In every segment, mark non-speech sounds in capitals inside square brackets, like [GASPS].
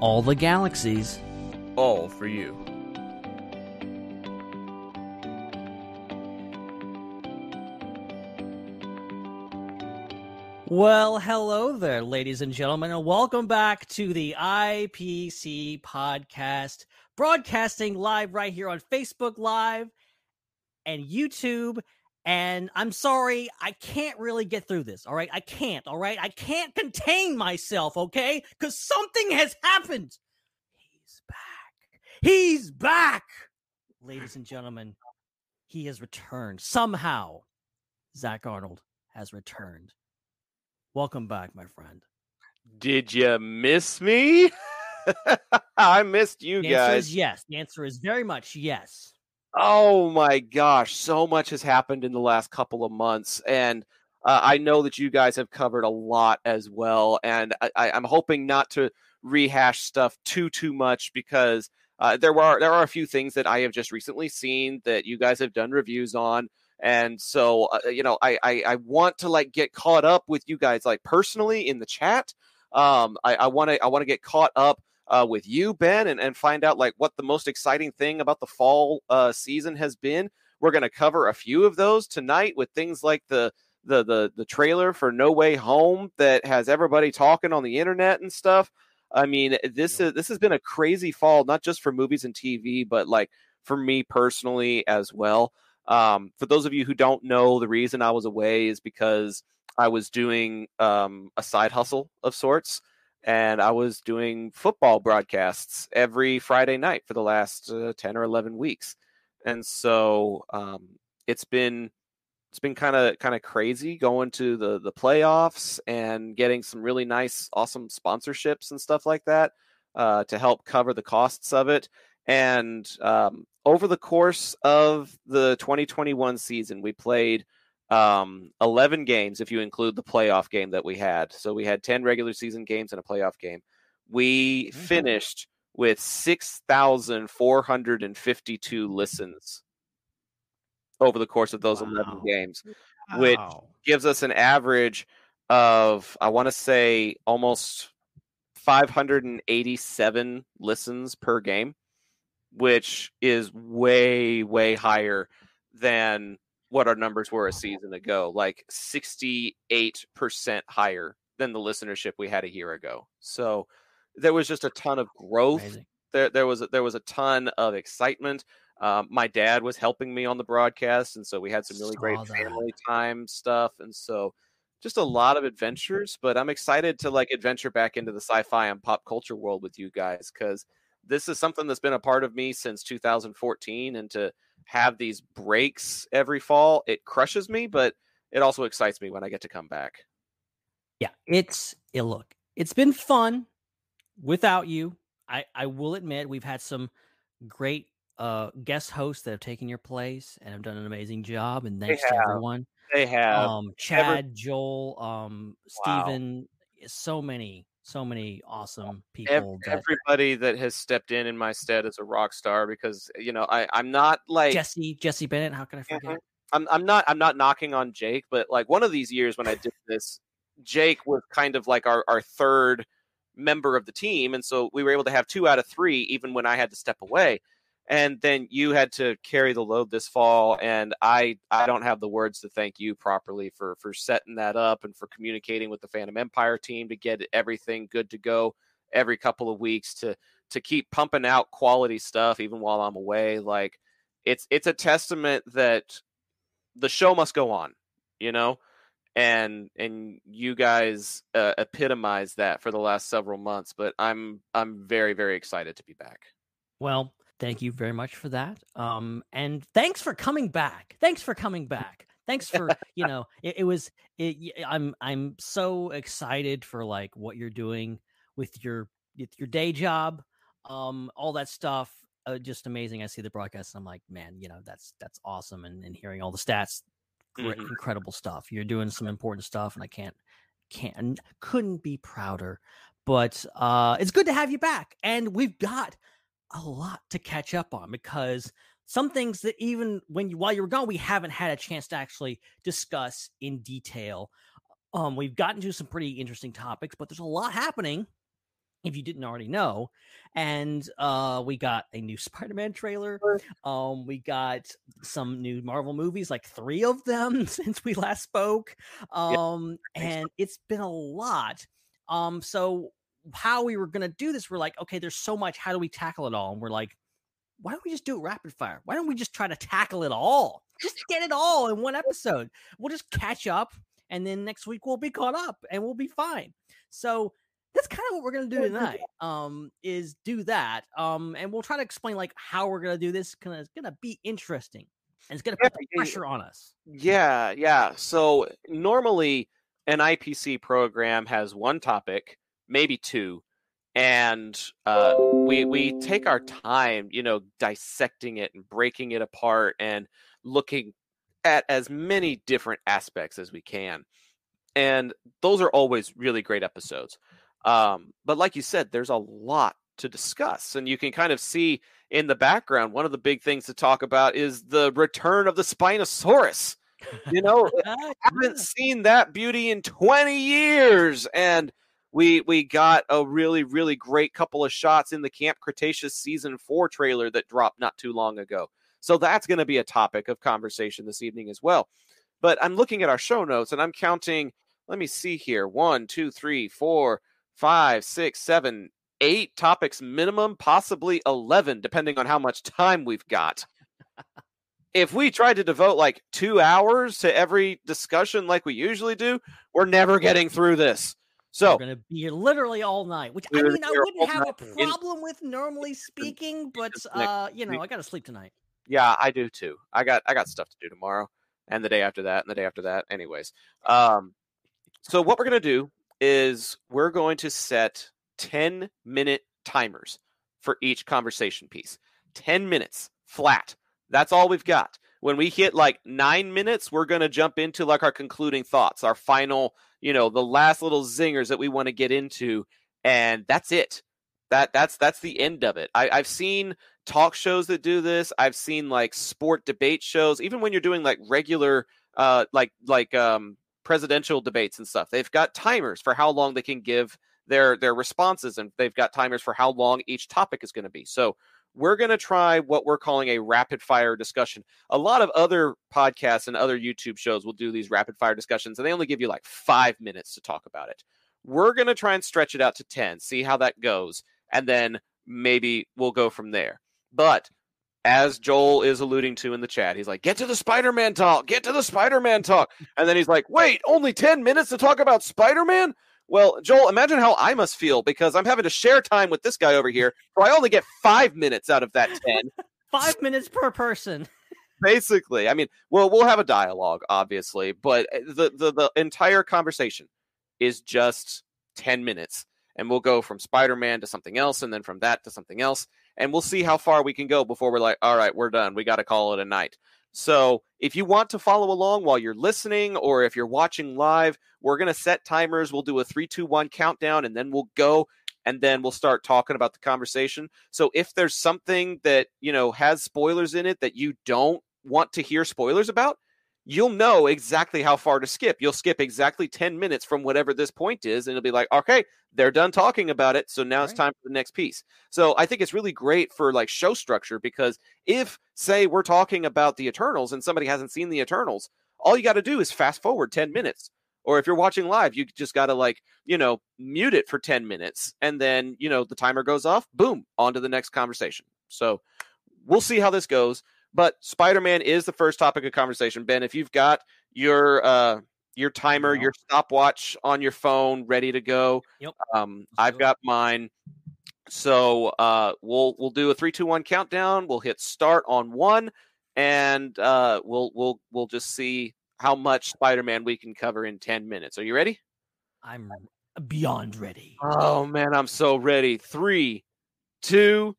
All the galaxies. All for you. Well, hello there, ladies and gentlemen, and welcome back to the IPC podcast, broadcasting live right here on Facebook Live and YouTube. And I'm sorry, I can't really get through this. All right. I can't. All right. I can't contain myself. Okay. Because something has happened. He's back. He's back. Ladies and gentlemen, he has returned. Somehow, Zach Arnold has returned. Welcome back, my friend. Did you miss me? [LAUGHS] I missed you The answer guys. is yes. The answer is very much yes. Oh my gosh, so much has happened in the last couple of months, and uh, I know that you guys have covered a lot as well. And I, I'm hoping not to rehash stuff too too much because uh, there are there are a few things that I have just recently seen that you guys have done reviews on, and so uh, you know I, I I want to like get caught up with you guys like personally in the chat. Um, I want to I want to get caught up uh, with you, Ben, and, and find out like what the most exciting thing about the fall uh, season has been. We're going to cover a few of those tonight with things like the the the the trailer for No Way Home that has everybody talking on the internet and stuff. I mean, this is this has been a crazy fall, not just for movies and TV, but like for me personally as well. Um, for those of you who don't know, the reason I was away is because I was doing um, a side hustle of sorts and I was doing football broadcasts every Friday night for the last uh, 10 or 11 weeks. And so um, it's been it's been kind of kind of crazy going to the the playoffs and getting some really nice awesome sponsorships and stuff like that uh, to help cover the costs of it. And um, over the course of the 2021 season, we played um, 11 games if you include the playoff game that we had. So we had 10 regular season games and a playoff game. We finished with 6,452 listens over the course of those 11 Wow. games, which gives us an average of, I want to say, almost 587 listens per game, which is way, way higher than what our numbers were a season ago, like 68% higher than the listenership we had a year ago. So there was just a ton of growth. Amazing. There, there was there was a ton of excitement. Um, my dad was helping me on the broadcast, and so we had some really great that. family time stuff, and so just a lot of adventures. But I'm excited to like adventure back into the sci-fi and pop culture world with you guys because this is something that's been a part of me since 2014, and to have these breaks every fall, it crushes me, but it also excites me when I get to come back. Yeah, it's it look. It's been fun without you. I I will admit we've had some great uh guest hosts that have taken your place and have done an amazing job and thanks to everyone. They have Um Chad, Joel, um Wow. Steven, so many so many awesome people that everybody that has stepped in in my stead as a rock star because you know I I'm not like Jesse Jesse Bennett, how can I forget? Mhm. I'm I'm not I'm not knocking on Jake, but like one of these years when I did this, Jake was kind of like our our third member of the team, and so we were able to have two out of three, even when I had to step away. And then you had to carry the load this fall, and I I don't have the words to thank you properly for for setting that up and for communicating with the Fandom Empire team to get everything good to go every couple of weeks to to keep pumping out quality stuff even while I'm away. Like it's it's a testament that the show must go on, you know, and and you guys uh, epitomize that for the last several months. But I'm I'm very very excited to be back. Well, thank you very much for that. Um, and thanks for coming back. Thanks for coming back. Thanks for [LAUGHS] you know it, it was it, I'm I'm so excited for like what you're doing with your with your day job, um, all that stuff. Uh, just amazing. I see the broadcast. And I'm like, man, you know, that's that's awesome. And, and hearing all the stats, great, Mhm. incredible stuff. You're doing some important stuff, and I can't can't couldn't be prouder. But uh, it's good to have you back, and we've got a lot to catch up on because some things that even when you while you were gone, we haven't had a chance to actually discuss in detail. Um, we've gotten to some pretty interesting topics, but there's a lot happening. If you didn't already know, and uh, we got a new [LAUGHS] Spider-Man trailer. Um, we got some new Marvel movies, like three of them [LAUGHS] since we last spoke. Um, and it's been a lot. Um, so how we were gonna do this, we're like, okay, there's so much. How do we tackle it all? And we're like, why don't we just do it rapid fire? Why don't we just try to tackle it all? [LAUGHS] Just get it all in one episode. We'll just catch up, and then next week we'll be caught up, and we'll be fine. So that's kind of what we're gonna do tonight. Um, is do that. Um, and we'll try to explain like how we're gonna do this. Cause it's gonna be interesting, and it's gonna put the yeah, yeah. pressure on us. Yeah, yeah. So normally an IPC program has one topic, maybe two, and uh, we we take our time, you know, dissecting it and breaking it apart and looking at as many different aspects as we can. And those are always really great episodes. Um, but like you said, there's a lot to discuss, and you can kind of see in the background. One of the big things to talk about is the return of the Spinosaurus. You know, [LAUGHS] Ah, haven't seen that beauty in 20 years and we we got a really really great couple of shots in the camp cretaceous season 4 trailer that dropped not too long ago. So that's going to be a topic of conversation this evening as well. But i'm looking at our show notes and i'm counting let me see here one two three four five six seven eight topics minimum possibly 11 depending on how much time we've got. If we tried to devote like two hours to every discussion like we usually do, we're never getting through this. So We're gonna be here literally all night, which I mean, I wouldn't have a night in- problem with normally speaking, but uh, you know. I gotta sleep tonight. yeah, I do too. I got I got stuff to do tomorrow and the day after that and the day after that. Anyways, um, so what we're gonna do is we're going to set ten minute timers for each conversation piece. Ten minutes flat. That's all we've got. When we hit like nine minutes, we're gonna jump into like our concluding thoughts, our final, you know, the last little zingers that we want to get into, and that's it. That that's that's the end of it. I, I've seen talk shows that do this. I've seen like sport debate shows, even when you're doing like regular uh like like um presidential debates and stuff. They've got timers for how long they can give their their responses and they've got timers for how long each topic is going to be. So we're going to try what we're calling a rapid fire discussion. A lot of other podcasts and other YouTube shows will do these rapid fire discussions and they only give you like 5 minutes to talk about it. We're going to try and stretch it out to 10, see how that goes, and then maybe we'll go from there. But as Joel is alluding to in the chat, he's like, get to the Spider Man talk, get to the Spider Man talk. And then he's like, wait, only 10 minutes to talk about Spider Man? Well, Joel, imagine how I must feel because I'm having to share time with this guy over here, so I only get five minutes out of that [LAUGHS] 10 Five minutes per person. basically. I mean, well, we'll have a dialogue, obviously, but eh, the, the the entire conversation is just ten minutes, and we'll go from Spider-Man to something else, and then from that to something else, and we'll see how far we can go before we're like, all right, we're done. We got to call it a night. So if you want to follow along while you're listening, or if you're watching live, we're gonna set timers. We'll do a three, two, one countdown, and then we'll go. And then we'll start talking about the conversation. So if there's something that you know has spoilers in it that you don't want to hear spoilers about, you'll know exactly how far to skip. You'll skip exactly 10 minutes from whatever this point is, and it'll be like, okay, they're done talking about it. So now it's time for the next piece. So I think it's really great for like show structure because if, say, we're talking about the Eternals and somebody hasn't seen the Eternals, all you got to do is fast forward 10 mm-hmm. minutes. Or if you're watching live, you just got to like, you know, mute it for 10 minutes and then, you know, the timer goes off, boom, on to the next conversation. So we'll see how this goes but spider-man is the first topic of conversation ben if you've got your uh your timer Yeah. your stopwatch on your phone ready to go Yep. um i've got mine so uh we'll we'll do a three two one countdown we'll hit start on one and uh we'll we'll we'll just see how much spider-man we can cover in 10 minutes are you ready I'm beyond ready. Oh man, I'm so ready. Three, two,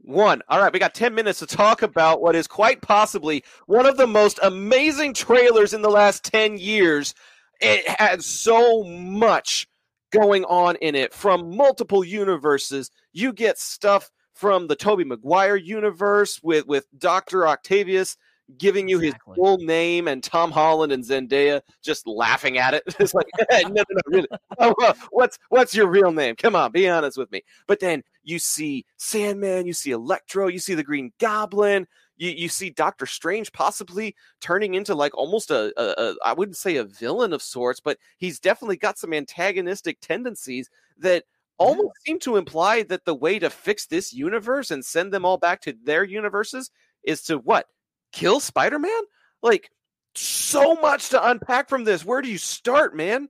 one. All right, we got 10 minutes to talk about what is quite possibly one of the most amazing trailers in the last 10 years. It had so much going on in it from multiple universes. You get stuff from the Tobey Maguire universe with with Dr. Octavius giving you Exactly. his full name and Tom Holland and Zendaya just laughing at it. [LAUGHS] It's like, [LAUGHS] no, no, no, really. Oh, well, what's what's your real name? Come on, be honest with me. But then you see Sandman, you see Electro, you see the Green Goblin, you you see Doctor Strange possibly turning into like almost a, a, a I wouldn't say a villain of sorts, but he's definitely got some antagonistic tendencies that almost seem to imply that the way to fix this universe and send them all back to their universes is to what? Kill Spider-Man? Like so much to unpack from this. Where do you start, man?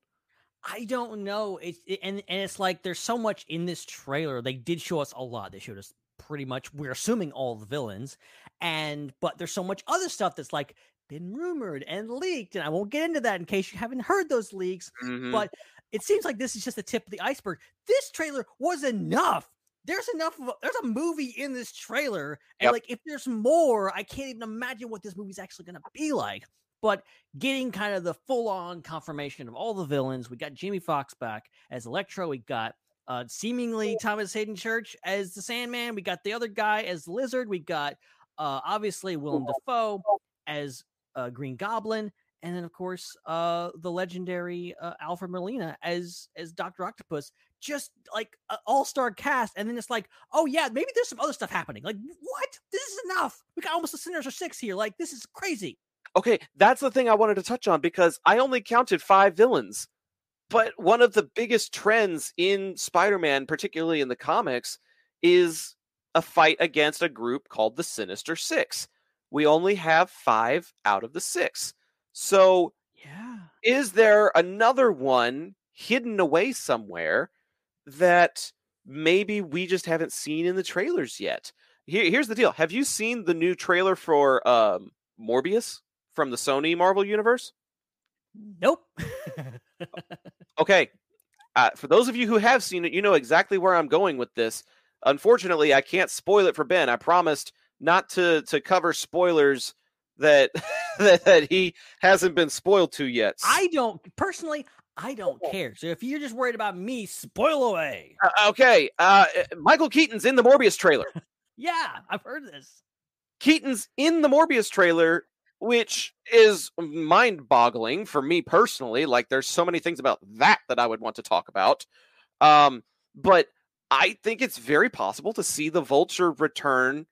I don't know. It's it, and and it's like there's so much in this trailer. They did show us a lot. They showed us pretty much. We're assuming all the villains, and but there's so much other stuff that's like been rumored and leaked. And I won't get into that in case you haven't heard those leaks. Mhm. But it seems like this is just the tip of the iceberg. This trailer was enough. There's enough of a, there's a movie in this trailer, and Yep. like if there's more, I can't even imagine what this movie's actually gonna be like. But getting kind of the full on confirmation of all the villains, we got Jamie Foxx back as Electro, we got uh seemingly Thomas Haden Church as the Sandman, we got the other guy as Lizard, we got uh obviously Willem Dafoe as uh, Green Goblin, and then of course uh the legendary uh, Alfred Molina as as Doctor Octopus. Just like an all star cast, and then it's like, oh yeah, maybe there's some other stuff happening. Like what? This is enough. We got almost a Sinister Six here. Like this is crazy. Okay, that's the thing I wanted to touch on because I only counted five villains. But one of the biggest trends in Spider Man, particularly in the comics, is a fight against a group called the Sinister Six. We only have five out of the six. So, Yeah. is there another one hidden away somewhere that maybe we just haven't seen in the trailers yet? Here, here's the deal Have you seen the new trailer for um, Morbius from the Sony Marvel Universe? Nope. [LAUGHS] Okay. Uh, for those of you who have seen it, you know exactly where I'm going with this. Unfortunately, I can't spoil it for Ben. I promised not to to cover spoilers that that, [LAUGHS] that he hasn't been spoiled to yet. I don't personally. I don't care. So if you're just worried about me, spoil away. Uh, okay, uh, Michael Keaton's in the Morbius trailer. [LAUGHS] Yeah, I've heard this. Keaton's in the Morbius trailer, which is mind-boggling for me personally. Like, there's so many things about that that I would want to talk about. Um, but I think it's very possible to see the Vulture return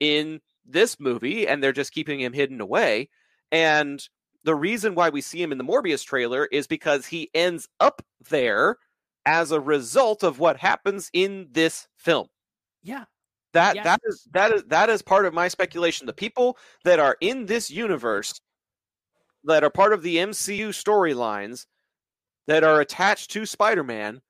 in this movie, and they're just keeping him hidden away. And the reason why we see him in the Morbius trailer is because he ends up there as a result of what happens in this film. Yeah. That Yes. that is that is that is part of my speculation. The people that are in this universe that are part of the MCU storylines that are attached to Spider-Man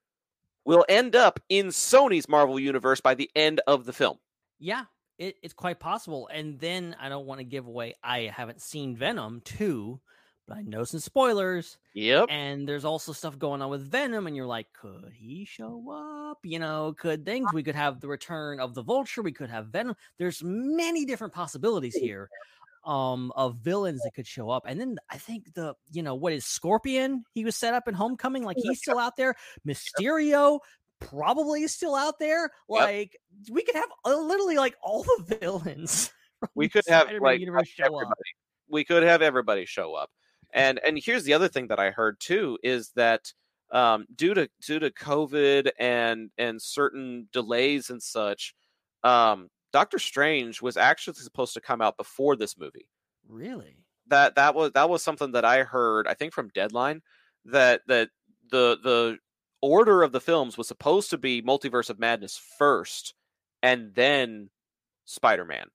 will end up in Sony's Marvel universe by the end of the film. Yeah, it, it's quite possible. And then I don't want to give away. I haven't seen Venom 2, but I know some spoilers. Yep. And there's also stuff going on with Venom, and you're like, could he show up? You know, could things? We could have the return of the Vulture. We could have Venom. There's many different possibilities here um of villains that could show up and then i think the you know what is scorpion he was set up in homecoming like he's still out there mysterio probably is still out there like we could have uh, literally like all the [LAUGHS] villains we could have Spider-Man like universe show up. everybody. We could have everybody show up. And and here's the other thing that I heard too is that um, due to due to COVID and and certain delays and such, um, Doctor Strange was actually supposed to come out before this movie. really That that was that was something that I heard. I think from Deadline that that the the order of the films was supposed to be Multiverse of Madness first, and then Spider Man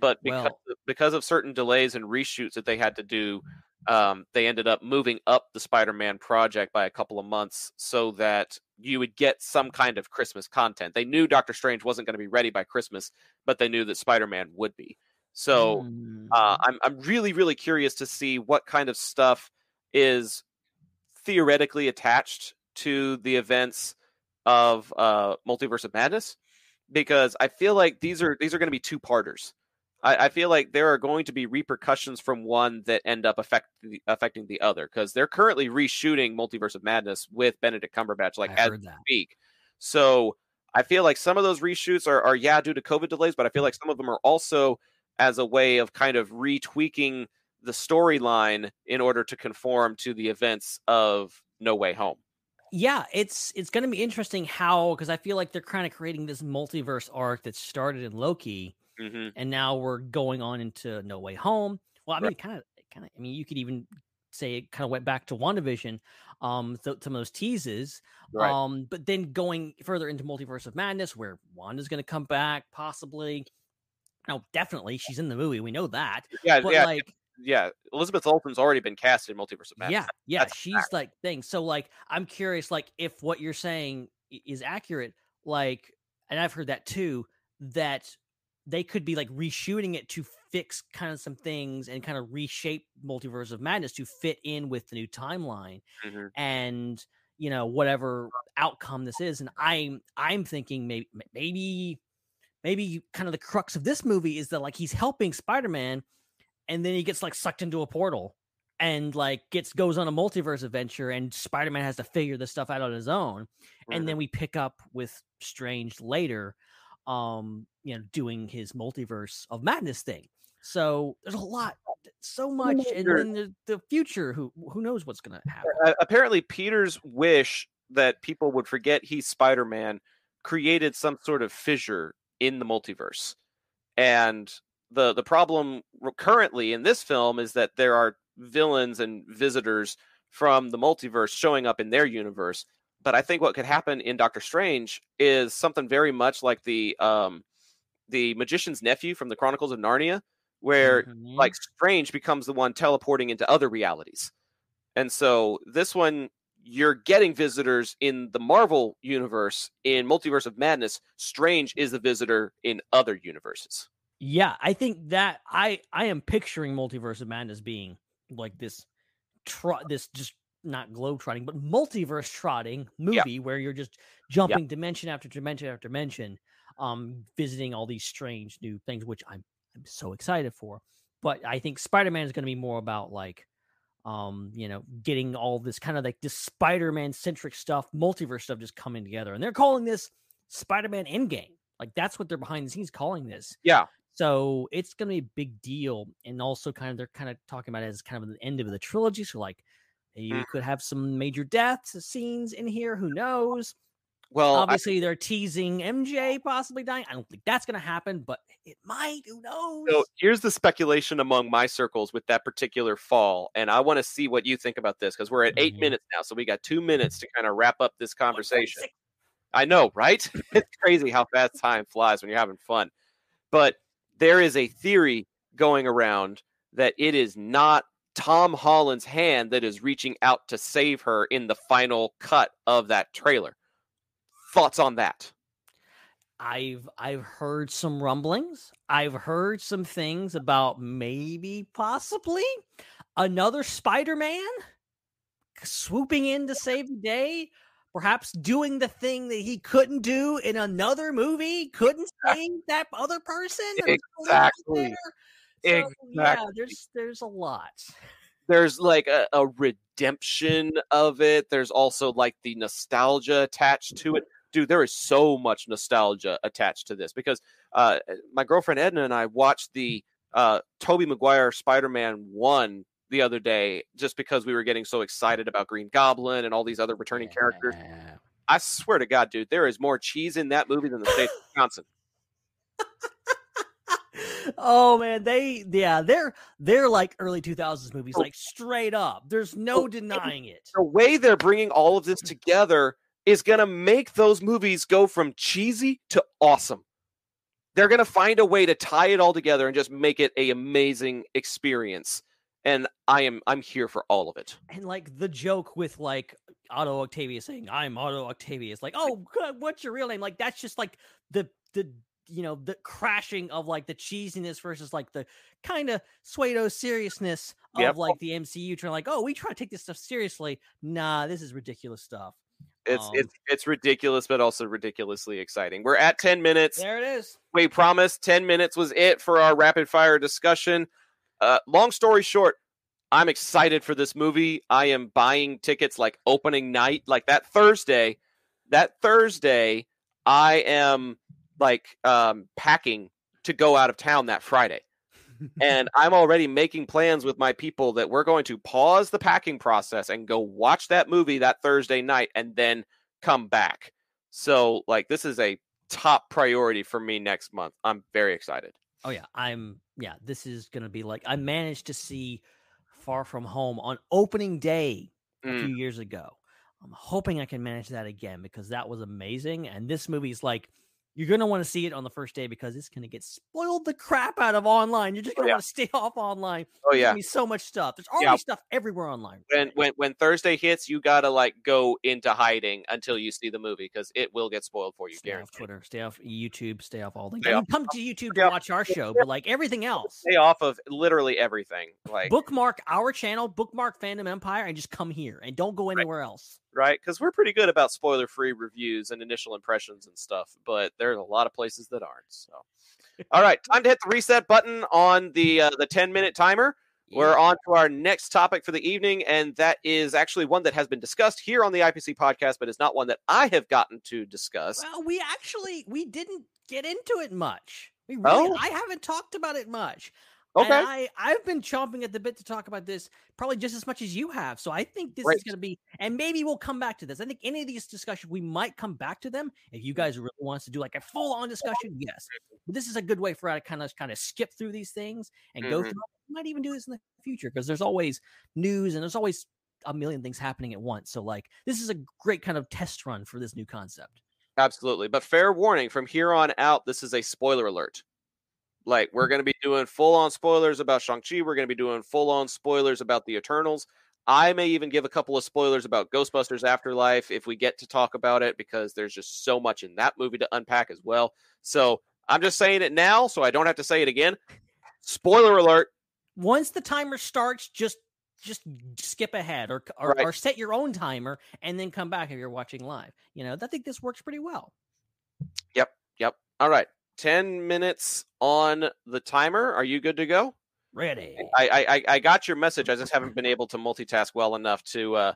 but because Well- because of certain delays and reshoots that they had to do, um, they ended up moving up the Spider-Man project by a couple of months so that you would get some kind of Christmas content. They knew Doctor Strange wasn't going to be ready by Christmas, but they knew that Spider-Man would be. So Mm. uh, I'm I'm really really curious to see what kind of stuff is theoretically attached to the events of uh, Multiverse of Madness because I feel like these are these are going to be two parters. I, I, feel like there are going to be repercussions from one that end up affect, affecting the other because they're currently reshooting Multiverse of Madness with Benedict Cumberbatch, like I as we speak. So I feel like some of those reshoots are, are yeah due to COVID delays, but I feel mm-hmm. like some of them are also as a way of kind of retweaking the storyline in order to conform to the events of No Way Home. Yeah, it's it's going to be interesting how because I feel like they're kind of creating this multiverse arc that started in Loki, hmm and now we're going on into No Way Home. Well, I mean, kind of, kind of. I mean, you could even say it kind of went back to WandaVision, um, th- some of those teases, Right. um, but then going further into Multiverse of Madness, where Wanda's going to come back, possibly. No, definitely, she's in the movie. We know that, yeah, but yeah, like, [LAUGHS] yeah. Elizabeth Olsen's already been cast in Multiverse of Madness. yeah, yeah, That's she's like thing. So like, I'm curious, like, if what you're saying is accurate, like, and I've heard that too, that they could be like reshooting it to fix kind of some things and kind of reshape Multiverse of Madness to fit in with the new timeline Mhm. and you know whatever outcome this is. And I'm I'm thinking maybe maybe maybe kind of the crux of this movie is that like he's helping Spider-Man and then he gets like sucked into a portal and like gets goes on a multiverse adventure and Spider-Man has to figure this stuff out on his own. And Mhm. then we pick up with Strange later um you know doing his multiverse of madness thing. So there's a lot so much and then the, the future who who knows what's going to happen. Uh, apparently Peter's wish that people would forget he's Spider-Man created some sort of fissure in the multiverse. And the the problem currently in this film is that there are villains and visitors from the multiverse showing up in their universe. But I think what could happen in Doctor Strange is something very much like the um the magician's nephew from the Chronicles of Narnia, where Mhm. like Strange becomes the one teleporting into other realities. And so this one, you're getting visitors in the Marvel universe in Multiverse of Madness. Strange is the visitor in other universes. Yeah, I think that I I am picturing Multiverse of Madness being like this tro- this just not globe trotting, but multiverse trotting movie where you're just jumping dimension after dimension after dimension, um, visiting all these strange new things, which I'm I'm so excited for. But I think Spider-Man is going to be more about like, um, you know, getting all this kind of like this Spider-Man centric stuff, multiverse stuff, just coming together, and they're calling this Spider-Man Endgame. Like that's what they're behind the scenes calling this. Yeah. So it's going to be a big deal, and also kind of they're kind of talking about it as kind of the end of the trilogy. So like, you Mm. could have some major deaths scenes in here. Who knows? Well, I- Obviously, they're teasing MJ possibly dying. I don't think that's going to happen, but it might. Who knows? so here's the speculation among my circles with that particular fall, and I want to see what you think about this because we're at 8 Mhm. minutes now, so we got two minutes to kind of wrap up this conversation. I know, right? [LAUGHS] it's crazy how fast time flies when you're having fun. But there is a theory going around that it is not Tom Holland's hand that is reaching out to save her in the final cut of that trailer. Thoughts on that? I've I've heard some rumblings. I've heard some things about maybe possibly another Spider-Man swooping in to save the day, perhaps doing the thing that he couldn't do in another movie, couldn't [LAUGHS] save that other person. that Exactly. yeah, there's there's a lot. There's like a, a redemption of it. There's also like the nostalgia attached to it. Dude, there is so much nostalgia attached to this because uh, my girlfriend Edna and I watched the uh, Tobey Maguire Spider-Man one the other day just because we were getting so excited about Green Goblin and all these other returning characters. I swear to God, dude, there is more cheese in that movie than the state of Wisconsin. [LAUGHS] oh man, they yeah, they're they're like early 2000s movies, oh. like straight up. There's no Oh, denying it. The way they're bringing all of this mm. together is going to make those movies go from cheesy to awesome. They're going to find a way to tie it all together and just make it a amazing experience. And I am I'm here for all of it. And like the joke with like Otto Octavius saying, "I'm Otto Octavius," like, "Oh, what's your real name?" Like that's just like the the you know the crashing of like the cheesiness versus like the kind of pseudo seriousness of Yep. like the MCU trying like, "Oh, we try to take this stuff seriously." Nah, this is ridiculous stuff. It's Um, it's it's ridiculous, but also ridiculously exciting. We're at ten minutes. there it is. We promised ten minutes was it for our rapid fire discussion. Uh, long story short, I'm excited for this movie. I am buying tickets like opening night, like that Thursday. That Thursday, I am like um, packing to go out of town that Friday. and [LAUGHS] I'm already making plans with my people that we're going to pause the packing process and go watch that movie that Thursday night and then come back. So, like, this is a top priority for me next month. I'm very excited. Oh yeah, I'm yeah, this is going to be like I managed to see Far From Home on opening day a Mm. few years ago. I'm hoping I can manage that again because that was amazing and this movie's like you're going to want to see it on the first day because it's going to get spoiled the crap out of online. You're just Oh, going to yeah. want to [LAUGHS] stay off online. Oh yeah. be so much stuff. There's already Yeah. stuff everywhere online. When when when Thursday hits, you gotta like go into hiding until you see the movie because it will get spoiled for you. Stay off Twitter, stay off YouTube, stay off all the. I mean, come to [LAUGHS] YouTube to watch our [LAUGHS] show, but like everything else, Stay off of literally everything. Like bookmark our channel, bookmark Fandom Empire, and just come here and don't go anywhere else. Right? Because we're pretty good about spoiler free reviews and initial impressions and stuff, but there's a lot of places that aren't. So, all right, time to hit the reset button on the uh, the 10 minute timer. We're on to our next topic for the evening, and that is actually one that has been discussed here on the IPC podcast, but is not one that I have gotten to discuss. Well, we actually we didn't get into it much. We really, Oh. I haven't talked about it much. Okay, And I I've been chomping at the bit to talk about this probably just as much as you have. So I think this is going to be, and maybe we'll come back to this. I think any of these discussions we might come back to them if you guys really want us to do like a full on discussion. Yes, but this is a good way for us to kind of kind of skip through these things and go Mhm. through. We might even do this in the future because there's always news and there's always a million things happening at once. So like this is a great kind of test run for this new concept. absolutely. But fair warning from here on out, this is a spoiler alert. Like, we're going to be doing full on spoilers about Shang-Chi. We're going to be doing full on spoilers about the Eternals. I may even give a couple of spoilers about Ghostbusters Afterlife if we get to talk about it because there's just so much in that movie to unpack as well. So I'm just saying it now so I don't have to say it again. Spoiler alert. once the timer starts, just just skip ahead or or, Right. or set your own timer and then come back if you're watching live. You know, I think this works pretty well. Yep. Yep. All right. 10 minutes on the timer. Are you good to go? Ready. I, I I- got your message. I just haven't been able to multitask well enough to uh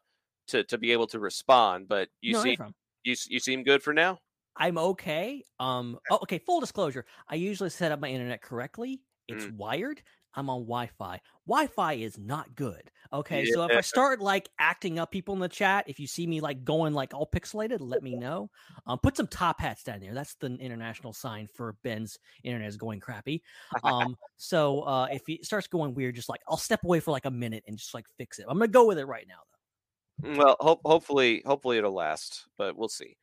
to to be able to respond. But you No, no see you you seem good for now. I'm okay. Um. Oh, okay. Full disclosure: I usually set up my internet correctly. It's Mm. wired. I'm on Wi-Fi. Wi-Fi is not good. Okay, so if I start like acting up people in the chat, if you see me like going like all pixelated, let me know. Um, put some top hats down there. That's the international sign for Ben's internet is going crappy. [LAUGHS] Um, so uh, if it starts going weird, just like I'll step away for like a minute and just like fix it. I'm gonna go with it right now though. Mm, Well, hope hopefully hopefully it'll last, but we'll see.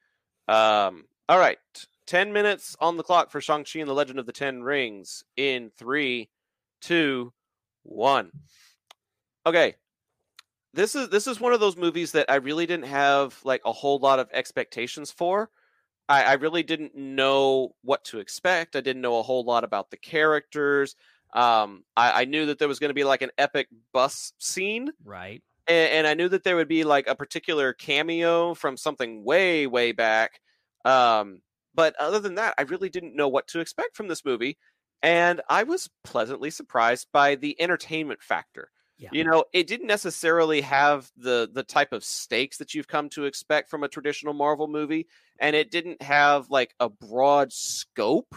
Um. All right. 10 minutes on the clock for Shang-Chi and the Legend of the Ten Rings in three, two, one. Okay. This is this is one of those movies that I really didn't have like a whole lot of expectations for. I, I really didn't know what to expect. I didn't know a whole lot about the characters. Um, I, I knew that there was going to be like an epic bus scene, Right. and, and I knew that there would be like a particular cameo from something way, way back. Um, but other than that, I really didn't know what to expect from this movie, and I was pleasantly surprised by the entertainment factor. Yeah. You know, it didn't necessarily have the the type of stakes that you've come to expect from a traditional Marvel movie, and it didn't have like a broad scope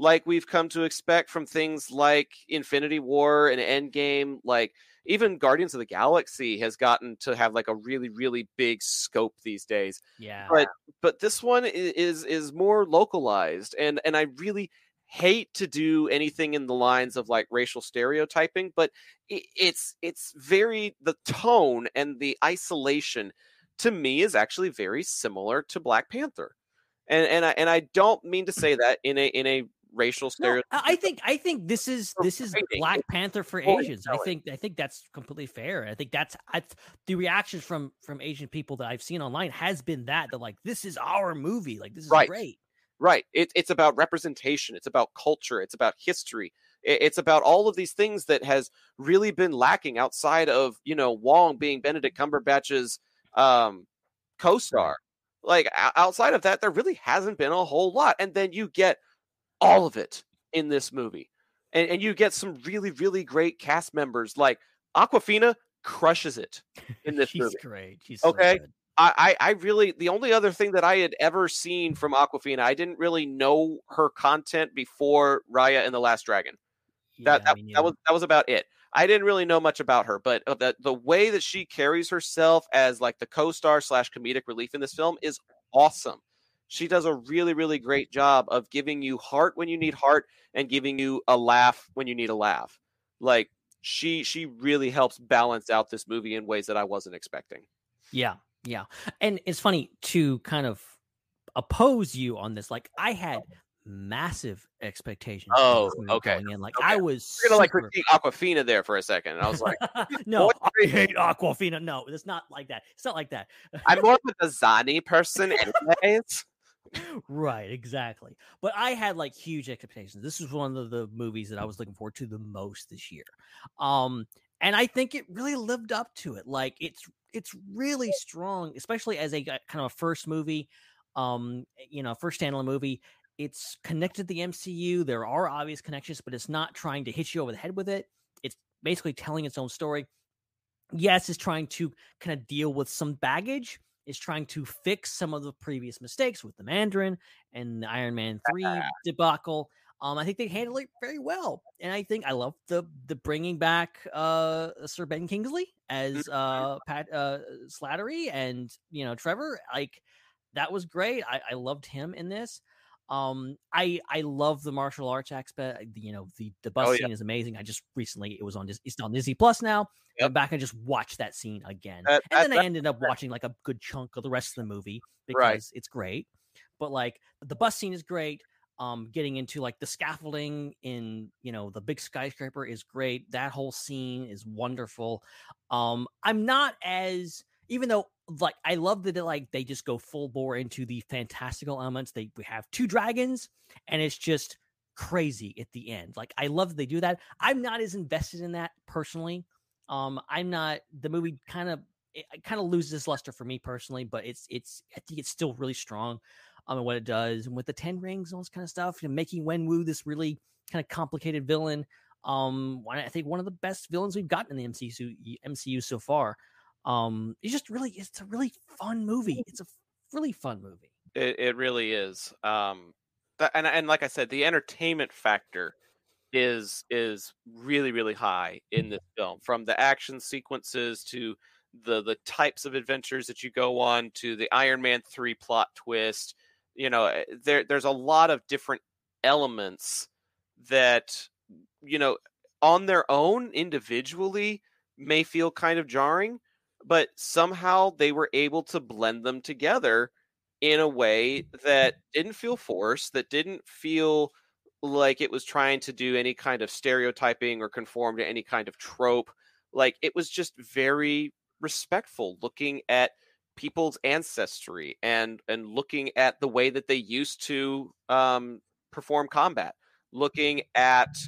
like we've come to expect from things like Infinity War and Endgame. Like even Guardians of the Galaxy has gotten to have like a really really big scope these days Yeah. But- but this one is is more localized and and I really hate to do anything in the lines of like racial stereotyping but it's it's very the tone and the isolation to me is actually very similar to Black Panther and and I and I don't mean to say that in a in a racial No, stereotype I I think I think this is this is Black Panther for. Asians. I think I think that's completely fair. I think that's I, the reactions from from Asian people that I've seen online has been that that like this is our movie. Like this is Right. great. Right. It, it's about representation. It's about culture. It's about history. It, it's about all of these things that has really been lacking outside of you know Wong being Benedict Cumberbatch's um, co-star. Like outside of that, there really hasn't been a whole lot. And then you get all of it in this movie. And, and you get some really, really great cast members. Like Awkwafina crushes it [LAUGHS] in this She's movie. great. She's so Okay. good. I, I I really the only other thing that I had ever seen from Awkwafina, I didn't really know her content before Raya and the Last Dragon. That Yeah, that, me that was that was about it. I didn't really know much about her, but uh, the the way that she carries herself as like the co-star slash comedic relief in this film is awesome. She does a really really great job of giving you heart when you need heart and giving you a laugh when you need a laugh. Like she she really helps balance out this movie in ways that I wasn't expecting. Yeah, yeah. And it's funny to kind of oppose you on this. Like I had massive expectations. Oh, okay, in. Like okay. I was We're gonna like critique Awkwafina there for a second. And I was like, [LAUGHS] no. I hate Aquafina. No, it's not like that. It's not like that. I'm more of a [LAUGHS] Dasani person, anyways. right, exactly. But I had like huge expectations. This was one of the movies that I was looking forward to the most this year. Um, and I think it really lived up to it. Like it's it's really strong, especially as a kind of a first movie, um, you know, first standalone movie. It's connected to the MCU. There are obvious connections, but it's not trying to hit you over the head with it. It's basically telling its own story. Yes, it's trying to kind of deal with some baggage. It's trying to fix some of the previous mistakes with the Mandarin and the Iron Man 3 [LAUGHS] debacle. Um, I think they handled it very well. And I think I love the the bringing back uh Sir Ben Kingsley as uh Pat uh Slattery and you know Trevor. Like that was great. I, I loved him in this. Um, I I love the martial arts aspect. You know, the the bus Oh, yeah. scene is amazing. I just recently it was on Dis- it's on Disney Plus now. Yep. Went back and just watch that scene again, That- and then that- I ended up [LAUGHS] watching like a good chunk of the rest of the movie because Right. it's great. But like the bus scene is great. Um, getting into like the scaffolding in you know the big skyscraper is great. That whole scene is wonderful. Um, I'm not as even though like I love that like they just go full bore into the fantastical elements. They we have two dragons and it's just crazy at the end. Like I love that they do that. I'm not as invested in that personally. Um, I'm not the movie kind of it, it kind of loses luster for me personally, but it's it's I think it's still really strong um and what it does and with the ten rings and all this kind of stuff and making Wenwu this really kind of complicated villain. Um, I think one of the best villains we've gotten in the MCU MCU so far. Um, it's just really it's a really fun movie. It's a really fun movie. It, it really is. Um, that, and and like I said, the entertainment factor is is really really high in this film. From the action sequences to the the types of adventures that you go on to the Iron Man three plot twist. You know, eh, there there's a lot of different elements that you know on their own individually may feel kind of jarring but somehow they were able to blend them together in a way that didn't feel forced, that didn't feel like it was trying to do any kind of stereotyping or conform to any kind of trope. Like it was just very respectful looking at people's ancestry and and looking at the way that they used to um, perform combat, looking at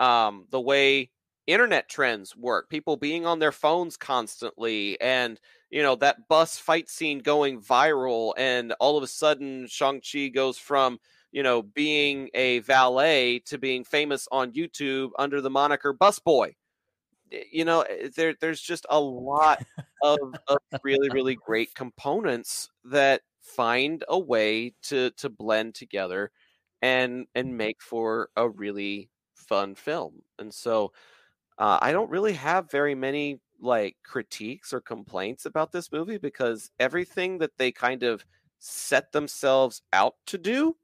um, the way internet trends work, people being on their phones constantly, and you know that bus fight scene going viral, and all of a sudden Shang Chi goes from you know being a valet to being famous on YouTube under the moniker Busboy. Y- You know, eh, there there's just a lot of, of really really great components that find a way to to blend together and and make for a really fun film. And so uh, I don't really have very many like critiques or complaints about this movie because everything that they kind of set themselves out to do,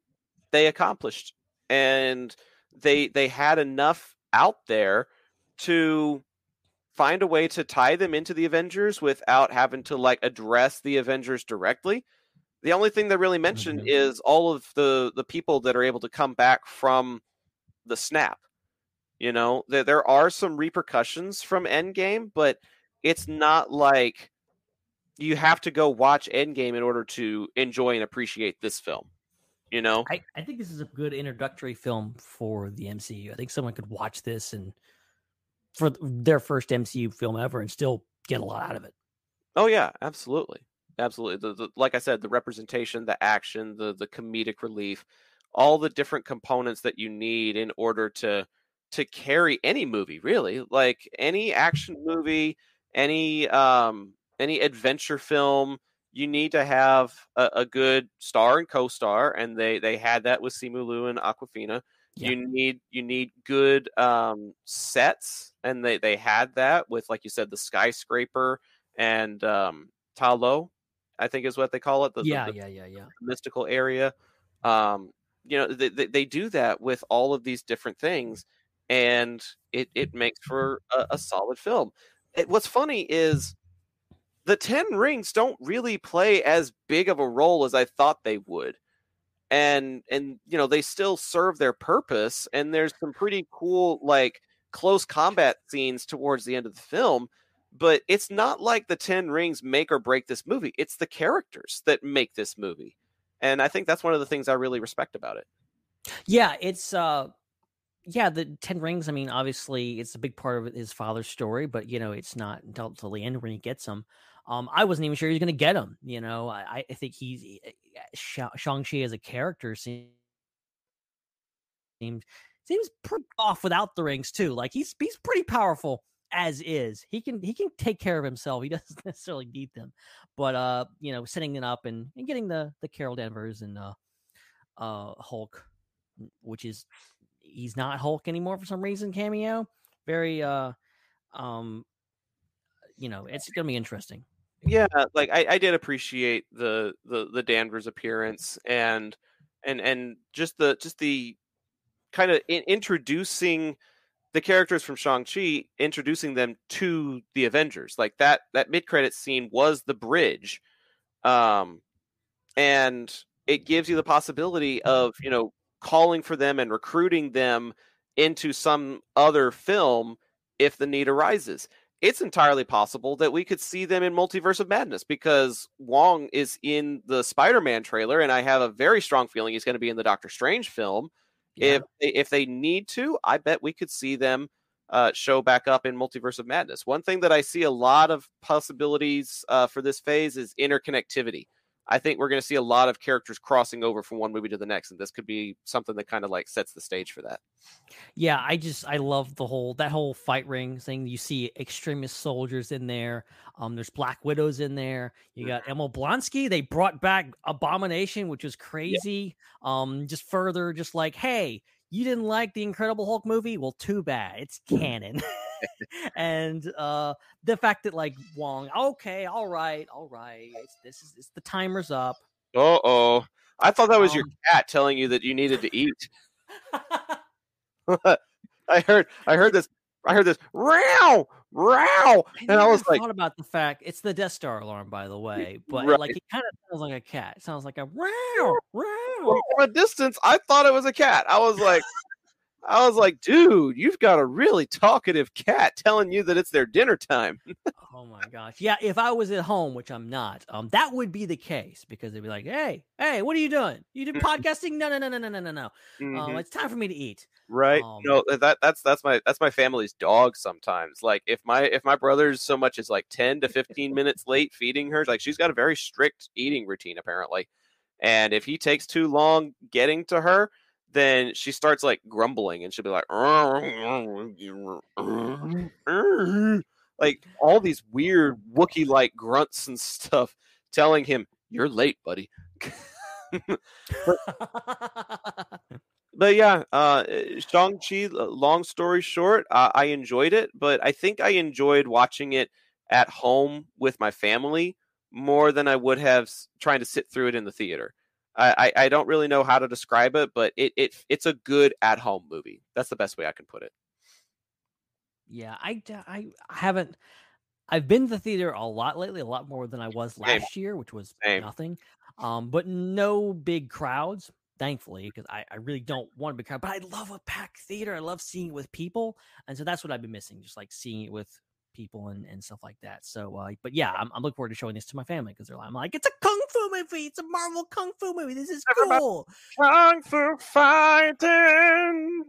they accomplished, and they they had enough out there to find a way to tie them into the Avengers without having to like address the Avengers directly. The only thing they really mentioned Mhm. is all of the the people that are able to come back from the snap. You know, there there are some repercussions from Endgame, but it's not like you have to go watch Endgame in order to enjoy and appreciate this film. You know, I, I think this is a good introductory film for the MCU. I think someone could watch this and for their first MCU film ever and still get a lot out of it. oh yeah, absolutely. absolutely. The, the, like I said, the representation, the action, the the comedic relief, all the different components that you need in order to to carry any movie, really. Like any action movie, any um any adventure film, you need to have a, a good star and co-star, and they they had that with Simu Liu and Awkwafina. Yeah. You need you need good um, sets, and they they had that with like you said the skyscraper and um, Ta Lo, I think is what they call it. The, the- yeah, the yeah, yeah, yeah. mystical area. Um, you know, they, they, they do that with all of these different things, and it, it makes for a, a solid film. It, what's funny is the Ten Rings don't really play as big of a role as I thought they would. And and you know they still serve their purpose, and there's some pretty cool like close combat scenes towards the end of the film. But it's not like the Ten Rings make or break this movie. It's the characters that make this movie and I think that's one of the things I really respect about it. Yeah, it's uh yeah, the Ten Rings, I mean, obviously it's a big part of his father's story, but you know, it's not until, the end when he gets them. Um, I wasn't even sure he was gonna get him, you know. I, I think he's Sha- Shang-Chi as a character seems seems pretty off without the rings too. Like he's he's pretty powerful as is. He can he can take care of himself. He [LAUGHS] doesn't necessarily need them. But uh, you know, setting it up and, and getting the the Carol Danvers and uh uh Hulk, which is he's not Hulk anymore for some reason, cameo. Very uh um you know, it's gonna be interesting. Yeah, like I, I did appreciate the, the the Danvers appearance and and and just the just the kind of in, introducing the characters from Shang-Chi, introducing them to the Avengers. Like that that mid-credit scene was the bridge. Um and it gives you the possibility of, you know, calling for them and recruiting them into some other film if the need arises. It's entirely possible that we could see them in Multiverse of Madness because Wong is in the Spider-Man trailer and I have a very strong feeling he's going to be in the Doctor Strange film If they, if they need to, I bet we could see them uh, show back up in Multiverse of Madness. One thing that I see a lot of possibilities uh, for this phase is interconnectivity. I think we're going to see a lot of characters crossing over from one movie to the next, and this could be something that kind of like sets the stage for that. Yeah, I just I love the whole that whole fight ring thing. You see extremist soldiers in there. Um, there's Black Widows in there. You got Emil Blonsky. They brought back Abomination, which was crazy. Um, just further, just like, hey, you didn't like the Incredible Hulk movie? Well, too bad. It's canon. [LAUGHS] and uh the fact that like Wong, okay, all right, all right. It's, this is it's the timer's up. Uh oh. I thought that was your Um, cat telling you that you needed to eat. [LAUGHS] [LAUGHS] I heard I heard this I heard this row row and I was never like thought about the fact it's the Death Star alarm, by the way, but right. like it kind of sounds like a cat. It sounds like a row row. from a distance I thought it was a cat. I was like I was like, dude, you've got a really talkative cat telling you that it's their dinner time. [LAUGHS] Oh my gosh, yeah. If I was at home, which I'm not, um, that would be the case because they'd be like, "Hey, hey, what are you doing? You Mm-hmm. [LAUGHS] podcasting? No, no, no, no, no, no, no, no. Um, Mhm. it's time for me to eat." right um, no that that's that's my that's my family's dog sometimes like if my if my brother's so much as like 10 to 15 minutes late feeding her like she's got a very strict eating routine apparently and if he takes too long getting to her then she starts like grumbling and she'll be like [LAUGHS] like all these weird wookie like grunts and stuff telling him you're late buddy [LAUGHS] [LAUGHS] but yeah, uh, Shang Chi. Long story short, uh, I enjoyed it, but I think I enjoyed watching it at home with my family more than I would have trying to sit through it in the theater. I, I, don't really know how to describe it, but it, it it's a good at home movie. That's the best way I can put it. yeah, I, I haven't. I've been to the theater a lot lately, a lot more than I was Same. last year, which was Same. nothing. Um, but no big crowds, thankfully, because I, I really don't want a big crowd. But I love a packed theater. I love seeing it with people, and so that's what I've been missing, just like seeing it with people and, and stuff like that. So, uh, but yeah, I'm, I'm looking forward to showing this to my family because they're like, I'm like, it's a kung fu movie. It's a Marvel kung fu movie. This is cool. Kung Fu fighting,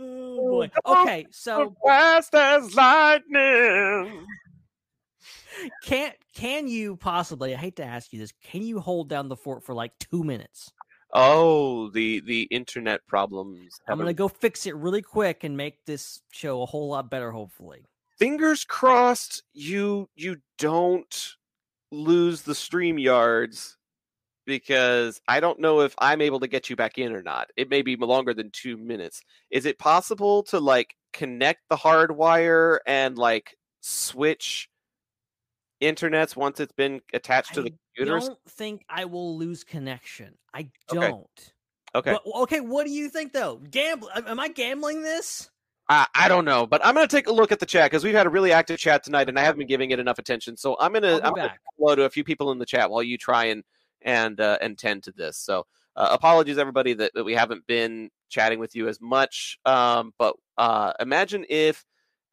Oh boy. Okay, so fast as lightning. [LAUGHS] Can can you possibly? I hate to ask you this. Can you hold down the fort for like two minutes? Oh, the the internet problems. I'm gonna go fix it really quick and make this show a whole lot better. Hopefully. Fingers crossed. You you don't lose the stream yards because I don't know if I'm able to get you back in or not. It may be longer than two minutes. Is it possible to like connect the hard wire and like switch internets once it's been attached to the computers? I don't think I will lose connection. I don't. Okay. But- okay. What do you think though? Gamble? Am I gambling this? I, I don't know, but I'm gonna take a look at the chat because we've had a really active chat tonight, and I haven't been giving it enough attention. So I'm gonna I'll be I'm gonna back. hello to a few people in the chat while you try and and uh, and tend to this. So uh, apologies everybody that, that we haven't been chatting with you as much. Um, but uh, imagine if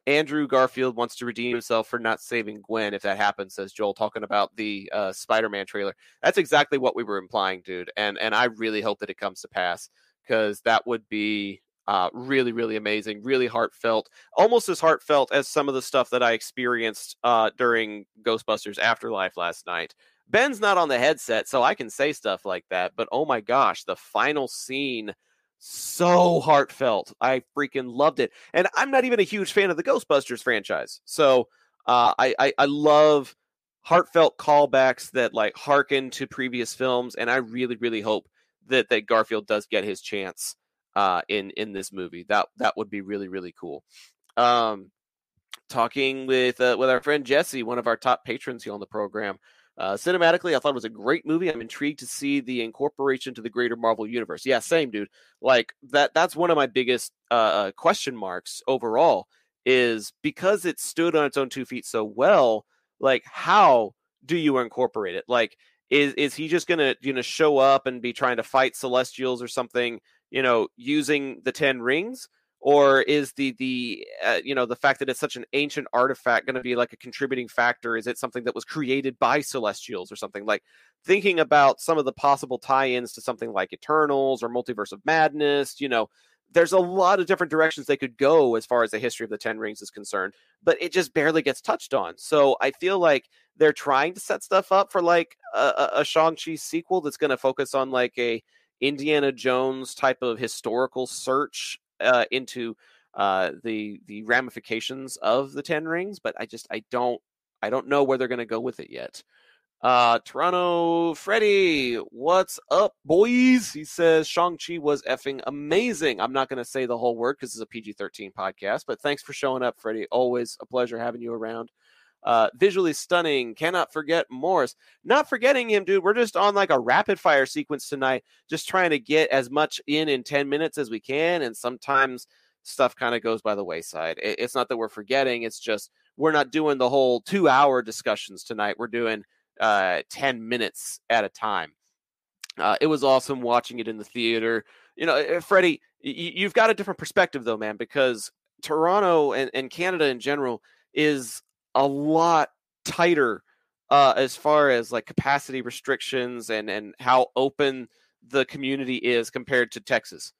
Andrew Garfield wants to redeem himself for not saving Gwen. If that happens, says Joel, talking about the uh, Spider-Man trailer. That's exactly what we were implying, dude. And and I really hope that it comes to pass because that would be uh, really really amazing, really heartfelt, almost as heartfelt as some of the stuff that I experienced uh, during Ghostbusters Afterlife last night. Ben's not on the headset, so I can say stuff like that. But oh my gosh, the final scene, so heartfelt. I freaking loved it. And I'm not even a huge fan of the Ghostbusters franchise. So uh, I, I, I love heartfelt callbacks that like harken to previous films. And I really, really hope that, that Garfield does get his chance uh, in, in this movie. That, that would be really, really cool. Um, talking with, uh, with our friend Jesse, one of our top patrons here on the program. Uh, cinematically, I thought it was a great movie. I'm intrigued to see the incorporation to the greater Marvel universe. Yeah, same, dude. Like that. That's one of my biggest uh, uh, question marks overall. Is because it stood on its own two feet so well. Like, how do you incorporate it? Like, is is he just gonna you know show up and be trying to fight Celestials or something? You know, using the Ten Rings, or is the the uh, you know the fact that it's such an ancient artifact going to be like a contributing factor? Is it something that was created by celestials or something? Like thinking about some of the possible tie-ins to something like eternals or multiverse of madness you know there's a lot of different directions they could go as far as the history of the ten rings is concerned but it just barely gets touched on. So i feel like they're trying to set stuff up for like a, a, a shang-chi sequel that's going to focus on like a indiana jones type of historical search uh, into uh, the the ramifications of the Ten Rings, but I just I don't I don't know where they're going to go with it yet. Uh, Toronto Freddy, what's up, boys? He says Shang Chi was effing amazing. I'm not going to say the whole word because it's a PG-13 podcast, but thanks for showing up, Freddie. Always a pleasure having you around. Uh, visually stunning. Cannot forget Morris. Not forgetting him, dude. We're just on like a rapid fire sequence tonight, just trying to get as much in in 10 minutes as we can. And sometimes stuff kind of goes by the wayside. It, it's not that we're forgetting, it's just we're not doing the whole two hour discussions tonight. We're doing uh, 10 minutes at a time. Uh, it was awesome watching it in the theater. You know, Freddie, y- you've got a different perspective though, man, because Toronto and, and Canada in general is a lot tighter uh, as far as like capacity restrictions and and how open the community is compared to Texas.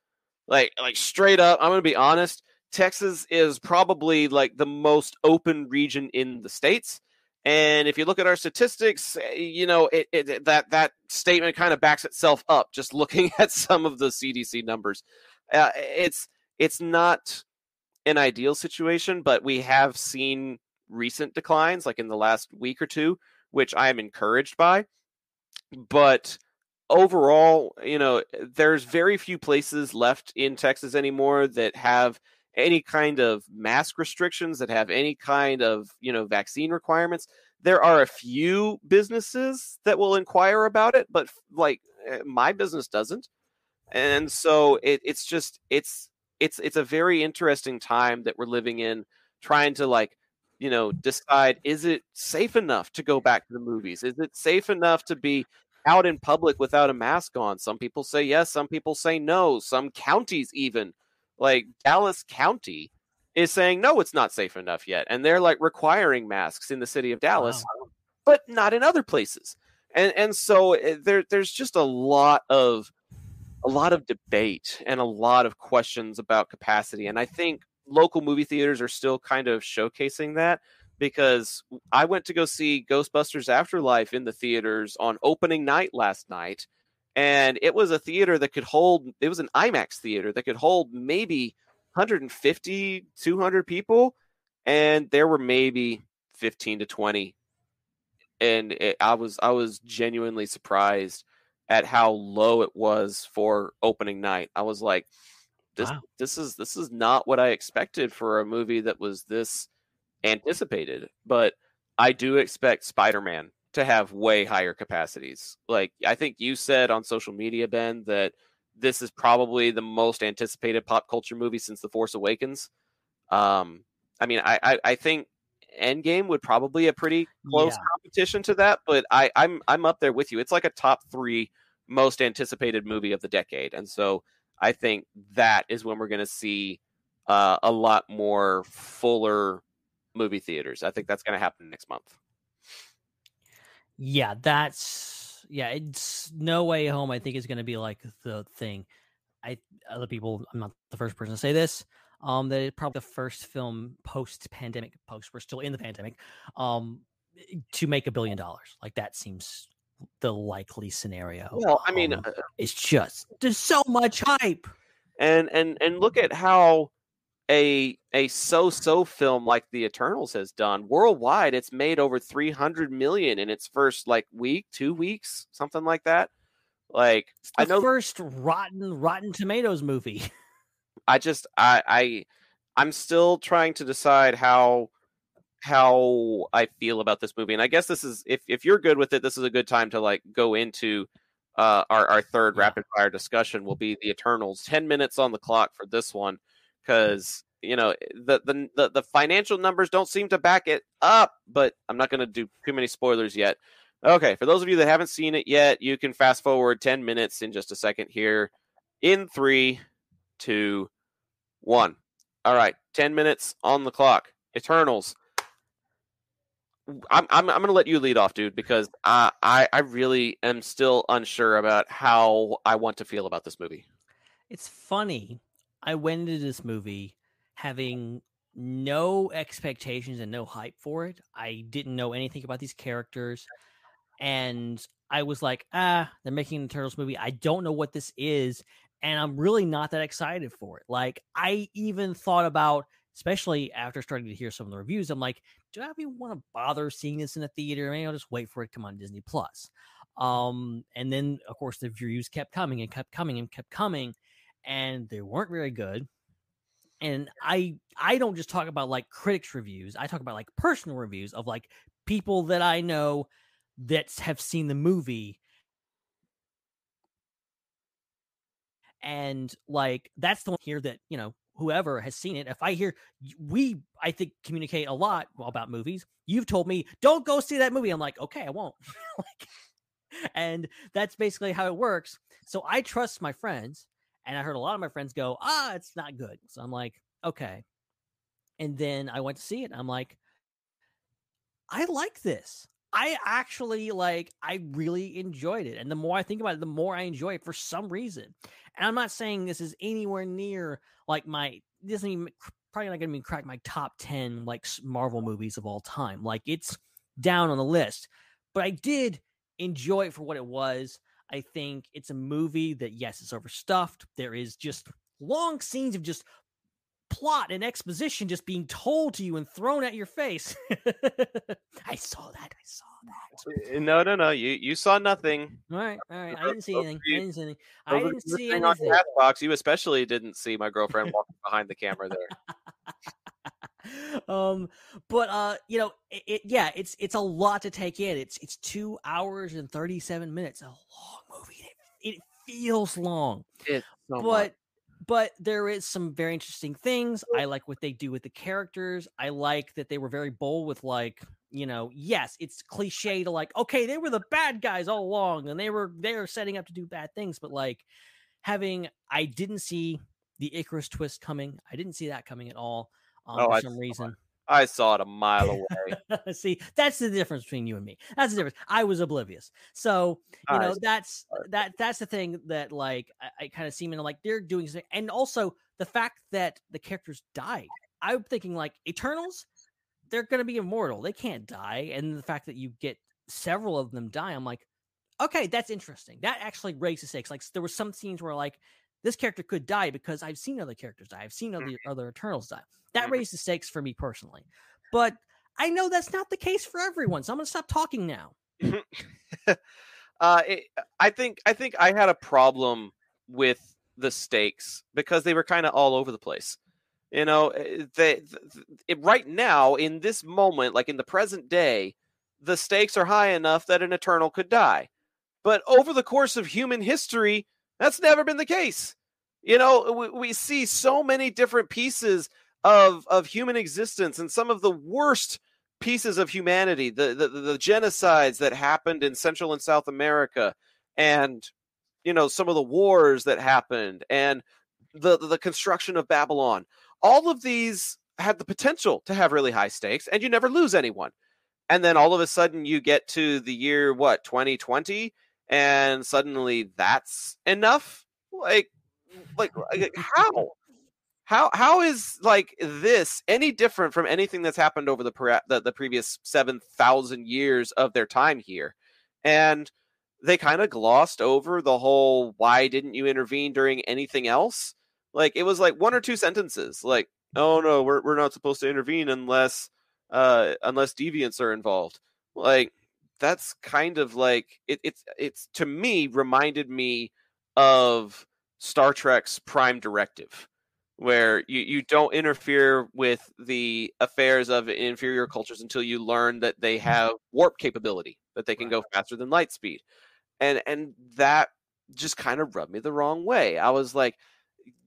Like like straight up, I'm gonna be honest. Texas is probably like the most open region in the states. And if you look at our statistics, you know it, it, that that statement kind of backs itself up. Just [LAUGHS] looking at some of the CDC numbers, uh, it's it's not an ideal situation, but we have seen recent declines, like in the last week or two, which I am encouraged by. But overall, you know, there's very few places left in Texas anymore that have any kind of mask restrictions, that have any kind of, you know, vaccine requirements. There are a few businesses that will inquire about it, but like eh, my business doesn't. And so it, it's just it's it's it's a very interesting time that we're living in trying to like you know decide is it safe enough to go back to the movies is it safe enough to be out in public without a mask on some people say yes some people say no some counties even like dallas county is saying no it's not safe enough yet and they're like requiring masks in the city of dallas wow. but not in other places and and so eh, there there's just a lot of a lot of debate and a lot of questions about capacity and i think local movie theaters are still kind of showcasing that because I went to go see Ghostbusters Afterlife in the theaters on opening night last night, and it was a theater that could hold. It was an IMAX theater that could hold maybe 150, 200 people, and there were maybe 15 to 20 and it, I was I was genuinely surprised at how low it was for opening night. I was like, this Wow. this is this is not what I expected for a movie that was this anticipated. But I do expect Spider Man to have way higher capacities. Like I think you said on social media, Ben, that this is probably the most anticipated pop culture movie since The Force Awakens. Um, I mean, I, I, I think Endgame would probably a pretty close Yeah. competition to that, but I, I'm I'm up there with you. It's like a top three most anticipated movie of the decade, and so I think that is when we're going to see uh, a lot more fuller movie theaters. I think that's going to happen next month. Yeah, that's yeah. It's no way home. I think is going to be like the thing. I other people. I'm not the first person to say this. Um, that it's probably the first film post pandemic. Post we're still in the pandemic. Um, to make a billion dollars. Like that seems the likely scenario. Well, I mean, Um, uh, it's just there's so much hype. and and and look at how a a so-so film like the Eternals has done worldwide. It's made over 300 million in its first like week, two weeks, something like that. Like It's I the know first rotten Rotten Tomatoes movie. [LAUGHS] I just I I I'm still trying to decide how how I feel about this movie. And I guess this is if if you're good with it, this is a good time to like go into uh our, our third Yeah. rapid fire discussion will be the Eternals. Ten minutes on the clock for this one because you know the, the the the financial numbers don't seem to back it up, but I'm not gonna do too many spoilers yet. Okay, for those of you that haven't seen it yet, you can fast forward 10 minutes in just a second here. In three, two, one. All right, 10 minutes on the clock. Eternals. I'm I'm I'm gonna let you lead off, dude, because I I I really am still unsure about how I want to feel about this movie. It's funny. I went into this movie having no expectations and no hype for it. I didn't know anything about these characters. And I was like, ah, they're making the Turtles movie. I don't know what this is. And I'm really not that excited for it. Like, I even thought about, especially after starting to hear some of the reviews, I'm like, do I even want to bother seeing this in a theater? Maybe I'll just wait for it to come on Disney Plus. Um, and then of course the reviews kept coming and kept coming and kept coming and they weren't very good. And I I don't just talk about like critics reviews. I talk about like personal reviews of like people that I know that have seen the movie. And like that's the one here that, you know, whoever has seen it, if I hear we I think communicate a lot about movies. You've told me, "Don't go see that movie." I'm like, "Okay, I won't." [LAUGHS] like and that's basically how it works. So I trust my friends, and I heard a lot of my friends go, "Ah, it's not good." So I'm like, "Okay." And then I went to see it. I'm like, "I like this. I actually like. I really enjoyed it. And the more I think about it, the more I enjoy it for some reason. And I'm not saying this is anywhere near like my. This isn't even probably not going to be crack my top ten like Marvel movies of all time. Like it's down on the list, but I did enjoy it for what it was. I think it's a movie that, yes, it's overstuffed. There is just long scenes of just plot and exposition just being told to you and thrown at your face. [LAUGHS] I saw that. I saw that. Uh, No, no, no. You you saw nothing. All right. All right. I didn't see anything. I didn't see anything. I didn't you see listening on anything. Castbox, you especially didn't see my girlfriend walking behind the camera there. [LAUGHS] um but uh you know it, it yeah it's it's a lot to take in it's it's two hours and 37 minutes a long movie it, it feels long It's so much. But there is some very interesting things. I like what they do with the characters. I like that they were very bold with like you know yes it's cliche to like okay they were the bad guys all along and they were they were setting up to do bad things but like having i didn't see the icarus twist coming. I didn't see that coming at all um, Oh, for I some reason I saw it a mile away. [LAUGHS] See, that's the difference between you and me. That's the difference. I was oblivious. So, you I know, that's that that's the thing that like I, I kind of seem in like they're doing something. And also the fact that the characters died. I'm thinking like Eternals, they're going to be immortal. They can't die. And the fact that you get several of them die, I'm like, okay, that's interesting. That actually raises stakes. Like there were some scenes where like this character could die because I've seen other characters die. I've seen other Mhm. other Eternals die. That Mhm. raises stakes for me personally. But I know that's not the case for everyone. So I'm gonna stop talking now. [LAUGHS] uh, it, I think I think I had a problem with the stakes because they were kind of all over the place. You know, eh, they, th- it, right now in this moment, like in the present day, the stakes are high enough that an Eternal could die. But over the course of human history, that's never been the case. You know, we, we see so many different pieces of of human existence and some of the worst pieces of humanity, the, the the genocides that happened in Central and South America, and you know some of the wars that happened, and the the construction of Babylon. All of these had the potential to have really high stakes, and you never lose anyone. And then all of a sudden, you get to the year what 2020, and suddenly that's enough. Like, like, like how? how how is like this any different from anything that's happened over the pre- the, the previous 7000 years of their time here and they kind of glossed over the whole why didn't you intervene during anything else like it was like one or two sentences like oh no we're we're not supposed to intervene unless uh unless deviants are involved like that's kind of like it, it's it's to me reminded me of Star Trek's Prime Directive where you, you don't interfere with the affairs of inferior cultures until you learn that they mm-hmm. have warp capability that they can go faster than light speed. And and that just kind of rubbed me the wrong way. I was like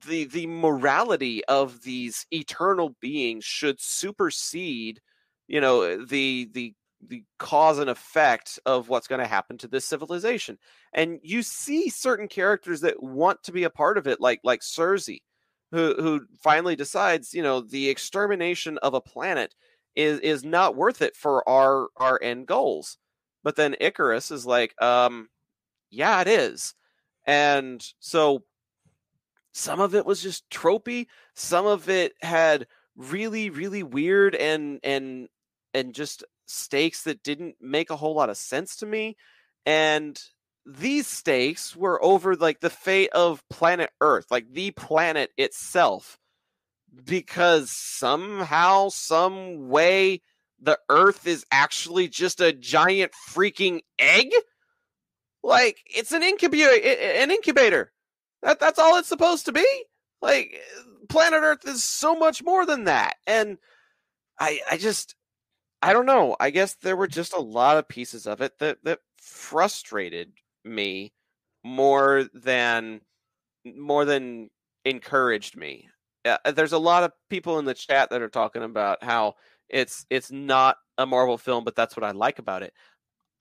the the morality of these eternal beings should supersede you know the the the cause and effect of what's going to happen to this civilization and you see certain characters that want to be a part of it like like Sersi who who finally decides, you know, the extermination of a planet is is not worth it for our our end goals. But then Icarus is like, um, yeah, it is. And so some of it was just tropey, some of it had really really weird and and and just stakes that didn't make a whole lot of sense to me. And these stakes were over like the fate of planet Earth, like the planet itself, because somehow, some way, the Earth is actually just a giant freaking egg. Like it's an incubator, an incubator. That that's all it's supposed to be. Like planet Earth is so much more than that, and I I just I don't know. I guess there were just a lot of pieces of it that that frustrated me more than more than encouraged me. Uh, there's a lot of people in the chat that are talking about how it's it's not a Marvel film, but that's what I like about it.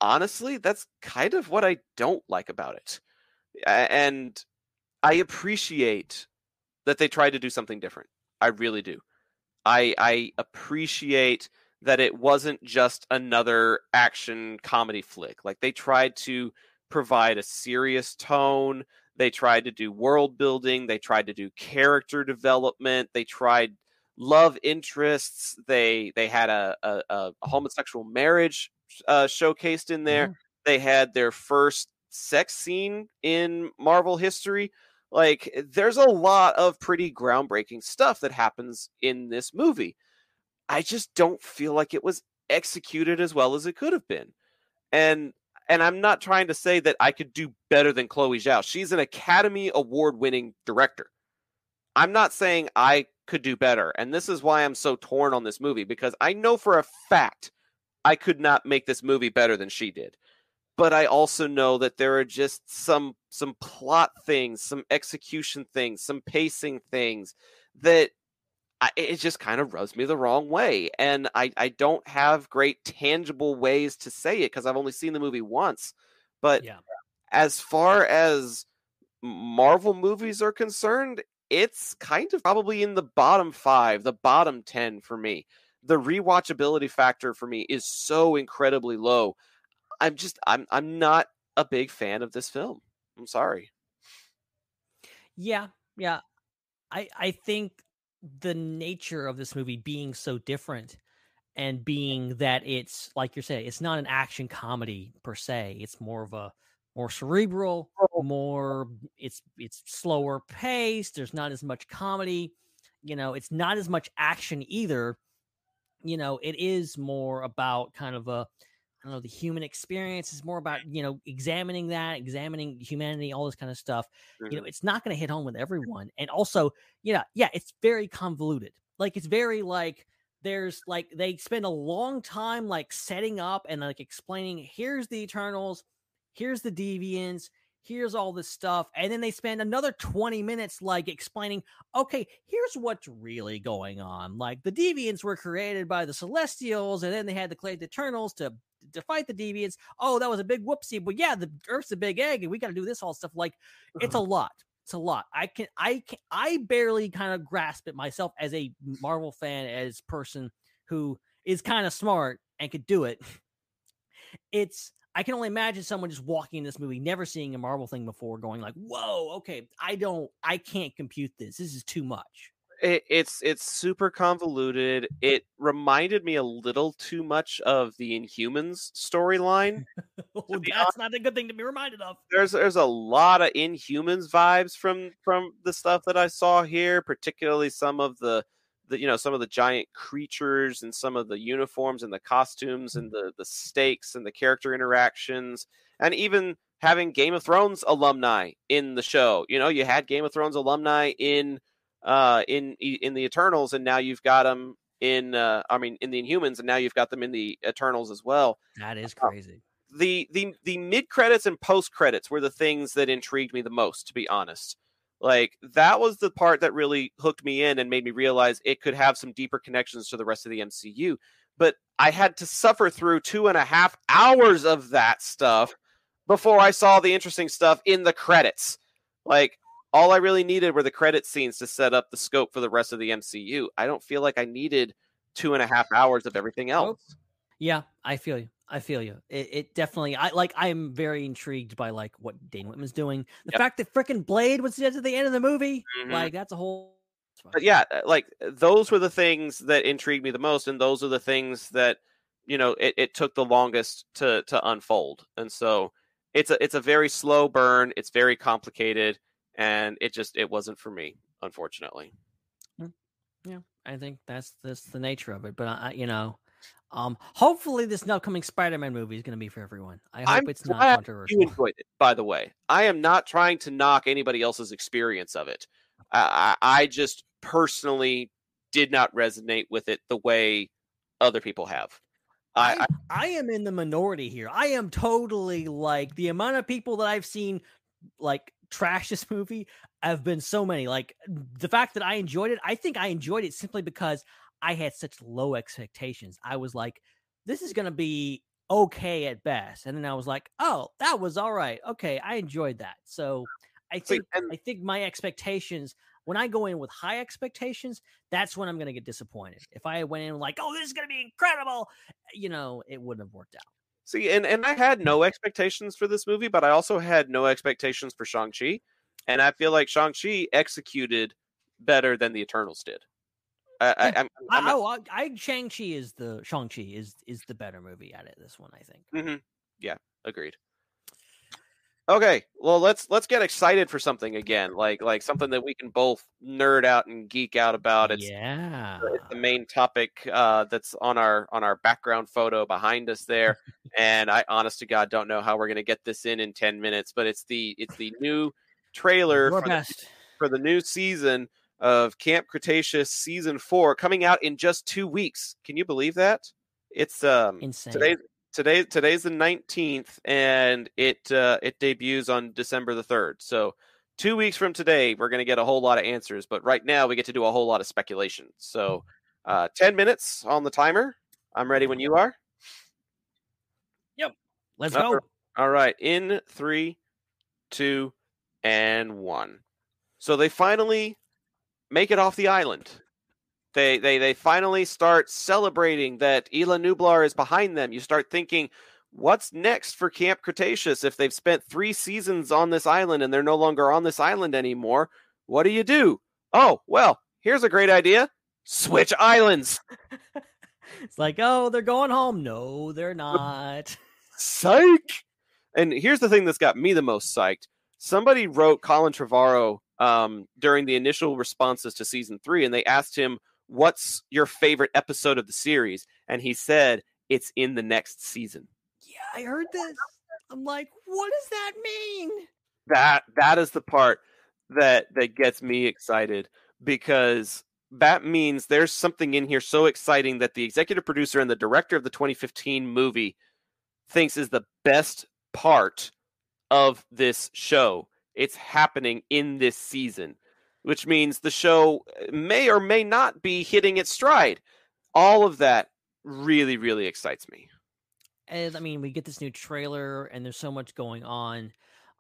Honestly, that's kind of what I don't like about it. And I appreciate that they tried to do something different. I really do. I I appreciate that it wasn't just another action comedy flick. Like they tried to provide a serious tone. They tried to do world building. They tried to do character development. They tried love interests. They they had a a, a homosexual marriage uh, showcased in there. Mhm. They had their first sex scene in Marvel history. Like there's a lot of pretty groundbreaking stuff that happens in this movie. I just don't feel like it was executed as well as it could have been. And and I'm not trying to say that I could do better than Chloe Zhao. She's an Academy Award winning director. I'm not saying I could do better. And this is why I'm so torn on this movie because I know for a fact I could not make this movie better than she did. But I also know that there are just some some plot things, some execution things, some pacing things that I, it just kind of rubs me the wrong way. And I, I don't have great tangible ways to say it because I've only seen the movie once. But Yeah. as far as Marvel movies are concerned, it's kind of probably in the bottom five, the bottom 10 for me. The rewatchability factor for me is so incredibly low. I'm just, I'm, I'm not a big fan of this film. I'm sorry. Yeah, yeah. I I think the nature of this movie being so different and being that it's like you're saying, it's not an action comedy per se. It's more of a more cerebral, oh. more it's it's slower paced. There's not as much comedy. You know, it's not as much action either. You know, it is more about kind of a I don't know, the human experience is more about, you know, examining that, examining humanity, all this kind of stuff. Mhm. You know, it's not going to hit home with everyone. And also, you know, yeah, it's very convoluted. Like it's very like there's like they spend a long time like setting up and like explaining here's the Eternals, here's the Deviants, here's all this stuff. And then they spend another 20 minutes like explaining, okay, here's what's really going on. Like the Deviants were created by the Celestials, and then they had to create the Eternals to to fight the deviants. Oh, that was a big whoopsie. But yeah, the Earth's a big egg, and we got to do this whole stuff. Like it's a uh-huh. lot. It's a lot. I can I can I barely kind of grasp it myself as a Marvel fan, as person who is kind of smart and could do it. It's I can only imagine someone just walking in this movie, never seeing a Marvel thing before, going like, "Whoa, okay, I don't, I can't compute this. This is too much." It, it's it's super convoluted. It reminded me a little too much of the Inhumans storyline. [LAUGHS] Well, oh, be that's not a good thing to be reminded of. There's there's a lot of Inhumans vibes from from the stuff that I saw here, particularly some of the the you know some of the giant creatures and some of the uniforms and the costumes and the the stakes and the character interactions and even having Game of Thrones alumni in the show. You know, you had Game of Thrones alumni in uh in in the Eternals and now you've got them in uh I mean in the Inhumans and now you've got them in the Eternals as well That is Oh. crazy. the the the mid credits and post credits were the things that intrigued me the most to be honest like that was the part that really hooked me in and made me realize it could have some deeper connections to the rest of the mcu but i had to suffer through two and a half hours of that stuff before i saw the interesting stuff in the credits like all i really needed were the credit scenes to set up the scope for the rest of the mcu i don't feel like i needed two and a half hours of everything else Yeah, I feel you. I feel you. It, it definitely. I like. I am very intrigued by like what Dane Whitman's doing. The Yep. fact that freaking Blade was at the end of the movie, Mhm. like that's a whole. but yeah uh, like those were the things that intrigued me the most and those are the things that you know it, it took the longest to to unfold and so it's a it's a very slow burn it's very complicated and it just it wasn't for me unfortunately Yeah, I think that's that's the nature of it. But I, you know, um, hopefully this upcoming Spider-Man movie is going to be for everyone. I hope I'm it's not controversial. you enjoyed it by the way i am not trying to knock anybody else's experience of it i i, I just personally did not resonate with it the way other people have I, I, I am in the minority here. I am totally like the amount of people that I've seen like trash this [LAUGHS] movie have been so many. Like the fact that I enjoyed it, I think I enjoyed it simply because I had such low expectations. I was like, this is gonna be okay at best. And then I was like, oh, that was all right. Okay, I enjoyed that. So I think and- I think my expectations when I go in with high expectations, that's when I'm going to get disappointed. If I went in like, "Oh, this is going to be incredible," you know, it wouldn't have worked out. See, and, and I had no expectations for this movie, but I also had no expectations for Shang-Chi. And I feel like Shang-Chi executed better than the Eternals did. I, I, I'm, I'm not- oh, I, I Shang Chi is the Shang Chi is is the better movie at it. This one, I think. Mhm. Yeah, agreed. Okay, well let's let's get excited for something again, like like something that we can both nerd out and geek out about. It's yeah, it's the main topic uh, that's on our on our background photo behind us there [LAUGHS] and i honest to god don't know how we're going to get this in in 10 minutes but it's the it's the new trailer for the, for the new season of camp cretaceous season 4 coming out in just 2 weeks can you believe that it's um Insane. today today today's the 19th and it uh it debuts on december the 3rd so two weeks from today we're going to get a whole lot of answers but right now we get to do a whole lot of speculation. So uh 10 minutes on the timer. I'm ready when you are. Yep. Let's go. all right. In three two and one. So they finally make it off the island they they they finally start celebrating that Isla Nublar is behind them. You start thinking, what's next for Camp Cretaceous if they've spent three seasons on this island and they're no longer on this island anymore? What do you do? Oh, well, here's a great idea. Switch islands. [LAUGHS] it's like, oh, they're going home. No, they're not. Psych. And here's the thing that's got me the most psyched. Somebody wrote Colin Trevorrow um, during the initial responses to season three, and they asked him, "What's your favorite episode of the series?" And he said, "It's in the next season." Yeah, I heard this. I'm like, what does that mean? That that is the part that that gets me excited because that means there's something in here so exciting that the executive producer and the director of the 2015 movie thinks is the best part of this show. It's happening in this season, which means the show may or may not be hitting its stride. All of that really, really excites me. And I mean, we get this new trailer, and there's so much going on.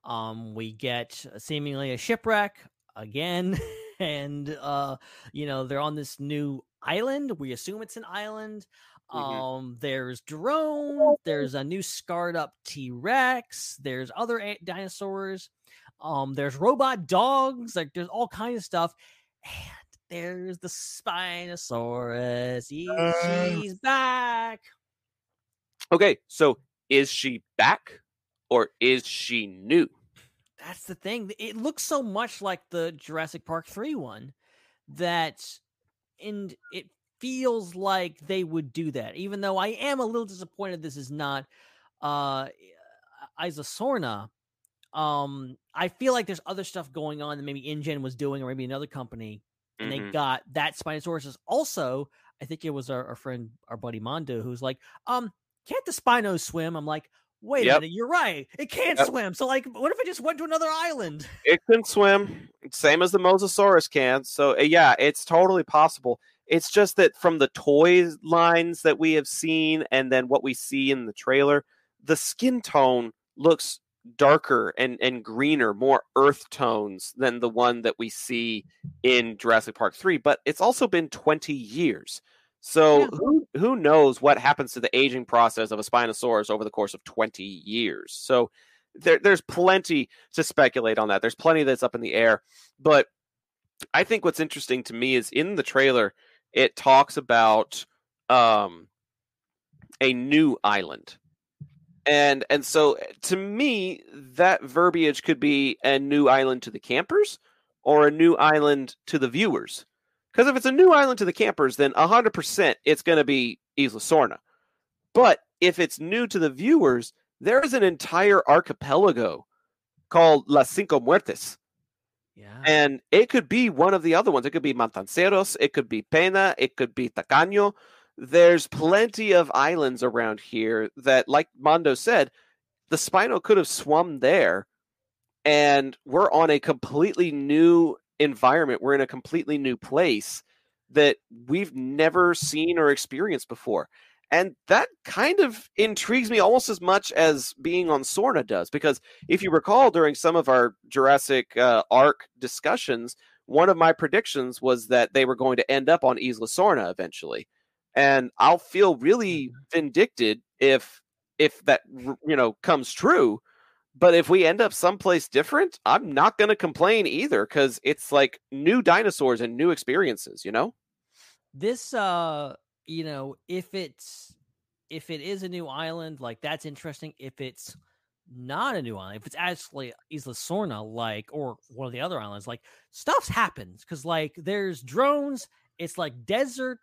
Um, we get seemingly a shipwreck again, [LAUGHS] and uh, you know they're on this new island. We assume it's an island. Mhm. Um, there's drone. There's a new scarred up T Rex. There's other a- dinosaurs. Um, there's robot dogs. Like there's all kinds of stuff. And there's the Spinosaurus. He- Uh. She's back. Okay, so is she back or is she new? That's the thing. It looks so much like the Jurassic Park 3 one that and it feels like they would do that. Even though I am a little disappointed this is not uh Isla Sorna. Um I feel like there's other stuff going on that maybe InGen was doing or maybe another company and they Mhm. got that Spinosaurus. Also, I think it was our, our friend, our buddy Mondo, who's like, um, can't the Spinos swim? I'm like, wait Yep. a minute, you're right. It can't Yep. swim. So like, what if it just went to another island? It can swim, same as the Mosasaurus can. So uh, yeah, it's totally possible. It's just that from the toy lines that we have seen and then what we see in the trailer, the skin tone looks darker and, and greener, more earth tones than the one that we see in Jurassic Park 3. But it's also been 20 years. So Yeah. who, who knows what happens to the aging process of a Spinosaurus over the course of 20 years? So there, there's plenty to speculate on that. There's plenty that's up in the air. But I think what's interesting to me is in the trailer, it talks about um, a new island. And and so to me, that verbiage could be a new island to the campers or a new island to the viewers. Because if it's a new island to the campers, then 100% it's going to be Isla Sorna. But if it's new to the viewers, there is an entire archipelago called Las Cinco Muertes. Yeah. And it could be one of the other ones. It could be Matanceros, it could be Pena, it could be Tacaño. There's plenty of islands around here that, like Mondo said, the Spino could have swum there, and we're on a completely new environment. We're in a completely new place that we've never seen or experienced before. And that kind of intrigues me almost as much as being on Sorna does, because if you recall during some of our Jurassic uh, Arc discussions, one of my predictions was that they were going to end up on Isla Sorna eventually, and I'll feel really vindicted if if that you know comes true. But if we end up someplace different, I'm not going to complain either because it's like new dinosaurs and new experiences, you know. this uh you know if it's if it is a new island like that's interesting if it's not a new island if it's actually isla sorna like or one of the other islands like stuff's happens because like there's drones it's like desert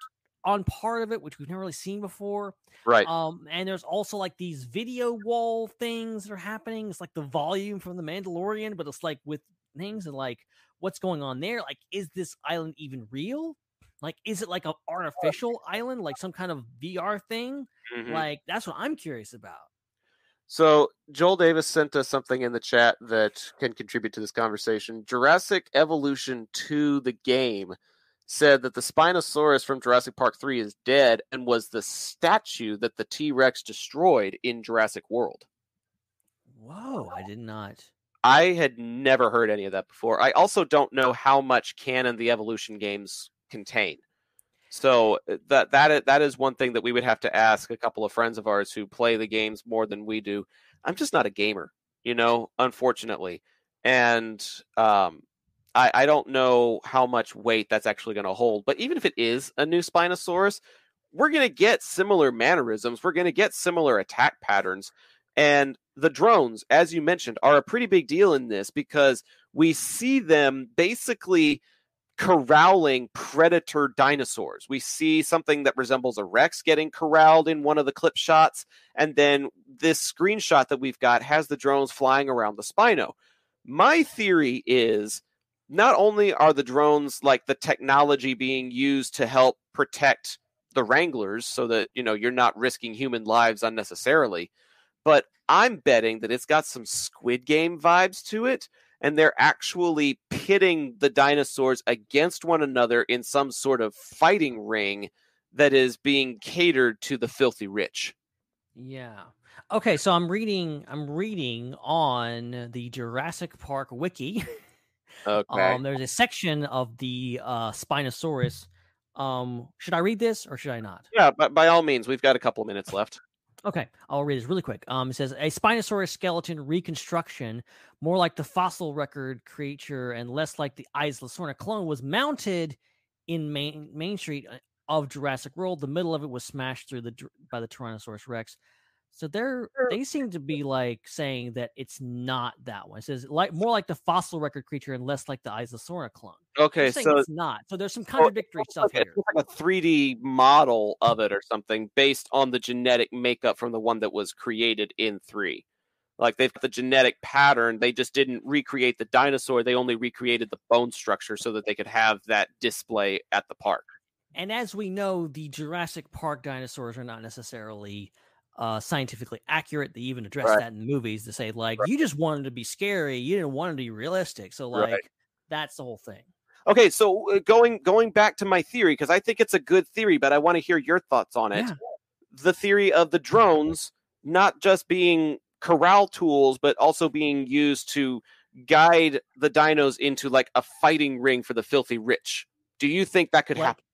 on part of it which we've never really seen before Right. um and there's also like these video wall things that are happening it's like the volume from the mandalorian but it's like with things and like what's going on there like is this island even real like is it like an artificial island like some kind of vr thing Mhm. like that's what i'm curious about So Joel Davis sent us something in the chat that can contribute to this conversation. Jurassic Evolution 2, the game, said that the Spinosaurus from Jurassic Park 3 is dead and was the statue that the T Rex destroyed in Jurassic World. whoa i did not I had never heard any of that before. I also don't know how much canon the Evolution games contain. So uh, that that that is one thing that we would have to ask a couple of friends of ours who play the games more than we do. I'm just not a gamer, you know, unfortunately, and um, I I don't know how much weight that's actually going to hold. But even if it is a new Spinosaurus, we're going to get similar mannerisms. We're going to get similar attack patterns. And the drones, as you mentioned, are a pretty big deal in this because we see them basically corralling predator dinosaurs. We see something that resembles a Rex getting corralled in one of the clip shots. And then this screenshot that we've got has the drones flying around the Spino. My theory is not only are the drones like the technology being used to help protect the wranglers so that you know you're not risking human lives unnecessarily but i'm betting that it's got some squid game vibes to it and they're actually pitting the dinosaurs against one another in some sort of fighting ring that is being catered to the filthy rich Yeah. Okay, so I'm reading I'm reading on the Jurassic Park wiki. [LAUGHS] okay Um there's a section of the uh Spinosaurus. Um should I read this or should I not? yeah but by all means we've got a couple of minutes left Okay, I'll read this really quick. Um, it says a Spinosaurus skeleton reconstruction, more like the fossil record creature and less like the Isla Sorna clone, was mounted in Main Main Street uh, of Jurassic World. The middle of it was smashed through the by the Tyrannosaurus Rex. So they're they seem to be like saying that it's not that one. It says like more like the fossil record creature and less like the Isla Sorna clone. okay so it's not. So there's some contradictory stuff like, here. like a 3D model of it or something based on the genetic makeup from the one that was created in 3. Like they've got the genetic pattern, they just didn't recreate the dinosaur, they only recreated the bone structure so that they could have that display at the park. And as we know, the Jurassic Park dinosaurs are not necessarily uh, scientifically accurate. They even address Right. that in the movies to say, like, you just wanted to be scary, you didn't want to be realistic. So, like, Right. that's the whole thing. Okay, so uh, going going back to my theory because I think it's a good theory, but I want to hear your thoughts on it. Yeah. The theory of the drones not just being corral tools, but also being used to guide the dinos into like a fighting ring for the filthy rich. Do you think that could Like, happen?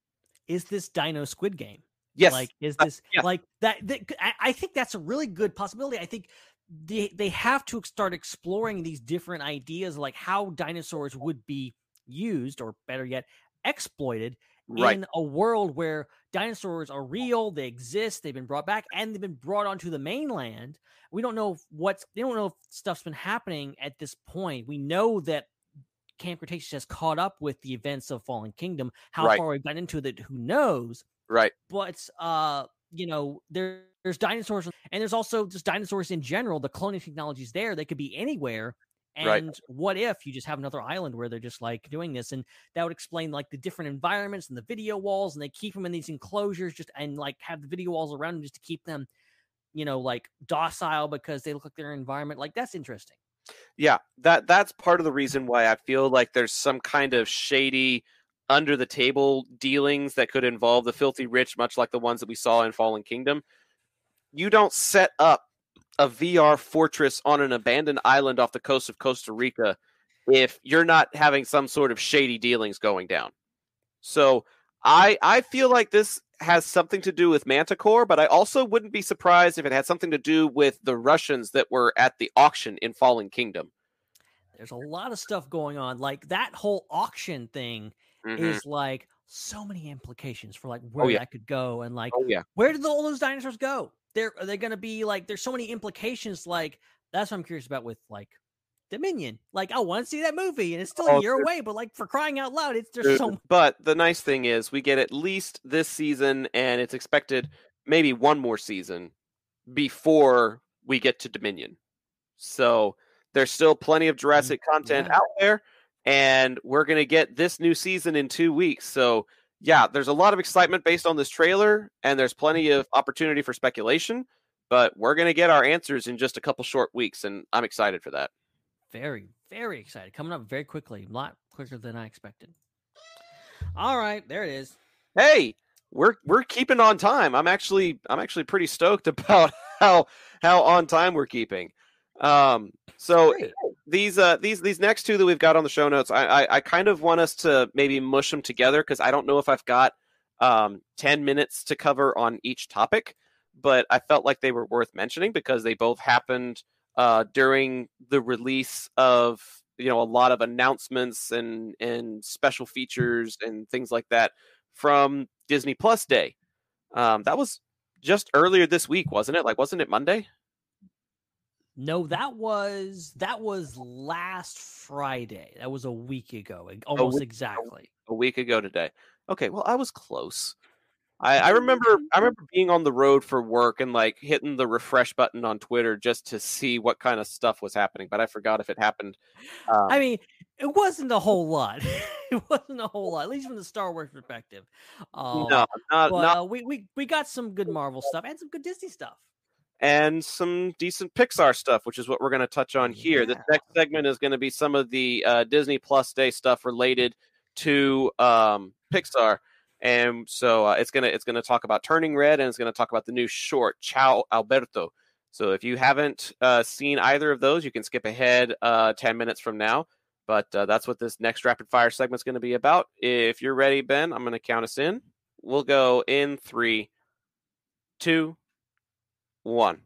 Is this Dino Squid Game? Yes. Like, is Uh, this yeah. like that? that I, I think that's a really good possibility. I think they they have to start exploring these different ideas, like how dinosaurs would be used, or better yet, exploited right. in a world where dinosaurs are real, they exist, they've been brought back, and they've been brought onto the mainland. We don't know what's they don't know if stuff's been happening at this point. We know that Camp Cretaceous has caught up with the events of Fallen Kingdom. How Right. far we've gotten into it, who knows? Right. But uh, you know, there, there's dinosaurs, and there's also just dinosaurs in general. The cloning technology is there; they could be anywhere. And Right. what if you just have another island where they're just like doing this, and that would explain like the different environments and the video walls, and they keep them in these enclosures, just and like have the video walls around them just to keep them, you know, like docile because they look like their environment. Like that's interesting. Yeah, that that's part of the reason why I feel like there's some kind of shady under the table dealings that could involve the filthy rich much like the ones that we saw in Fallen Kingdom. You don't set up a VR fortress on an abandoned island off the coast of Costa Rica if you're not having some sort of shady dealings going down. So I I feel like this has something to do with Manticore, but I also wouldn't be surprised if it had something to do with the Russians that were at the auction in Fallen Kingdom. There's a lot of stuff going on. Like that whole auction thing Mhm. is like so many implications for like where yeah. that could go, and like Oh yeah, where did all those dinosaurs go? They're are they going to be like? There's so many implications. Like that's what I'm curious about with like Dominion. Like I want to see that movie, and it's still Oh, a year away. But like for crying out loud, it's there's so But the nice thing is we get at least this season, and it's expected maybe one more season before we get to Dominion. So there's still plenty of Jurassic content yeah. out there, and we're gonna get this new season in two weeks. So yeah, there's a lot of excitement based on this trailer, and there's plenty of opportunity for speculation. But we're gonna get our answers in just a couple short weeks, and I'm excited for that. very very excited. Coming up very quickly, a lot quicker than I expected. All right, there it is. hey we're we're keeping on time i'm actually i'm actually pretty stoked [LAUGHS] about how how on time we're keeping um so Great. These uh these these next two that we've got on the show notes i i, I kind of want us to maybe mush them together because i don't know if i've got um 10 minutes to cover on each topic but i felt like they were worth mentioning because they both happened uh during the release of you know a lot of announcements and and special features and things like that from Disney Plus Day. Um, that was just earlier this week, wasn't it? Like, wasn't it Monday? No, that was that was last Friday. That was a week ago, almost week- exactly. A week ago today. Okay, well, I was close. I, I remember I remember being on the road for work and like hitting the refresh button on Twitter just to see what kind of stuff was happening, but I forgot if it happened. Um, I mean, it wasn't a whole lot. [LAUGHS] it wasn't a whole lot, at least from the Star Wars perspective. Um, no, not but not uh, we, we we got some good Marvel stuff and some good Disney stuff. And some decent Pixar stuff, which is what we're going to touch on here. This Yeah. next segment is going to be some of the uh, Disney Plus Day stuff related to um, Pixar, and so uh, it's gonna it's gonna talk about Turning Red, and it's gonna talk about the new short Ciao Alberto. So if you haven't uh, seen either of those, you can skip ahead uh, ten minutes from now. But uh, that's what this next rapid fire segment is going to be about. If you're ready, Ben, I'm going to count us in. We'll go in three, two, one.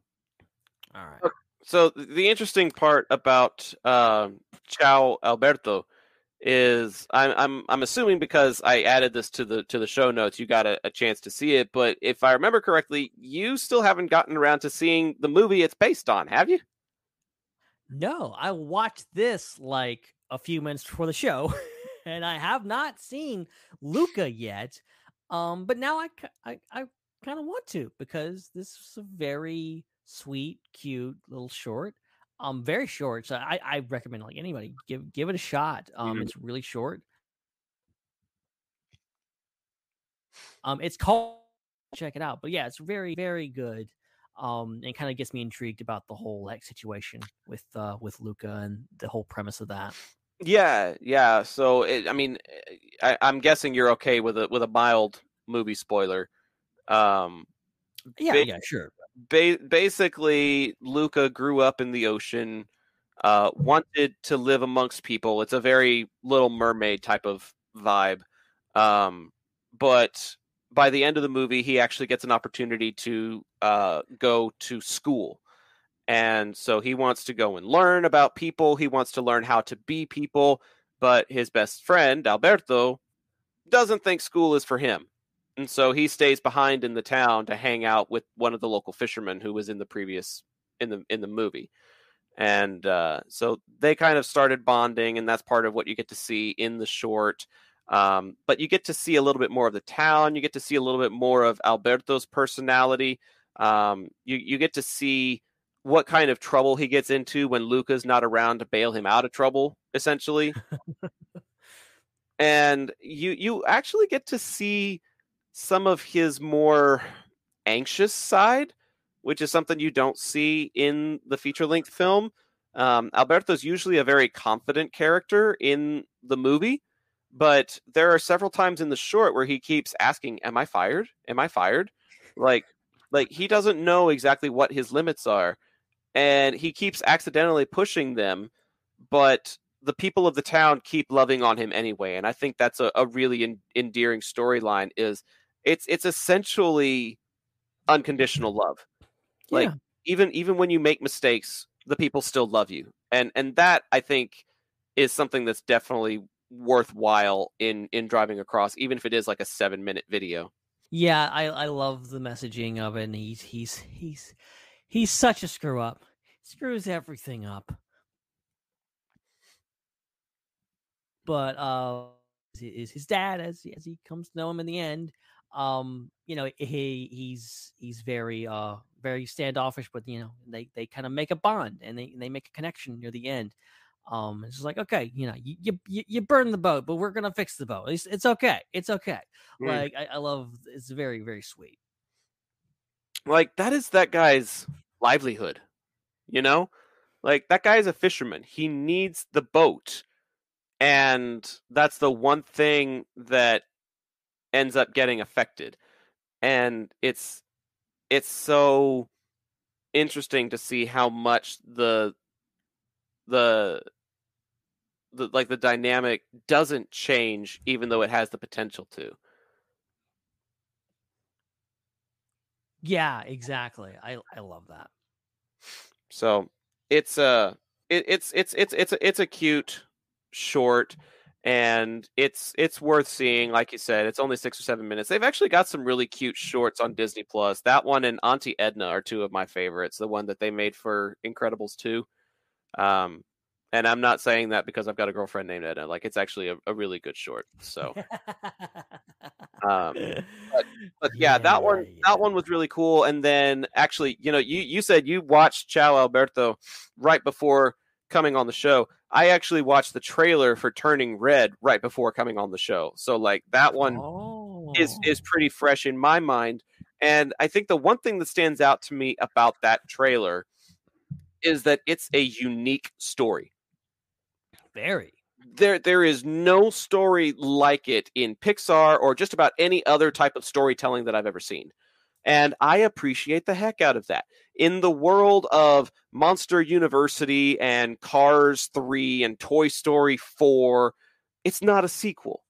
All right. Okay. So the interesting part about um, Ciao Alberto is I'm I'm I'm assuming because I added this to the to the show notes, you got a, a chance to see it. But if I remember correctly, you still haven't gotten around to seeing the movie it's based on, have you? No, I watched this like a few minutes before the show, [LAUGHS] and I have not seen Luca yet. Um, but now I I, I kind of want to because this is a very sweet, cute little short. Um, very short, so I, I recommend like anybody give give it a shot. Um, Mhm. it's really short. Um, it's called check it out, but yeah, it's very very good. Um, and kind of gets me intrigued about the whole like situation with uh with Luca and the whole premise of that. Yeah, yeah. So it, I mean, I, I'm guessing you're okay with a with a mild movie spoiler. Um, Yeah, Ba- yeah, sure. ba- basically Luca grew up in the ocean, uh, wanted to live amongst people. It's a very Little Mermaid type of vibe, um, but by the end of the movie, he actually gets an opportunity to uh, go to school, and so he wants to go and learn about people. He wants to learn how to be people, but his best friend Alberto doesn't think school is for him. And so he stays behind in the town to hang out with one of the local fishermen who was in the previous in the in the movie. And uh, so they kind of started bonding, and that's part of what you get to see in the short. Um, but you get to see a little bit more of the town. You get to see a little bit more of Alberto's personality. Um, you you get to see what kind of trouble he gets into when Luca's not around to bail him out of trouble, essentially. [LAUGHS] and you you actually get to see some of his more anxious side, which is something you don't see in the feature length film. Um, Alberto's usually a very confident character in the movie, but there are several times in the short where he keeps asking, "Am I fired? Am I fired?" Like, like he doesn't know exactly what his limits are, and he keeps accidentally pushing them, but the people of the town keep loving on him anyway, and I think that's a, a really en- endearing storyline. Is it's it's essentially unconditional love. Like Yeah. even even when you make mistakes, the people still love you, and and that I think is something that's definitely worthwhile in in driving across, even if it is like a seven minute video. Yeah, I I love the messaging of it. And he's he's he's he's such a screw up. Screws everything up. But uh, is his dad as as he comes to know him in the end. Um, you know, he he's he's very uh very standoffish, but you know they they kind of make a bond and they they make a connection near the end. Um, it's just like okay, you know, you you you burn the boat, but we're gonna fix the boat. It's, it's okay. It's okay. Mm. Like I, I love it's very very sweet. like that is that guy's livelihood you know like that guy is a fisherman he needs the boat and that's the one thing that ends up getting affected and it's it's so interesting to see how much the the the like the dynamic doesn't change even though it has the potential to Yeah, exactly. I I love that. So it's a it, it's it's it's it's a, it's a cute short, and it's it's worth seeing. Like you said, it's only six or seven minutes. They've actually got some really cute shorts on Disney Plus. That one and Auntie Edna are two of my favorites. The one that they made for Incredibles two. Um, and I'm not saying that because I've got a girlfriend named Edna. Like it's actually a, a really good short. So, [LAUGHS] um, but yeah, that one yeah. that one was really cool. And then actually, you know, you you said you watched Ciao Alberto right before coming on the show. I actually watched the trailer for Turning Red right before coming on the show. So like that one oh. is is pretty fresh in my mind. And I think the one thing that stands out to me about that trailer is that it's a unique story. very. There there is no story like it in Pixar or just about any other type of storytelling that I've ever seen. And I appreciate the heck out of that. In the world of Monster University and Cars 3 and Toy Story 4, it's not a sequel.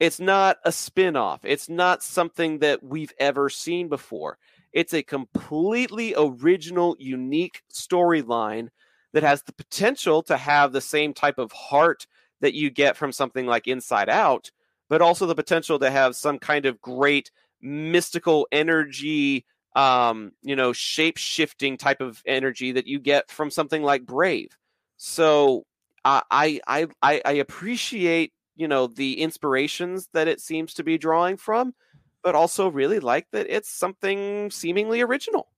It's not a spin off. It's not something that we've ever seen before. It's a completely original, unique storyline that has the potential to have the same type of heart that you get from something like Inside Out, but also the potential to have some kind of great mystical energy, um, you know, shape shifting type of energy that you get from something like Brave. So uh, I I I I appreciate you know the inspirations that it seems to be drawing from, but also really like that it's something seemingly original.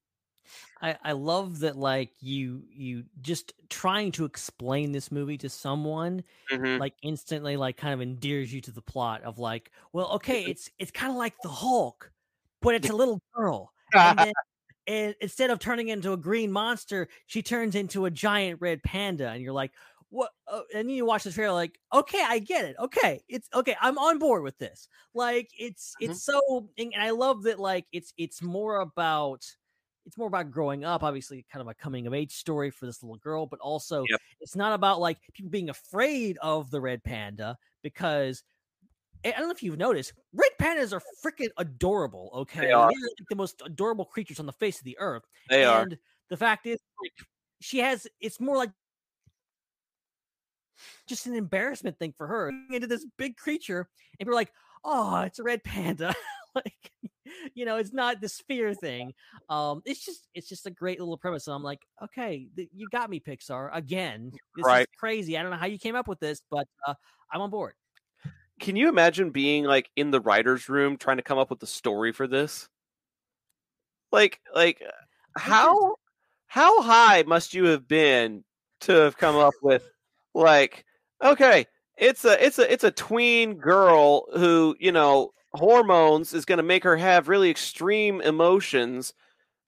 I, I love that like you you just trying to explain this movie to someone Mhm. like instantly like kind of endears you to the plot of like well okay Mhm. it's it's kind of like the hulk but it's a little girl and then [LAUGHS] and instead of turning into a green monster she turns into a giant red panda and you're like what uh, and then you watch the trailer like okay i get it okay it's okay i'm on board with this like it's Mhm. it's so and i love that like it's it's more about it's more about growing up obviously kind of a coming of age story for this little girl but also Yep. it's not about like people being afraid of the red panda because I don't know if you've noticed, red pandas are freaking adorable. Okay, are. They're like the most adorable creatures on the face of the earth. They are. and the fact is, she has. It's more like just an embarrassment thing for her into this big creature, and we're like, "Oh, it's a red panda." [LAUGHS] like, [LAUGHS] you know, it's not the sphere [LAUGHS] thing. Um, it's just, it's just a great little premise. And I'm like, okay, th- you got me, Pixar. Again, this is Right. crazy. I don't know how you came up with this, but uh, I'm on board. Can you imagine being like in the writers' room trying to come up with the story for this? Like, like how how high must you have been to have come up with like okay it's a it's a it's a tween girl who you know hormones is going to make her have really extreme emotions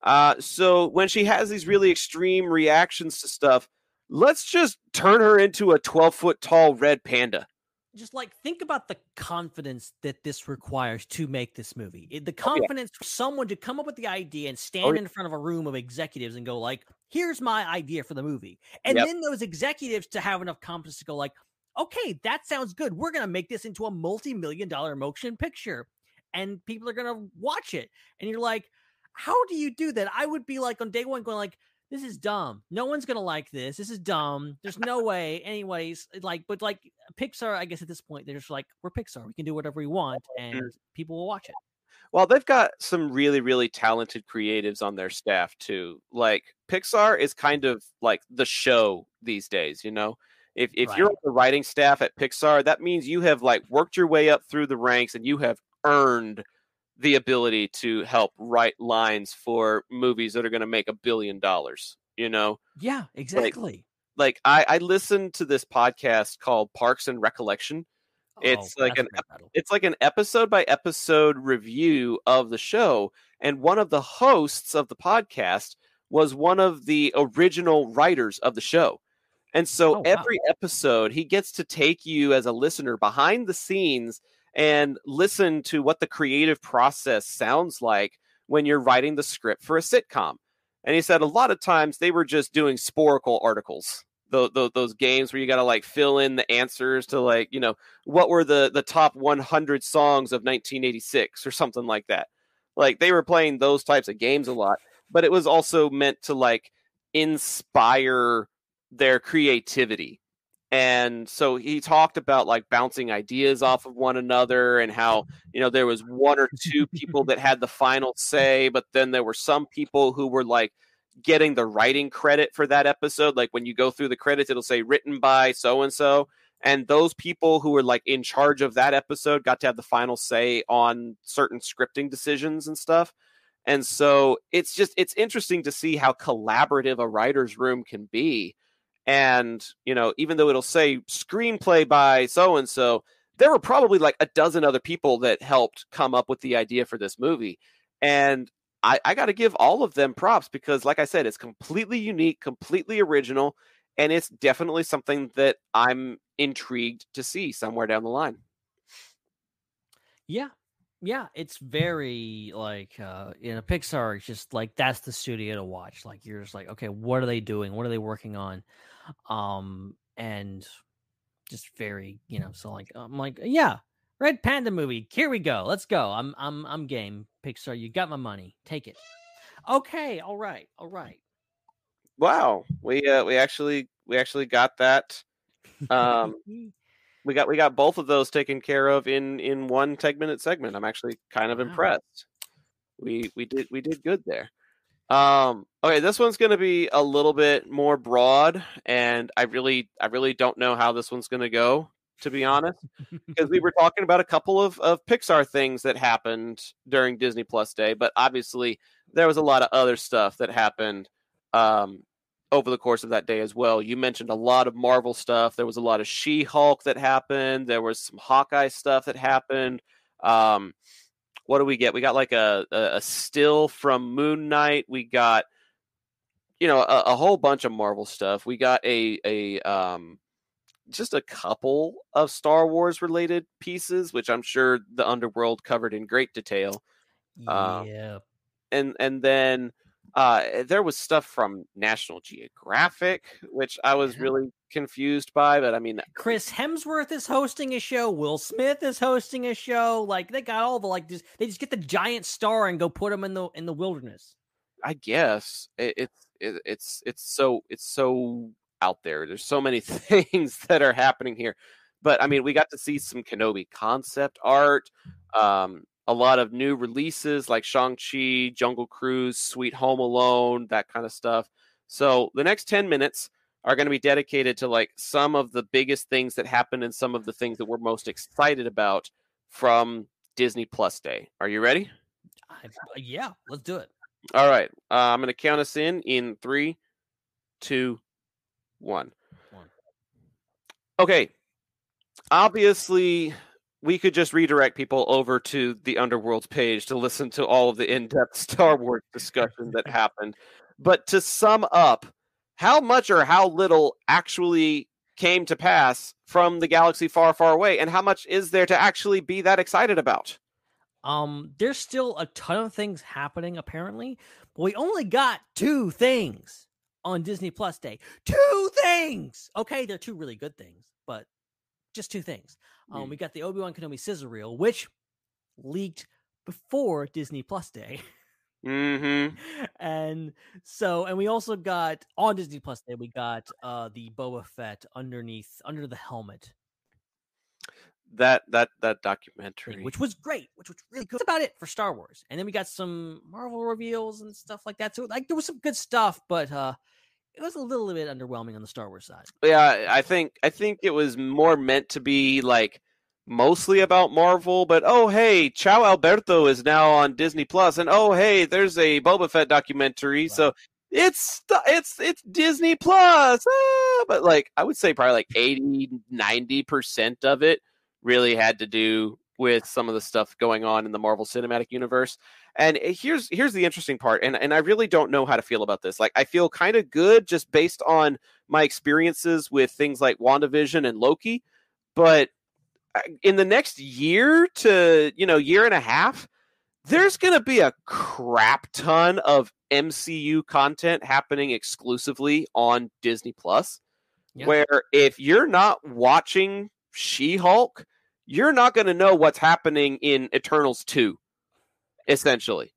uh so when she has these really extreme reactions to stuff let's just turn her into a 12 foot tall red panda just like think about the confidence that this requires to make this movie. The Oh, yeah. confidence for someone to come up with the idea and stand Oh, yeah. in front of a room of executives and go like, "Here's my idea for the movie," and Yep. then those executives to have enough confidence to go like, "Okay, that sounds good. We're gonna make this into a multi-million dollar motion picture, and people are gonna watch it." And you're like, "How do you do that?" I would be like on day one going like. This is dumb. No one's gonna like this. This is dumb. There's no way. Anyways, like, but like Pixar, I guess at this point, they're just like, we're Pixar. We can do whatever we want, [LAUGHS] Mm-hmm. and people will watch it. Well, they've got some really, really talented creatives on their staff too. Like Pixar is kind of like the show these days, you know. If if you're on the writing staff at Pixar, that means you have like worked your way up through the ranks and you have earned the ability to help write lines for movies that are going to make a billion dollars, you know. Yeah, exactly. Like I I listened to this podcast called Parks and Recollection it's Oh, like an it's like an episode by episode review of the show and one of the hosts of the podcast was one of the original writers of the show and so Oh, wow. every episode he gets to take you as a listener behind the scenes and listen to what the creative process sounds like when you're writing the script for a sitcom and he said a lot of times they were just doing Sporcle articles those, those games where you got to like fill in the answers to like you know what were the the top 100 songs of 1986 or something like that like they were playing those types of games a lot but it was also meant to like inspire their creativity. And so he talked about like bouncing ideas off of one another and how you know there was one or two people that had the final say but then there were some people who were like getting the writing credit for that episode. Like when you go through the credits it'll say written by so and so. And those people who were like in charge of that episode got to have the final say on certain scripting decisions and stuff. And so it's just it's interesting to see how collaborative a writer's room can be and, you know, even though it'll say screenplay by so and so, there were probably like a dozen other people that helped come up with the idea for this movie. And I, I got to give all of them props because, like I said, it's completely unique, completely original, and it's definitely something that I'm intrigued to see somewhere down the line. Yeah, yeah, it's very like uh in a Pixar, it's just like that's the studio to watch. Like you're just like, okay, what are they doing? What are they working on? Um and just very, you know, so like I'm like, yeah, Red Panda movie. Here we go. Let's go. I'm I'm I'm game. Pixar, you got my money. Take it. Okay, all right. All right. Wow. We uh we actually we actually got that um [LAUGHS] we got we got both of those taken care of in in one 10 minute segment. I'm actually kind of Wow. impressed. We we did we did good there. Um okay, this one's going to be a little bit more broad and I really I really don't know how this one's going to go to be honest [LAUGHS] because we were talking about a couple of of Pixar things that happened during Disney Plus Day, but obviously there was a lot of other stuff that happened um over the course of that day as well. You mentioned a lot of Marvel stuff. There was a lot of She Hulk that happened. There was some Hawkeye stuff that happened. Um, what do we get? We got like a, a, still from Moon Knight. We got, you know, a, a whole bunch of Marvel stuff. We got a a um, just a couple of Star Wars related pieces, which I'm sure the Underworld covered in great detail Um, yeah. and and then uh, there was stuff from National Geographic, which I was really confused by. But I mean, Chris Hemsworth is hosting a show. Will Smith is hosting a show. Like they got all the like just they just get the giant star and go put him in the in the wilderness. I guess it, it's it, it's it's so it's so out there. There's so many [LAUGHS] things that are happening here. But I mean, we got to see some Kenobi concept art, um, a lot of new releases like Shang Chi, Jungle Cruise, Sweet Home Alone, that kind of stuff. So the next ten minutes are going to be dedicated to like some of the biggest things that happened and some of the things that we're most excited about from Disney Plus Day. Are you ready? I, yeah, let's do it. All right. Uh, I'm going to count us in in three, two, one. One. Okay. Obviously, we could just redirect people over to the Underworld's page to listen to all of the in depth [LAUGHS] Star Wars discussion that happened. But to sum up, how much or how little actually came to pass from the galaxy far, far away, and how much is there to actually be that excited about? Um, there's still a ton of things happening apparently, but we only got two things on Disney Plus Day. Two things. Okay, they're two really good things, but just two things. Um, Mm. we got the Obi Wan Kenobi sizzle reel, which leaked before Disney Plus Day. [LAUGHS] Mm-hmm. [LAUGHS] and so and we also got on Disney Plus Day we got uh the Boba Fett underneath under the helmet That that that documentary. which was great, which was really good. That's about it for Star Wars. And then we got some Marvel reveals and stuff like that. So like there was some good stuff, but uh it was a little bit underwhelming on the Star Wars side. yeah i think i think it was more meant to be like mostly about marvel but oh hey Ciao alberto is now on disney plus and oh hey there's a boba fett documentary so it's it's it's disney plus ah, but like i would say probably like 80 90% of it really had to do with some of the stuff going on in the marvel cinematic universe. And eh, here's here's the interesting part and and i really don't know how to feel about this. Like i feel kind of good just based on my experiences with things like WandaVision and Loki, but Uh, in the next year to, you know, year and a half, there's going to be a crap ton of MCU content happening exclusively on Disney Plus. Yeah. Where if you're not watching She-Hulk, you're not going to know what's happening in Eternals 2 essentially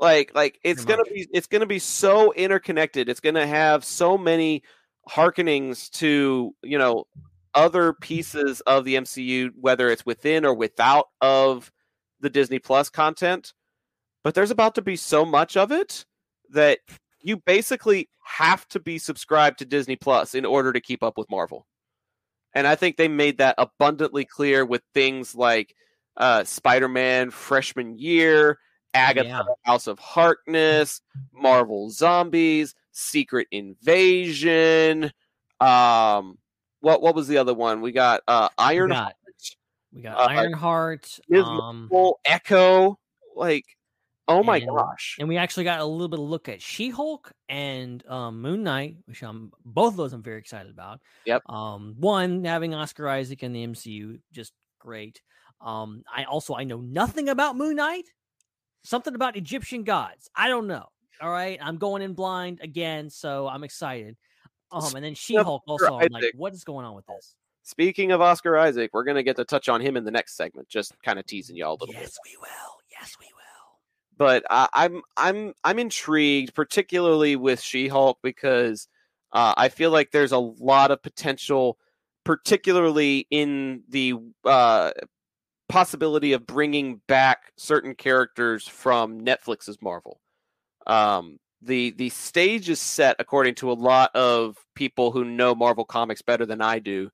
like like it's gonna be it's gonna be so interconnected it's gonna have so many hearkenings to you know other pieces of the MCU, whether it's within or without of the Disney Plus content. But there's about to be so much of it that you basically have to be subscribed to Disney Plus in order to keep up with Marvel. And I think they made that abundantly clear with things like uh, Spider Man Freshman Year, Agatha Yeah. House of Harkness, Marvel Zombies, Secret Invasion. Um, what what was the other one? We got uh, We Iron got, we got Uh, Ironheart. Um, Echo. Like, oh my And- gosh! and we actually got a little bit of look at She-Hulk and um, Moon Knight, which I'm both of those I'm very excited about. Yep. Um, one having Oscar Isaac in the MCU, just great. Um, I also I know nothing about Moon Knight. Something about Egyptian gods. I don't know. All right, I'm going in blind again, so I'm excited. Um, and then She-Hulk also. I'm like, what is going on with this? Speaking of Oscar Isaac, we're gonna get to touch on him in the next segment. Just kind of teasing y'all a little bit. Yes, we will. Yes, we will. but I, I'm I'm I'm intrigued, particularly with She-Hulk, because uh, I feel like there's a lot of potential, particularly in the uh, possibility of bringing back certain characters from Netflix's Marvel. Um, the the stage is set according to a lot of people who know Marvel comics better than I do.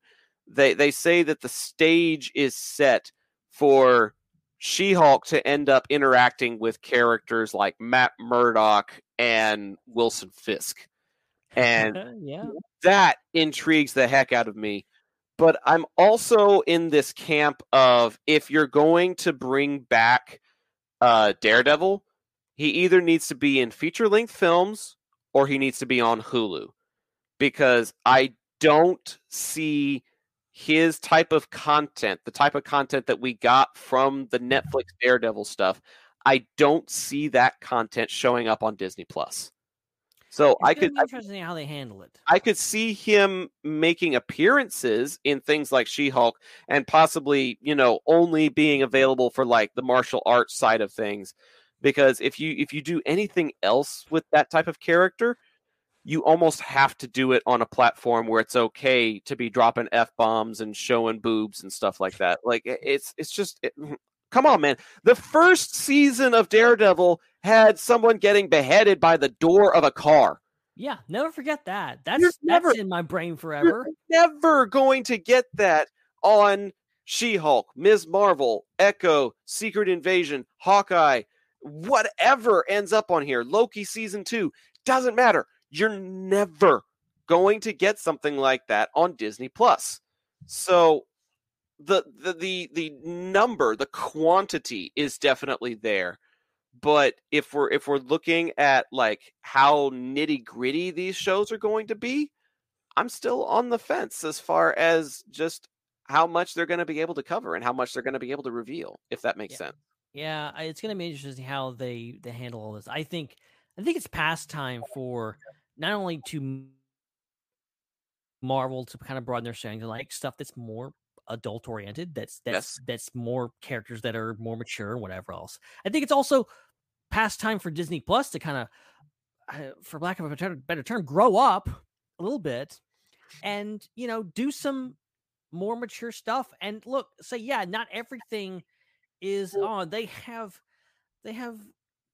They they say that the stage is set for she-Hulk to end up interacting with characters like Matt Murdock and Wilson Fisk. And [LAUGHS] yeah, that intrigues the heck out of me. But I'm also in this camp of if you're going to bring back uh, Daredevil, he either needs to be in feature length films or he needs to be on Hulu. Because I don't see his type of content, the type of content that we got from the Netflix Daredevil stuff, I don't see that content showing up on Disney Plus. So It's I could be interesting how they handle it. I could see him making appearances in things like She-Hulk and possibly, you know, only being available for like the martial arts side of things because if you if you do anything else with that type of character, you almost have to do it on a platform where it's okay to be dropping f-bombs and showing boobs and stuff like that. Like it's it's just it, mm, come on man. The first season of Daredevil had someone getting beheaded by the door of a car. Yeah, never forget that. That's You're never- that's in my brain forever. never going to get that on She Hulk, Ms. Marvel, Echo, Secret Invasion, Hawkeye, whatever ends up on here, Loki season two, doesn't matter. You're never going to get something like that on Disney Plus. So the the the the number, the quantity is definitely there. But if we're if we're looking at like how nitty gritty these shows are going to be, I'm still on the fence as far as just how much they're going to be able to cover and how much they're going to be able to reveal, if that makes Yeah. sense. Yeah, it's going to be interesting how they they handle all this. I think I think it's past time for not only to Marvel to kind of broaden their sharing, like stuff that's more adult oriented. That's that's Yes. that's more characters that are more mature and whatever else. I think it's also past time for Disney Plus to kind of, uh, for lack of a better, better term, grow up a little bit, and you know do some more mature stuff. And look, say yeah, not everything is oh They have, they have,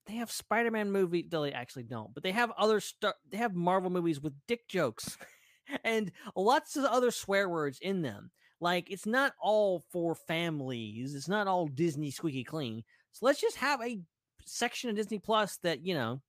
they have Spider-Man movie. They actually don't, but they have other stuff. They have Marvel movies with dick jokes, [LAUGHS] and lots of other swear words in them. Like it's not all for families. It's not all Disney squeaky clean. So let's just have a section of Disney Plus that you know,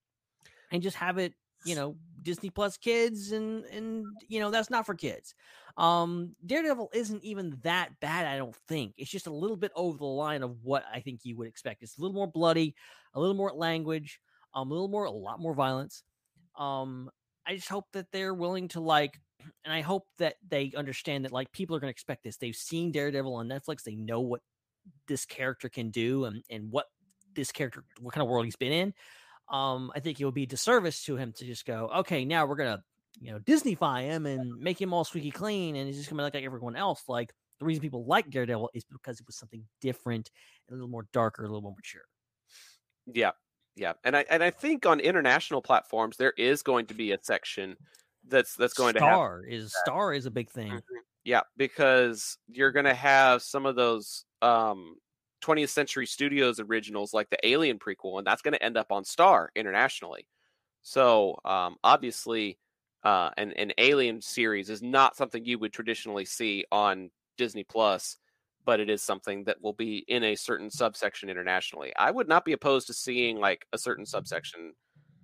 and just have it you know Disney Plus kids and and you know that's not for kids. Um Daredevil isn't even that bad I don't think. It's just a little bit over the line of what I think you would expect. It's a little more bloody, a little more language, um, a little more a lot more violence. Um I just hope that they're willing to like [CLEARS THROAT] and I hope that they understand that like people are going to expect this. They've seen Daredevil on Netflix. They know what this character can do and and what this character what kind of world he's been in um, I think it would be a disservice to him to just go, okay, now we're gonna, you know, Disneyfy him and make him all squeaky clean, and he's just gonna look like everyone else. Like the reason people like Daredevil is because it was something different, and a little more darker, a little more mature. Yeah, yeah, and I and I think on international platforms there is going to be a section that's that's going to happen. Star is Star is a big thing. Mhm. Yeah, because you're going to have some of those um 20th Century Studios originals like the Alien prequel, and that's going to end up on Star internationally. So um, obviously, uh, an an Alien series is not something you would traditionally see on Disney Plus, but it is something that will be in a certain subsection internationally. I would not be opposed to seeing like a certain subsection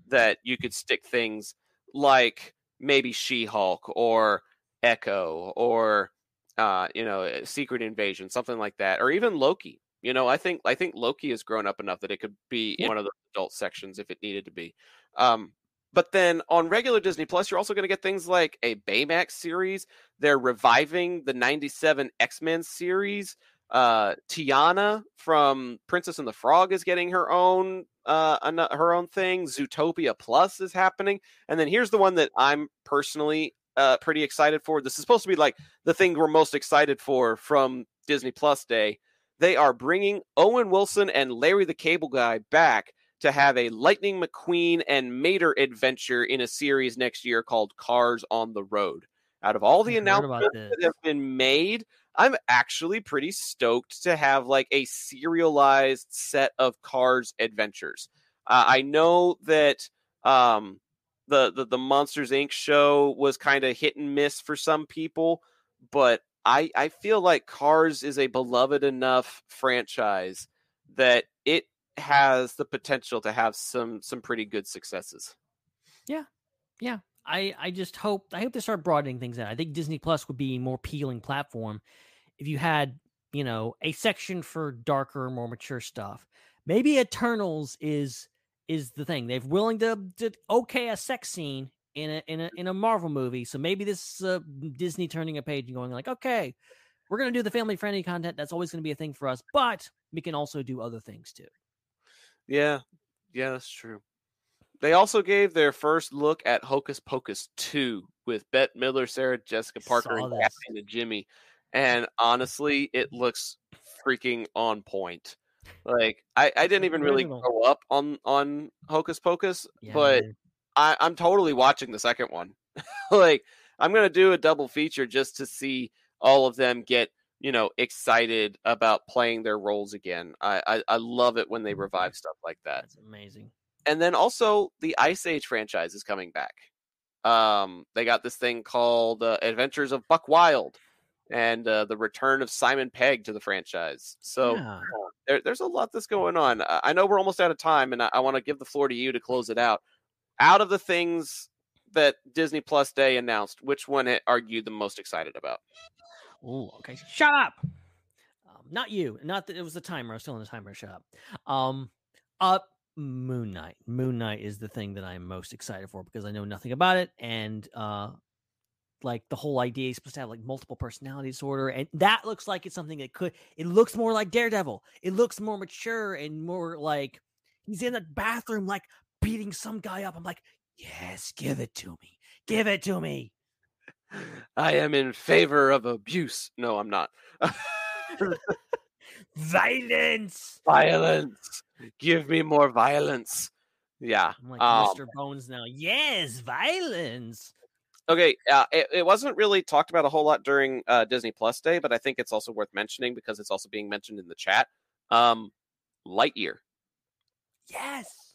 that you could stick things like maybe She-Hulk or Echo or uh, you know, Secret Invasion, something like that, or even Loki. You know, I think I think Loki has grown up enough that it could be in one of the adult sections if it needed to be. Um, but then on regular Disney Plus, you're also going to get things like a Baymax series. They're reviving the '97 X Men series. Uh, Tiana from Princess and the Frog is getting her own uh ano- her own thing. Zootopia Plus is happening, and then here's the one that I'm personally uh pretty excited for. This is supposed to be like the thing we're most excited for from Disney Plus Day. They are bringing Owen Wilson and Larry the Cable Guy back to have a Lightning McQueen and Mater adventure in a series next year called Cars on the Road. Out of all the I heard about announcements that have been made, I'm actually pretty stoked to have like a serialized set of Cars adventures. Uh, I know that um, the, the the Monsters Inc. show was kind of hit and miss for some people, but I I feel like Cars is a beloved enough franchise that it has the potential to have some some pretty good successes. Yeah. Yeah. I I just hope I hope they start broadening things out. I think Disney Plus would be a more appealing platform if you had you know a section for darker, more mature stuff. Maybe Eternals is is the thing. They're willing to, to okay a sex scene in a in a in a Marvel movie. So maybe this is uh, Disney turning a page and going like, okay, we're gonna do the family friendly content. That's always gonna be a thing for us, but we can also do other things too. Yeah, yeah, that's true. They also gave their first look at Hocus Pocus 2 with Bette Midler, Sarah Jessica Parker, and and Jimmy. And honestly, it looks freaking on point. Like I, I didn't even really grow up on on Hocus Pocus, Yeah, but man. I, I'm totally watching the second one. [LAUGHS] like I'm gonna do a double feature just to see all of them get you know excited about playing their roles again. I I, I love it when they revive stuff like that. that's amazing. And then also the Ice Age franchise is coming back. Um, they got this thing called uh, Adventures of Buck Wild, and uh, the return of Simon Pegg to the franchise. So Yeah. there, there's a lot that's going on. I I know we're almost out of time, and I, I want to give the floor to you to close it out. Out of the things that Disney Plus Day announced, which one are you the most excited about? Oh, okay. Shut up. Um, not you. Not that it was the timer. I was still in the timer. Shut up. Um, uh, Moon Knight. Moon Knight is the thing that I'm most excited for because I know nothing about it, and uh, like the whole idea is supposed to have like multiple personality disorder, and that looks like it's something that could. It looks more like Daredevil. It looks more mature and more like he's in the bathroom, like beating some guy up. I'm like, yes, give it to me. Give it to me. I am in favor of abuse. No, I'm not. [LAUGHS] Violence. violence. Give me more violence. Yeah. I'm like Um, Mr. Bones now. Yes, violence. Okay. Uh, it, it wasn't really talked about a whole lot during uh, Disney Plus Day, but I think it's also worth mentioning because it's also being mentioned in the chat. Um, Lightyear. Yes.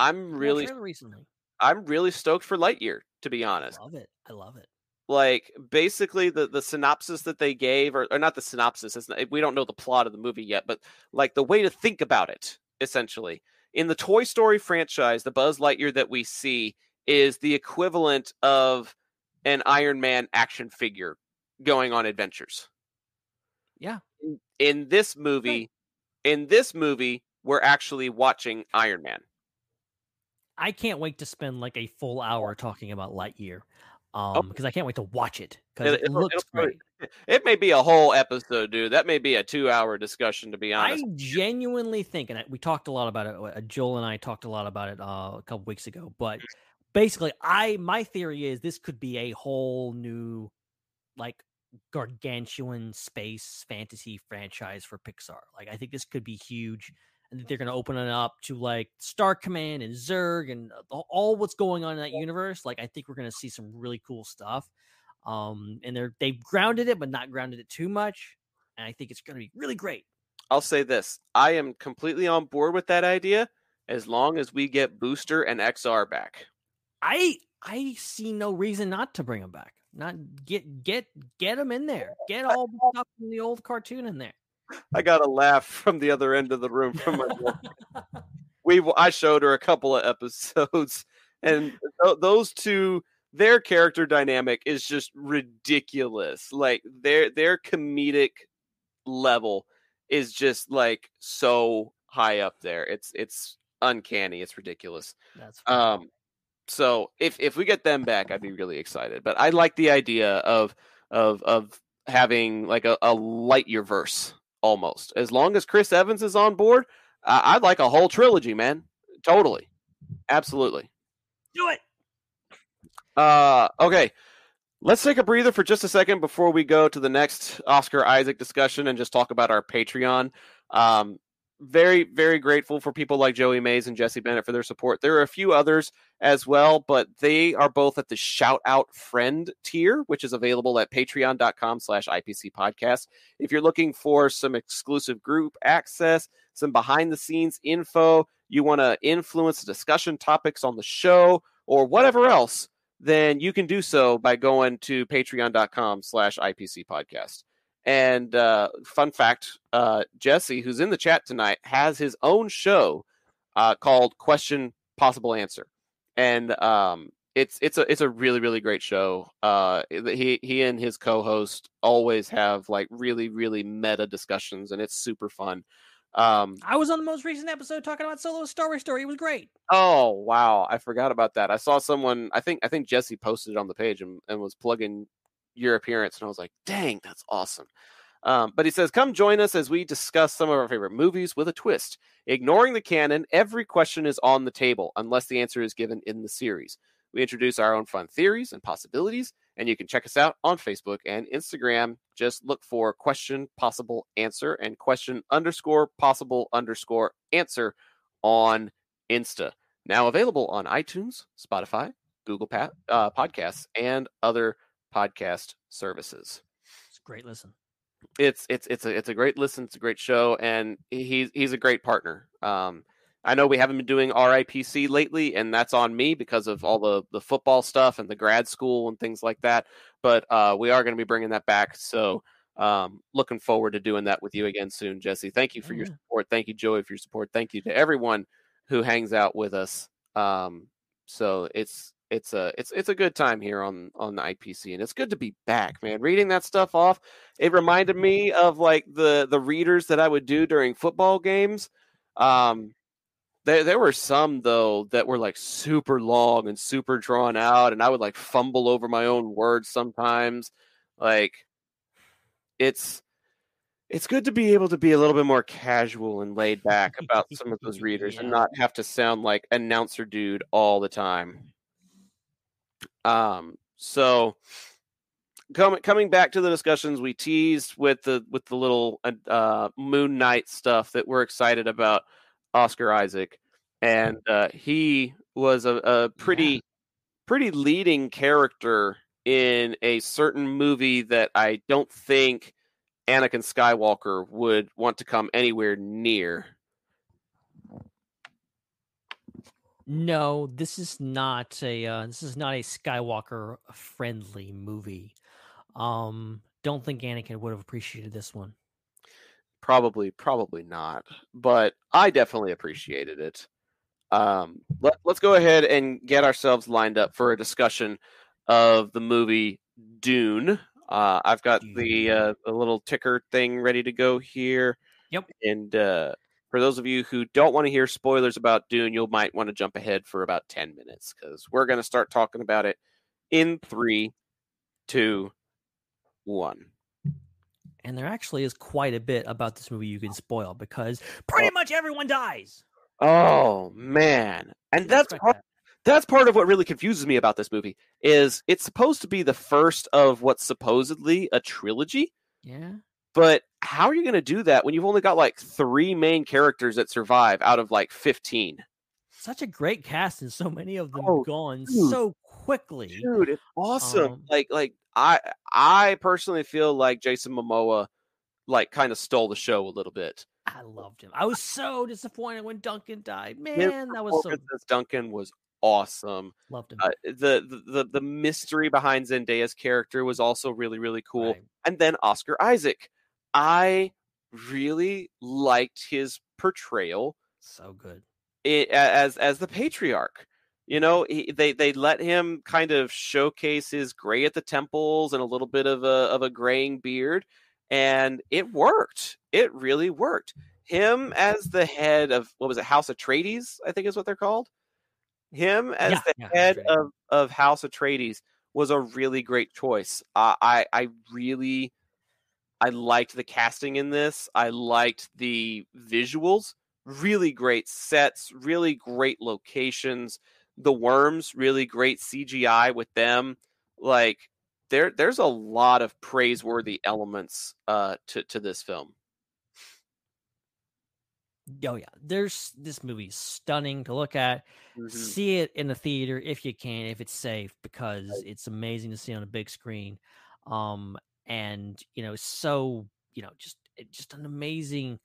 I'm really, recently. I'm really stoked for Lightyear. To be honest, I love it. I love it. like basically the the synopsis that they gave, or, or not the synopsis. It's not, we don't know the plot of the movie yet, but like the way to think about it, essentially. In the Toy Story franchise, the Buzz Lightyear that we see is the equivalent of an Iron Man action figure going on adventures. Yeah. In, in this movie, in this movie, we're actually watching Iron Man. I can't wait to spend like a full hour talking about Lightyear. Um, because I can't wait to watch it because It- it, looks it'll great. It may be a whole episode, dude. That may be a two-hour discussion, to be honest. I genuinely think, and I- we talked a lot about it. uh, Joel and I talked a lot about it uh, a couple weeks ago. But basically, I my theory is this could be a whole new, like, gargantuan space fantasy franchise for Pixar. Like, I think this could be huge. And they're going to open it up to like Star Command and Zurg and all what's going on in that universe. Like I think we're going to see some really cool stuff. Um, and they're they've grounded it, but not grounded it too much. And I think it's going to be really great. I'll say this: I am completely on board with that idea as long as we get Booster and XR back. I I see no reason not to bring them back. Not get get get them in there. Get all the stuff from the old cartoon in there. [LAUGHS] I got a laugh from the other end of the room from my [LAUGHS] we I showed her a couple of episodes [LAUGHS] and th- those two their character dynamic is just ridiculous. Like their their comedic level is just like so high up there. It's it's uncanny. It's ridiculous. That's um so if if we get them back, I'd be really excited. But I like the idea of of of having like a, a Lightyear verse almost. As long as Chris Evans is on board, uh, I'd like a whole trilogy, man. Totally, absolutely. Do it. Uh, okay. Let's take a breather for just a second before we go to the next Oscar Isaac discussion and just talk about our Patreon. Um, very, very grateful for people like Joey Mays and Jesse Bennett for their support. There are a few others as well, but they are both at the shout out friend tier, which is available at patreon.com slash IPC podcast. If you're looking for some exclusive group access, some behind the scenes info, you want to influence discussion topics on the show or whatever else, then you can do so by going to patreon.com slash IPC podcast. And uh, fun fact uh, Jesse, who's in the chat tonight, has his own show uh, called Question Possible Answer. And um, it's it's a it's a really really great show. Uh, he he and his co-host always have like really really meta discussions, and it's super fun. Um, I was on the most recent episode talking about Solo Star Wars story. It was great. Oh wow, I forgot about that. I saw someone. I think I think Jesse posted it on the page and, and was plugging your appearance, and I was like, dang, that's awesome. Um, but he says, come join us as we discuss some of our favorite movies with a twist. Ignoring the canon, every question is on the table unless the answer is given in the series. We introduce our own fun theories and possibilities, and you can check us out on Facebook and Instagram. Just look for question possible answer and question underscore possible underscore answer on Insta. Now available on iTunes, Spotify, Google pa- uh, Podcasts, and other podcast services. It's a great listen. It's it's it's a it's a great listen. It's a great show, and he's he's a great partner. Um, I know we haven't been doing RIPC lately, and that's on me because of all the the football stuff and the grad school and things like that. But uh, we are going to be bringing that back. So um, looking forward to doing that with you again soon, Jesse. Thank you for your support. Thank you, Joey, for your support. Thank you to everyone who hangs out with us. Um, so it's it's a it's it's a good time here on on the IPC, and it's good to be back, man. Reading that stuff off, it reminded me of like the the readers that I would do during football games. Um, there there were some though that were like super long and super drawn out, and I would like fumble over my own words sometimes. Like, it's it's good to be able to be a little bit more casual and laid back about some of those readers [LAUGHS] Yeah. and not have to sound like announcer dude all the time. Um, so coming coming back to the discussions we teased with the with the little uh, Moon Knight stuff that we're excited about Oscar Isaac, and uh, he was a, a pretty pretty leading character in a certain movie that I don't think Anakin Skywalker would want to come anywhere near. No, this is not a uh, this is not a Skywalker friendly movie. Um, don't think Anakin would have appreciated this one. Probably, probably not. But I definitely appreciated it. Um, let, let's go ahead and get ourselves lined up for a discussion of the movie Dune. Uh, I've got the uh, the little ticker thing ready to go here. Yep. And uh, for those of you who don't want to hear spoilers about Dune, you might want to jump ahead for about ten minutes because we're going to start talking about it in three, two, one. And there actually is quite a bit about this movie you can spoil because pretty oh. much everyone dies. Oh man, and that's part, that. that's part of what really confuses me about this movie is it's supposed to be the first of what's supposedly a trilogy, yeah. but how are you going to do that when you've only got like three main characters that survive out of like 15? Such a great cast, and so many of them Oh, gone dude. so quickly. Dude, it's awesome. Um, like like I I personally feel like Jason Momoa like kind of stole the show a little bit. I loved him. I was so disappointed when Duncan died. Man, that was so Duncan was awesome. loved him. Uh, the, the the the mystery behind Zendaya's character was also really really cool. Right. And then Oscar Isaac. I really liked his portrayal So good. i- as as the patriarch. You know, he, they they let him kind of showcase his gray at the temples and a little bit of a of a graying beard, and it worked. It really worked. Him as the head of what was it, House Atreides? I think is what they're called. Him as Yeah, the yeah, head Atreides. of of House Atreides was a really great choice. Uh, I I really I liked the casting in this. I liked the visuals. Really great sets, really great locations. The worms, really great CGI with them. Like there there's a lot of praiseworthy elements uh to to this film. Oh yeah, there's this movie stunning to look at. Mhm. See it in the theater if you can, if it's safe, because it's amazing to see on a big screen. Um, and you know, so you know, just just an amazing,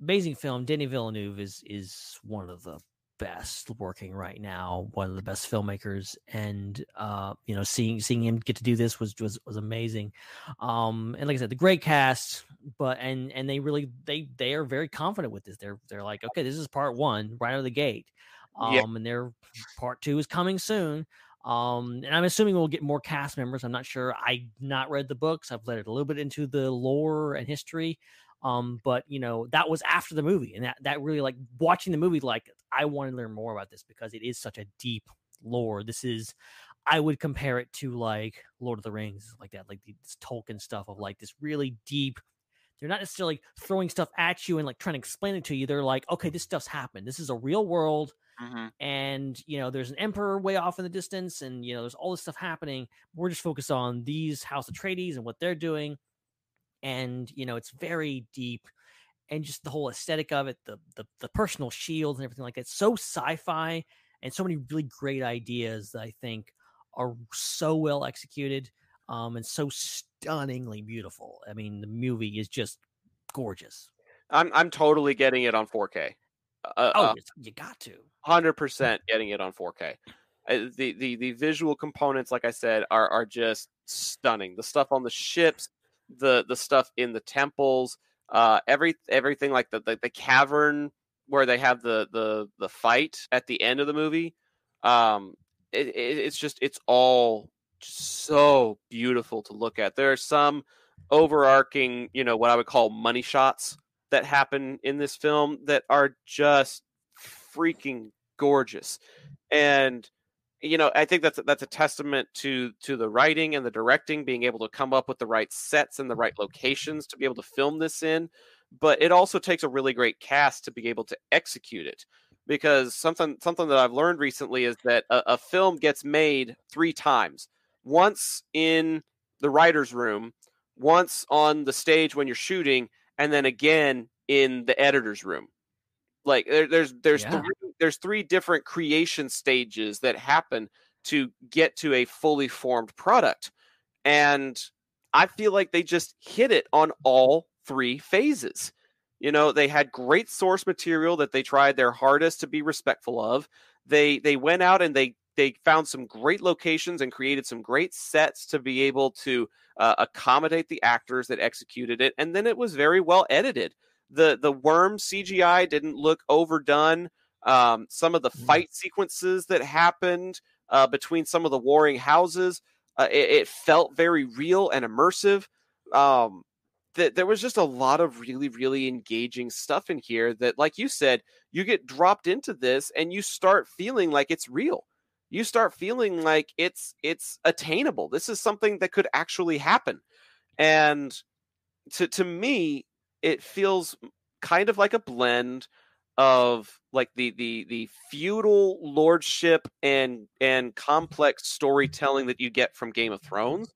amazing film. Denis Villeneuve is is one of the best working right now, one of the best filmmakers, and uh, you know, seeing seeing him get to do this was was was amazing. Um, and like I said, the great cast, but and and they really they they are very confident with this. They're they're like, okay, this is part one right out of the gate. Um, Yeah. and their part two is coming soon. Um, and I'm assuming we'll get more cast members. I'm not sure. I not read the books. I've read it a little bit into the lore and history. Um, but you know, that was after the movie, and that that really like watching the movie, like I want to learn more about this because it is such a deep lore. This is I would compare it to like Lord of the Rings, like that, like this Tolkien stuff of like this really deep. They're not necessarily throwing stuff at you and like trying to explain it to you. They're like, okay, this stuff's happened. This is a real world Mhm. and you know there's an emperor way off in the distance and you know there's all this stuff happening we're just focused on these house atreides and what they're doing and you know it's very deep and just the whole aesthetic of it the the, the personal shields and everything like that so sci-fi and so many really great ideas that i think are so well executed um and so stunningly beautiful i mean the movie is just gorgeous I'm I'm totally getting it on 4K. Uh, oh uh, you got to hundred percent getting it on 4K. Uh, The the the visual components, like I said, are are just stunning. The stuff on the ships, the the stuff in the temples, uh, every everything like the, the the cavern where they have the the the fight at the end of the movie. Um, it, it, it's just it's all just so beautiful to look at. There are some overarching, you know, what I would call money shots that happen in this film that are just freaking gorgeous. And you know, I think that's that's a testament to to the writing and the directing being able to come up with the right sets and the right locations to be able to film this in, but it also takes a really great cast to be able to execute it. Because something something that I've learned recently is that a, a film gets made three times. Once in the writer's room, once on the stage when you're shooting, and then again in the editor's room. Like there, there's there's Yeah. three, there's three different creation stages that happen to get to a fully formed product, and I feel like they just hit it on all three phases. You know, they had great source material that they tried their hardest to be respectful of. They they went out and they they found some great locations and created some great sets to be able to uh, accommodate the actors that executed it, and then it was very well edited. the The worm CGI didn't look overdone. Um, some of the Mm. fight sequences that happened uh, between some of the warring houses, uh, it, it felt very real and immersive. Um, th- there was just a lot of really, really engaging stuff in here. That, like you said, you get dropped into this and you start feeling like it's real you start feeling like it's it's attainable this is something that could actually happen and to to me it feels kind of like a blend of like the the the feudal lordship and and complex storytelling that you get from Game of Thrones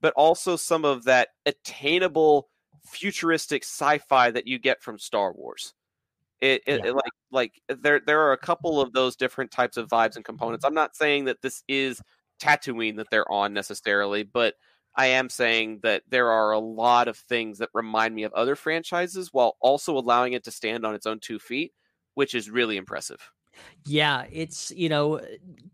but also some of that attainable futuristic sci-fi that you get from Star Wars. It, it, Yeah. it like like there there are a couple of those different types of vibes and components. I'm not saying that this is Tatooine that they're on necessarily, but I am saying that there are a lot of things that remind me of other franchises while also allowing it to stand on its own two feet, which is really impressive. Yeah, it's you know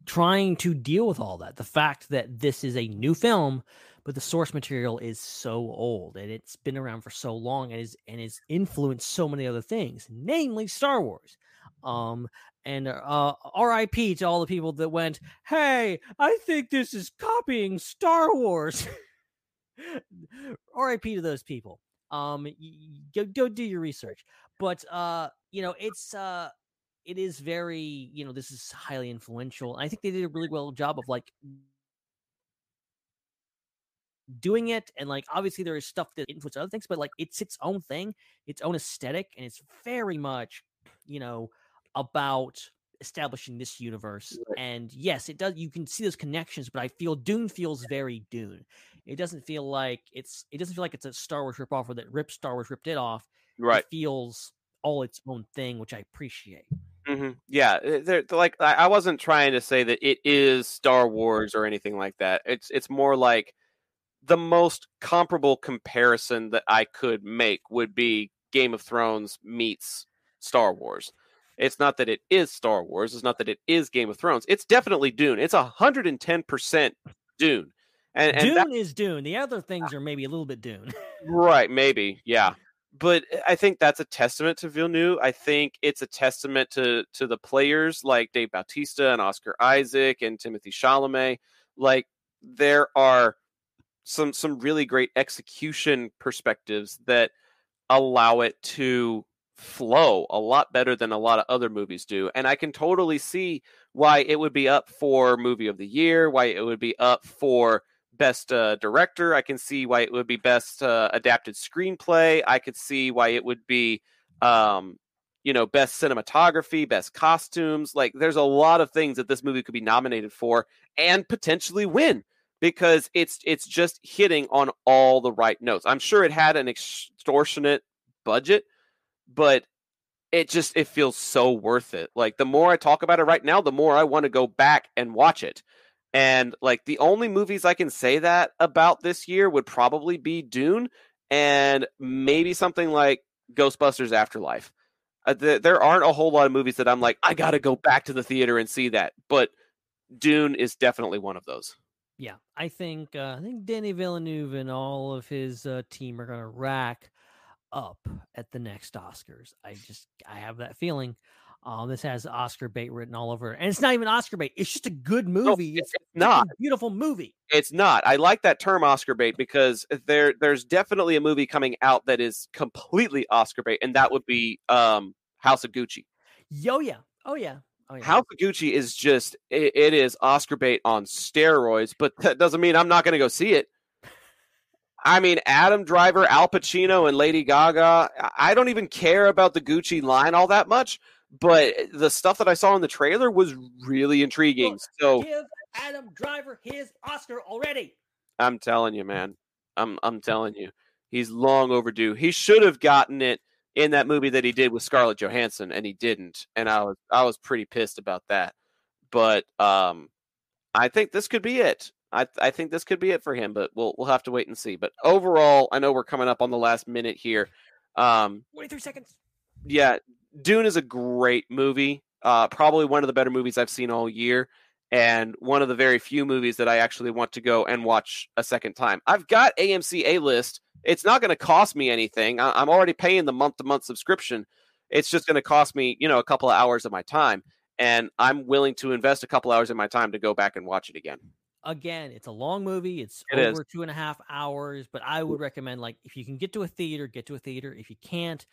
trying to deal with all that. The fact that this is a new film, but the source material is so old and it's been around for so long and is and is influenced so many other things, namely Star Wars. Um and uh RIP to all the people that went, "Hey, I think this is copying Star Wars." [LAUGHS] RIP to those people. Um go go do your research. But uh you know, it's uh it is very you know this is highly influential i think they did a really well job of like doing it and like obviously there is stuff that influences other things but like it's its own thing its own aesthetic and it's very much you know about establishing this universe Right. and yes it does you can see those connections but i feel dune feels very dune it doesn't feel like it's it doesn't feel like it's a star wars ripoff or that rip star wars ripped it off Right. it feels all its own thing which i appreciate hmm Yeah, uh, they're, they're like I wasn't trying to say that it is Star Wars or anything like that. It's it's more like the most comparable comparison that I could make would be Game of Thrones meets Star Wars. It's not that it is Star Wars. It's not that it is Game of Thrones. It's definitely Dune. It's hundred and ten percent Dune. And, and Dune that- is Dune. The other things are maybe a little bit Dune. Right, maybe, yeah. But I think that's a testament to Villeneuve. I think it's a testament to to the players like Dave Bautista and Oscar Isaac and Timothée Chalamet. Like there are some some really great execution perspectives that allow it to flow a lot better than a lot of other movies do. And I can totally see why it would be up for movie of the year, why it would be up for best uh, director. I can see why it would be best uh, adapted screenplay. I could see why it would be, um, you know, best cinematography, best costumes. Like, there's a lot of things that this movie could be nominated for and potentially win because it's it's just hitting on all the right notes. I'm sure it had an extortionate budget, but it just it feels so worth it. Like the more I talk about it right now, the more I want to go back and watch it. And like the only movies I can say that about this year would probably be Dune and maybe something like Ghostbusters Afterlife. Uh, th- there aren't a whole lot of movies that I'm like I got to go back to the theater and see that, but Dune is definitely one of those. Yeah, I think uh, I think Danny Villeneuve and all of his uh, team are gonna rack up at the next Oscars. I just I have that feeling. Um, this has Oscar bait written all over, it. and it's not even Oscar bait. It's just a good movie. it's it's not. a beautiful movie. It's not. I like that term Oscar bait because there there's definitely a movie coming out that is completely Oscar bait, and that would be um, House of Gucci. Yo, yeah, oh yeah, oh yeah. House of Gucci is just it, it is Oscar bait on steroids, but that doesn't mean I'm not going to go see it. I mean, Adam Driver, Al Pacino, and Lady Gaga. I- I don't even care about the Gucci line all that much, but the stuff that I saw in the trailer was really intriguing. So Give Adam Driver his Oscar already. I'm telling you, man. I'm I'm telling you, he's long overdue. He should have gotten it in that movie that he did with Scarlett Johansson, and he didn't. And I was I was pretty pissed about that. But um, I think this could be it. I I think this could be it for him. But we'll we'll have to wait and see. But overall, I know we're coming up on the last minute here. Um, Twenty-three seconds. yeah, Dune is a great movie. Uh, probably one of the better movies I've seen all year, and one of the very few movies that I actually want to go and watch a second time. I've got AMC A list. It's not going to cost me anything. I- I'm already paying the month to month subscription. It's just going to cost me, you know, a couple of hours of my time, and I'm willing to invest a couple hours of my time to go back and watch it again. again, it's a long movie. It's It is. over two and a half hours, but I would recommend like if you can get to a theater, get to a theater. If you can't,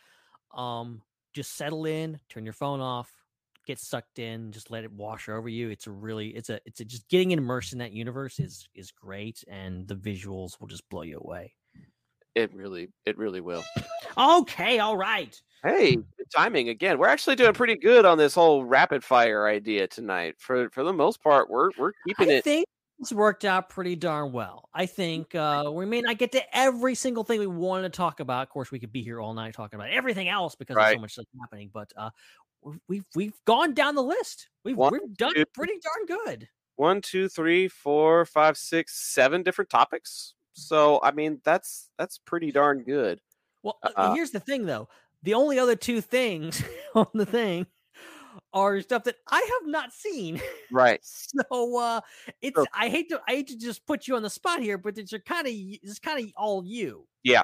um, just settle in, turn your phone off, get sucked in, just let it wash over you. It's a really, it's a, it's a, just getting immersed in that universe is is great, and the visuals will just blow you away. It really, it really will. Okay, all right. Hey, timing again. We're actually doing pretty good on this whole rapid fire idea tonight. For for the most part, we're we're keeping it. I it. think this worked out pretty darn well. I think uh, we may not get to every single thing we wanted to talk about. Of course, we could be here all night talking about everything else because there's so much stuff happening. But uh, we've- we've we've gone down the list. We've One, we've done two- pretty darn good. one, two, three, four, five, six, seven different topics. So I mean, that's that's pretty darn good. Well, uh, Uh, here's the thing, though. The only other two things [LAUGHS] on the thing are stuff that I have not seen. Right. [LAUGHS] So uh it's Sure. I hate to I hate to just put you on the spot here, but it's kind of it's kind of all you. Yeah.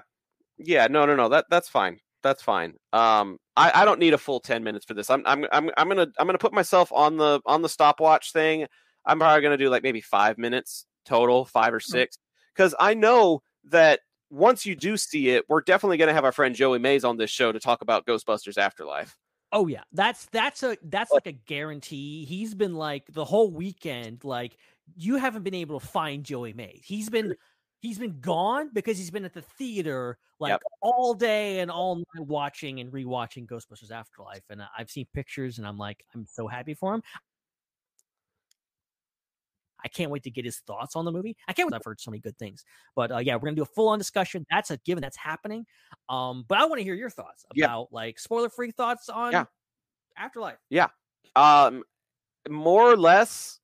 Yeah. No. No. No. That that's fine. That's fine. Um, I, I don't need a full ten minutes for this. I'm I'm I'm I'm gonna I'm gonna put myself on the on the stopwatch thing. I'm probably gonna do like maybe five minutes total, five or six, because I know that once you do see it, we're definitely gonna have our friend Joey Mays on this show to talk about Ghostbusters Afterlife. Oh yeah, that's that's a that's like a guarantee. He's been like the whole weekend, like you haven't been able to find Joey Mays. He's been he's been gone because he's been at the theater like Yep. all day and all night watching and rewatching Ghostbusters Afterlife. And I've seen pictures and I'm like, I'm so happy for him. I can't wait to get his thoughts on the movie. I can't wait. I've heard so many good things. But uh, yeah, we're gonna do a full on discussion. That's a given. That's happening. Um, but I want to hear your thoughts Yeah. about like spoiler free thoughts on Afterlife. Yeah. Um, more or less,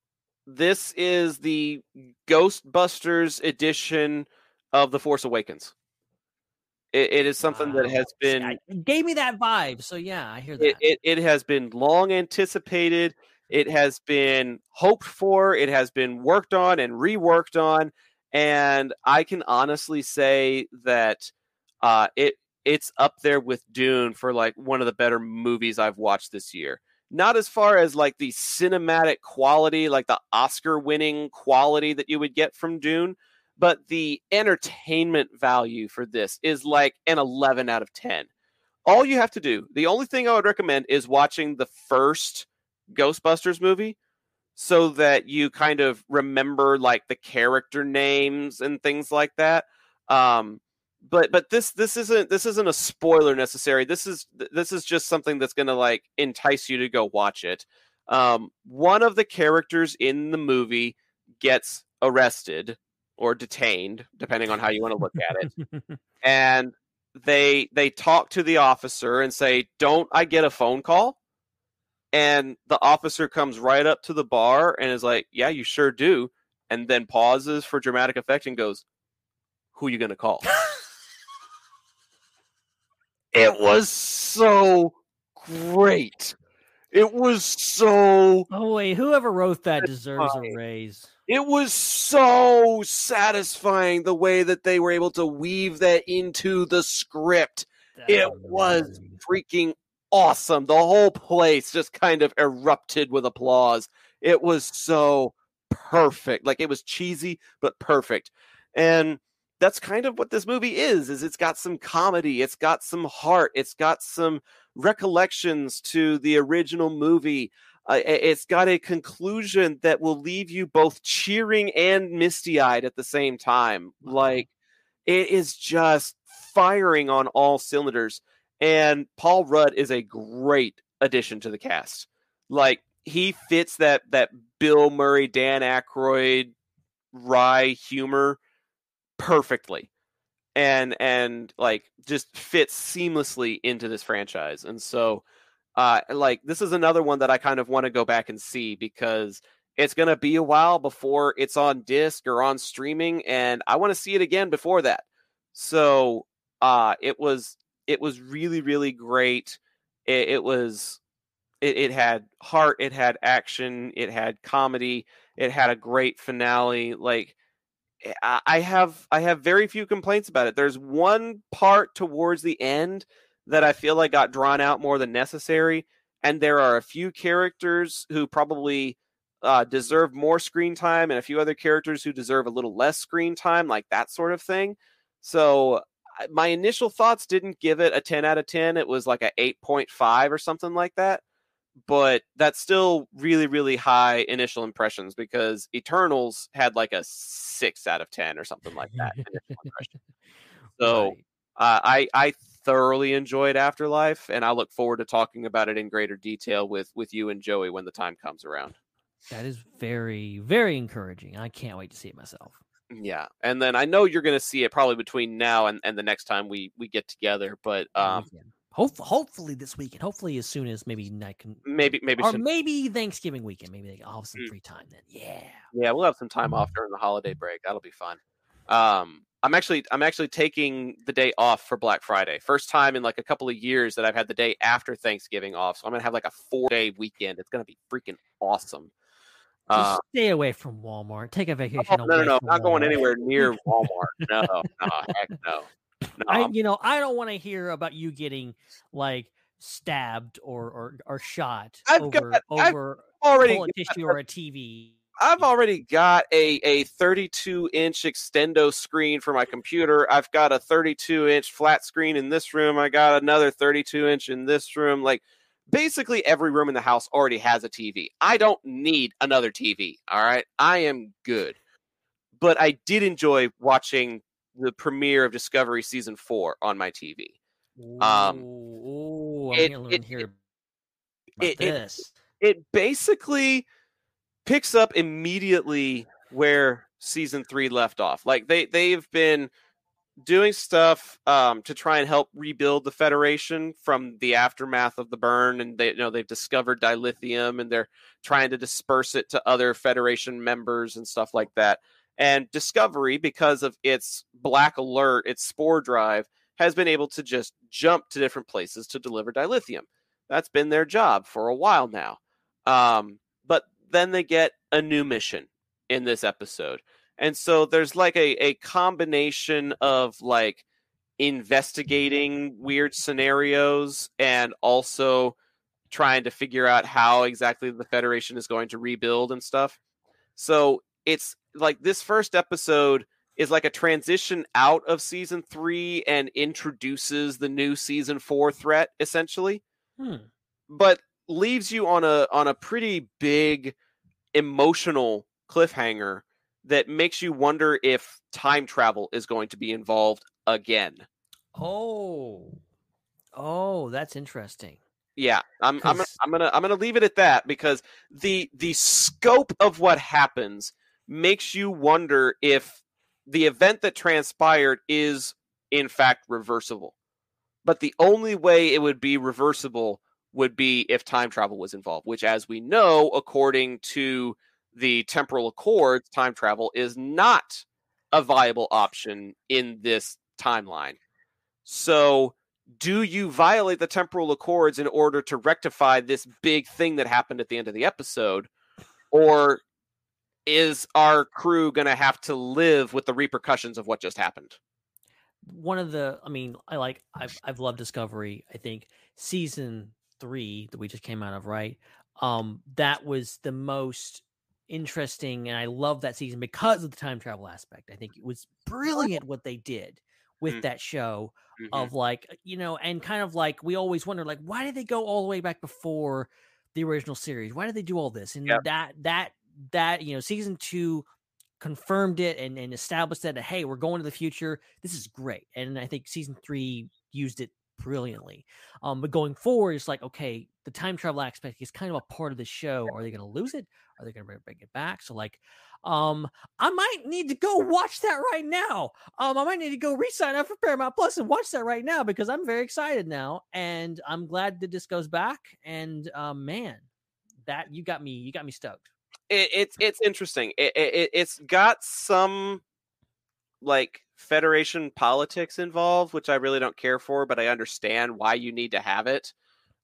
this is the Ghostbusters edition of The Force Awakens. It, it is something that has been it gave me that vibe. So yeah, I hear that. it, it, it has been long anticipated. It has been hoped for. It has been worked on and reworked on. And I can honestly say that uh, it it's up there with Dune for like one of the better movies I've watched this year. Not as far as like the cinematic quality, like the Oscar winning quality that you would get from Dune, but the entertainment value for this is like an 11 out of 10 all you have to do, the only thing I would recommend is watching the first Ghostbusters movie so that you kind of remember like the character names and things like that. Um but but this this isn't this isn't a spoiler necessary. This is this is just something that's going to like entice you to go watch it. Um one of the characters in the movie gets arrested or detained depending on how you want to look at it [LAUGHS] and they they talk to the officer and say don't i get a phone call and the officer comes right up to the bar and is like yeah you sure do and then pauses for dramatic effect and goes who are you gonna call? [LAUGHS] It was so great. It was so oh wait, whoever wrote that deserves a raise. it was so satisfying the way that they were able to weave that into the script. It was freaking awesome. The whole place just kind of erupted with applause. It was so perfect. Like it was cheesy but perfect. And that's kind of what this movie is is it's got some comedy, it's got some heart, it's got some recollections to the original movie. Uh, it's got a conclusion that will leave you both cheering and misty-eyed at the same time. Like it is just firing on all cylinders and Paul Rudd is a great addition to the cast. Like he fits that that Bill Murray, Dan Aykroyd, wry humor perfectly, and and like just fits seamlessly into this franchise. And so, uh, like this is another one that I kind of want to go back and see because it's gonna be a while before it's on disc or on streaming, and I want to see it again before that. So, uh, it was it was really really great. It, it was it, it had heart it had action it had comedy it had a great finale like eh, I, have i have very few complaints about it. There's one part towards the end that i feel like got drawn out more than necessary and there are a few characters who probably uh, deserve more screen time and a few other characters who deserve a little less screen time like that sort of thing. So my initial thoughts didn't give it a 10 out of 10 it was like a 8.5 or something like that but that's still really really high initial impressions because eternals had like a 6 out of 10 or something like that [LAUGHS] so Right. uh, i i thoroughly enjoyed afterlife and i look forward to talking about it in greater detail with with you and joey when the time comes around That is very, very encouraging. I can't wait to see it myself. Yeah, and then I know you're going to see it probably between now and, and the next time we we get together. But um. Hope, hopefully this weekend. Hopefully as soon as maybe I can, maybe maybe or some, maybe Thanksgiving weekend. Maybe I'll have some Mm. free time then. Yeah. yeah, we'll have some time off during the holiday break. That'll be fun. Um, I'm actually I'm actually taking the day off for Black Friday. First time in like a couple of years that I've had the day after Thanksgiving off. So I'm gonna have like a four day weekend. It's gonna be freaking awesome. Just Uh, stay away from Walmart. Take a vacation. oh, no, no, no, from not going anywhere near [LAUGHS] Walmart. No, no, heck no. No, I, you know, I don't want to hear about you getting like stabbed or or, or shot I've over got- I've over already a tissue or a TV. I've already got a, a 32 inch extendo screen for my computer. I've got a 32 inch flat screen in this room. I got another 32 inch in this room. Like basically every room in the house already has a TV. I don't need another TV. All right. I am good. But I did enjoy watching the premiere of Discovery season four on my TV. Um, Ooh, ooh, I'm it- it- hear it- about it- this. it basically picks up immediately where season three left off. Like they they've been doing stuff um, to try and help rebuild the Federation from the aftermath of the burn, and they you know they've discovered dilithium, and they're trying to disperse it to other Federation members and stuff like that. And Discovery, because of its Black Alert, its spore drive, has been able to just jump to different places to deliver dilithium. That's been their job for a while now. Um, but then they get a new mission in this episode. And so there's like a, a combination of like investigating weird scenarios and also trying to figure out how exactly the Federation is going to rebuild and stuff. So it's like this first episode is like a transition out of season three and introduces the new season four threat essentially Hmm. but leaves you on a on a pretty big emotional cliffhanger that makes you wonder if time travel is going to be involved again. Oh, oh, that's interesting. Yeah, I'm I'm gonna, I'm gonna I'm gonna leave it at that because the the scope of what happens makes you wonder if the event that transpired is in fact reversible. But the only way it would be reversible would be if time travel was involved, which as we know according to the temporal accords, time travel is not a viable option in this timeline. So do you violate the temporal accords in order to rectify this big thing that happened at the end of the episode or is our crew going to have to live with the repercussions of what just happened One of the, I mean, I like, I've, I've loved Discovery. I think season three that we just came out of, right? Um, that was the most interesting, and I love that season because of the time travel aspect. I think it was brilliant what they did with Mm. that show Mhm. of like you know and kind of like we always wonder like why did they go all the way back before the original series why did they do all this and Yep. that that that you know season two confirmed it and, and established that hey we're going to the future this is great and i think season three used it brilliantly um but going forward it's like okay the time travel aspect is kind of a part of the show. Are they going to lose it? Are they going to bring it back? So like um i might need to go watch that right now. Um i might need to go re-sign up for paramount plus and watch that right now because i'm very excited now and i'm glad that this goes back and um man that you got me you got me stoked. It, it's it's interesting. It, it, it's got some like federation politics involved which i really don't care for but i understand why you need to have it.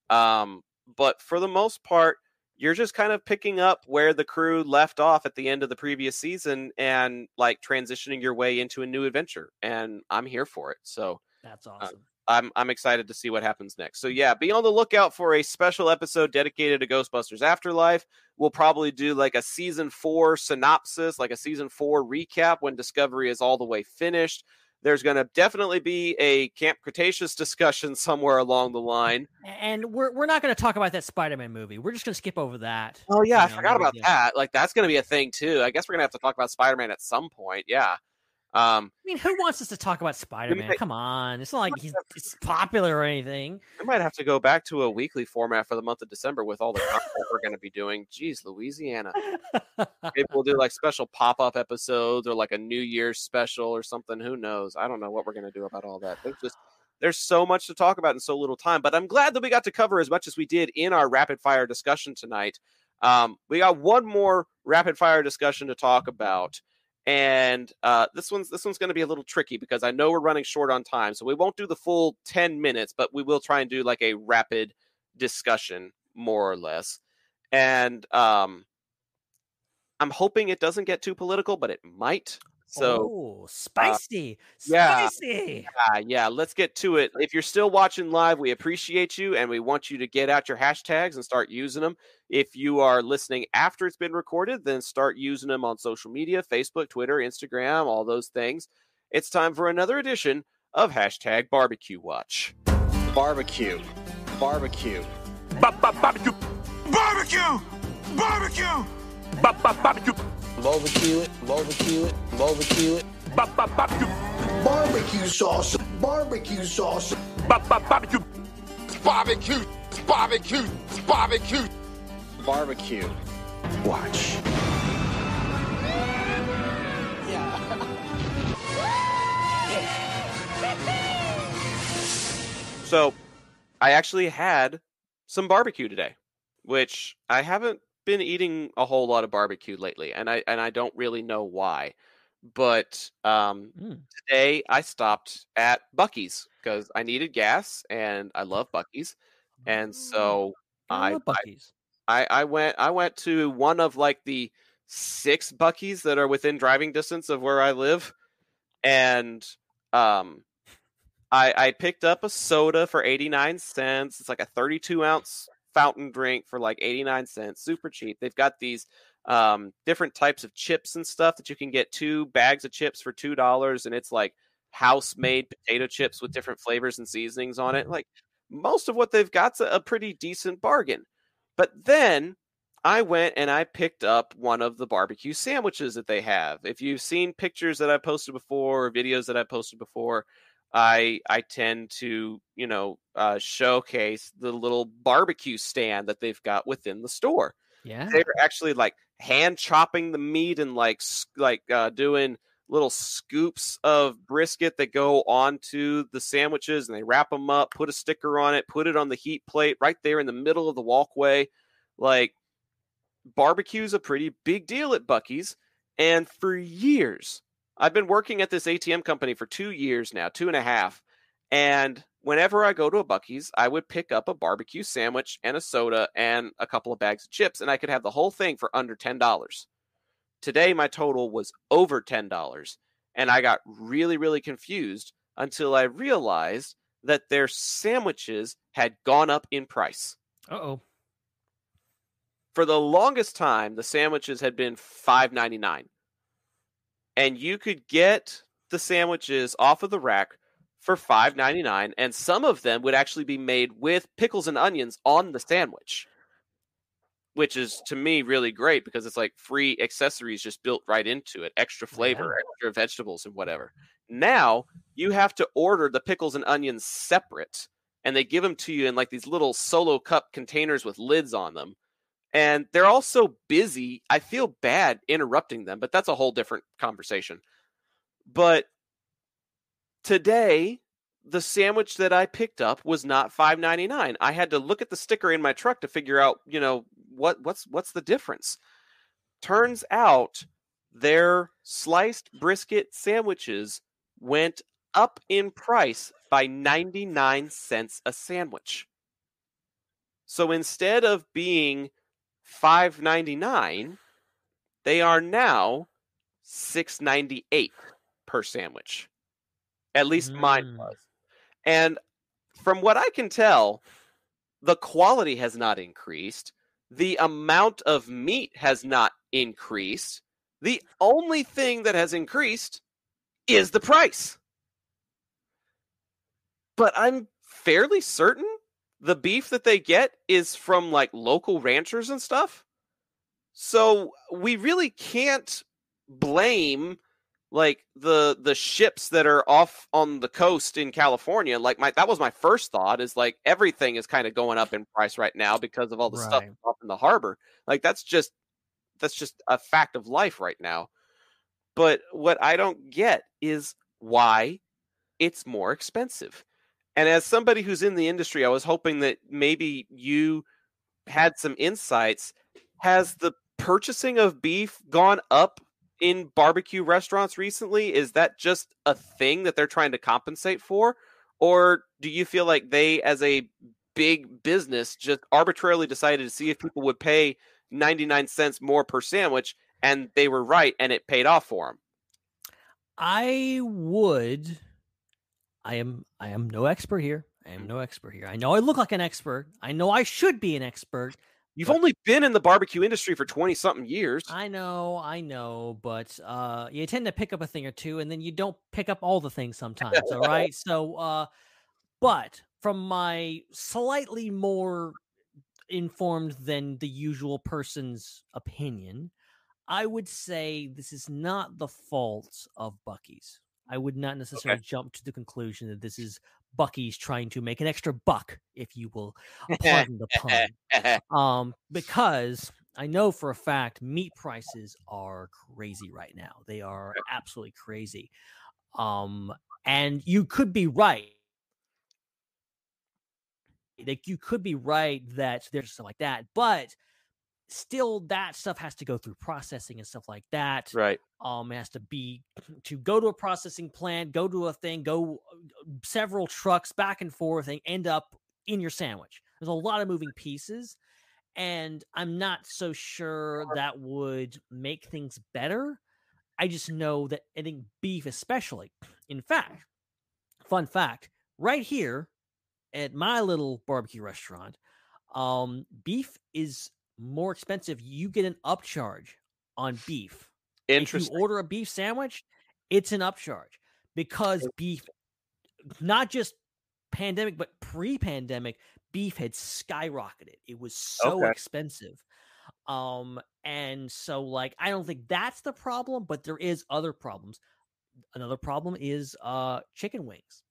Um but for the most part you're just kind of picking up where the crew left off at the end of the previous season and like transitioning your way into a new adventure and i'm here for it. So that's awesome I'm I'm excited to see what happens next. So yeah, be on the lookout for a special episode dedicated to Ghostbusters Afterlife. We'll probably do like a season 4 synopsis, like a season 4 recap when Discovery is all the way finished. There's going to definitely be a Camp Cretaceous discussion [LAUGHS] somewhere along the line. and we're, we're not going to talk about that spider-man movie we're just going to skip over that Oh yeah, I know, forgot about that. Like that's going to be a thing too. I guess we're going to have to talk about Spider-Man at some point. Yeah. Um, I mean, who wants us to talk about Spider Man? Come on, it's not like he's it's popular or anything. we might have to go back to a weekly format for the month of December with all the content we're going to be doing. Jeez, Louisiana. Maybe we'll do like special pop up episodes or like a New Year's special or something. Who knows? I don't know what we're going to do about all that. There's just there's so much to talk about in so little time. But I'm glad that we got to cover as much as we did in our rapid fire discussion tonight. Um, we got one more rapid fire discussion to talk about, and uh, this one's this one's going to be a little tricky because I know we're running short on time, so we won't do the full ten minutes, but we will try and do like a rapid discussion, more or less. And um, I'm hoping it doesn't get too political, but it might. So oh, uh, spicy, yeah. spicy. yeah, yeah, let's get to it. If you're still watching live, we appreciate you and we want you to get out your hashtags and start using them. If you are listening after it's been recorded, then start using them on social media Facebook, Twitter, Instagram, all those things. It's time for another edition of hashtag barbecue watch. Barbecue. Barbecue. Barbecue! Barbecue! Barbecue! Bubba barbecue! Barbecue it. Barbecue it. Barbecue it. Barbecue! barbecue sauce, barbecue sauce, Barbecue! Barbecue! Barbecue! Barbecue! Barbecue. watch. So I actually had some barbecue today, which I haven't been eating a whole lot of barbecue lately, and I and I don't really know why. But um, Mm. today I stopped at Buc-ee's because I needed gas, and I love Buc-ee's, and so I I Buc-ee's. I I went I went to one of like the six Buc-ee's that are within driving distance of where I live, and um, I I picked up a soda for eighty nine cents. It's like a thirty two ounce fountain drink for like eighty nine cents, super cheap. They've got these um different types of chips and stuff that you can get two bags of chips for two dollars, and it's like house made potato chips with different flavors and seasonings on it. Like most of what they've got's a, a pretty decent bargain. But then I went and I picked up one of the barbecue sandwiches that they have. If you've seen pictures that I posted before or videos that I posted before, I I tend to you know uh, showcase the little barbecue stand that they've got within the store. Yeah. They're actually like hand chopping the meat and like like uh, doing little scoops of brisket that go onto the sandwiches and they wrap them up, put a sticker on it, put it on the heat plate right there in the middle of the walkway. Like barbecue's a pretty big deal at Buc-ee's. And for years, I've been working at this ATM company for two years now, two and a half. And whenever I go to a Buc-ee's, I would pick up a barbecue sandwich and a soda and a couple of bags of chips, and I could have the whole thing for under $10. Today, my total was over $10, and I got really, really confused until I realized that their sandwiches had gone up in price. Uh oh. For the longest time, the sandwiches had been $5.99. And you could get the sandwiches off of the rack for $5.99, and some of them would actually be made with pickles and onions on the sandwich. Which is to me really great because it's like free accessories just built right into it, extra flavor, extra vegetables, and whatever. Now you have to order the pickles and onions separate, and they give them to you in like these little solo cup containers with lids on them. And they're all so busy. I feel bad interrupting them, but that's a whole different conversation. But today, the sandwich that I picked up was not five ninety nine. I had to look at the sticker in my truck to figure out, you know, what what's what's the difference. Turns out their sliced brisket sandwiches went up in price by 99 cents a sandwich. So instead of being 5.99, they are now 6.98 per sandwich. At least mine Mm. was. And from what I can tell, the quality has not increased. The amount of meat has not increased. The only thing that has increased is the price. But I'm fairly certain the beef that they get is from like local ranchers and stuff. So we really can't blame like the the ships that are off on the coast in California, like my that was my first thought is like everything is kind of going up in price right now because of all the stuff Right. off in the harbor. Like that's just that's just a fact of life right now. But what I don't get is why it's more expensive. And as somebody who's in the industry, I was hoping that maybe you had some insights. Has the purchasing of beef gone up in barbecue restaurants recently? Is that just a thing that they're trying to compensate for? Or do you feel like they, as a big business, just arbitrarily decided to see if people would pay 99 cents more per sandwich and they were right and it paid off for them? I would. I am. I am no expert here. I am no expert here. I know I look like an expert. I know I should be an expert. You've only been in the barbecue industry for 20 something years. I know, I know, but uh, you tend to pick up a thing or two, and then you don't pick up all the things sometimes. all [LAUGHS] right, so uh, but from my slightly more informed than the usual person's opinion, I would say this is not the fault of Buc-ee's. I would not necessarily jump to the conclusion that this is Buc-ee's trying to make an extra buck, if you will [LAUGHS] pardon the pun. [LAUGHS] Um because i know for a fact meat prices are crazy right now. They are absolutely crazy. Um and you could be right. Like you could be right that there's stuff like that but still that stuff has to go through processing and stuff like that. Right. um it has to be to go to a processing plant go to a thing go uh, several trucks back and forth and end up in your sandwich. There's a lot of moving pieces and i'm not so sure that would make things better. I just know that i think beef especially in fact fun fact right here at my little barbecue restaurant um beef is more expensive you get an upcharge on beef Interesting. if you order a beef sandwich, it's an upcharge because beef, not just pandemic, but pre-pandemic, beef had skyrocketed. It was so Okay. expensive. Um, and so like I don't think that's the problem, but there is other problems. Another problem is uh chicken wings.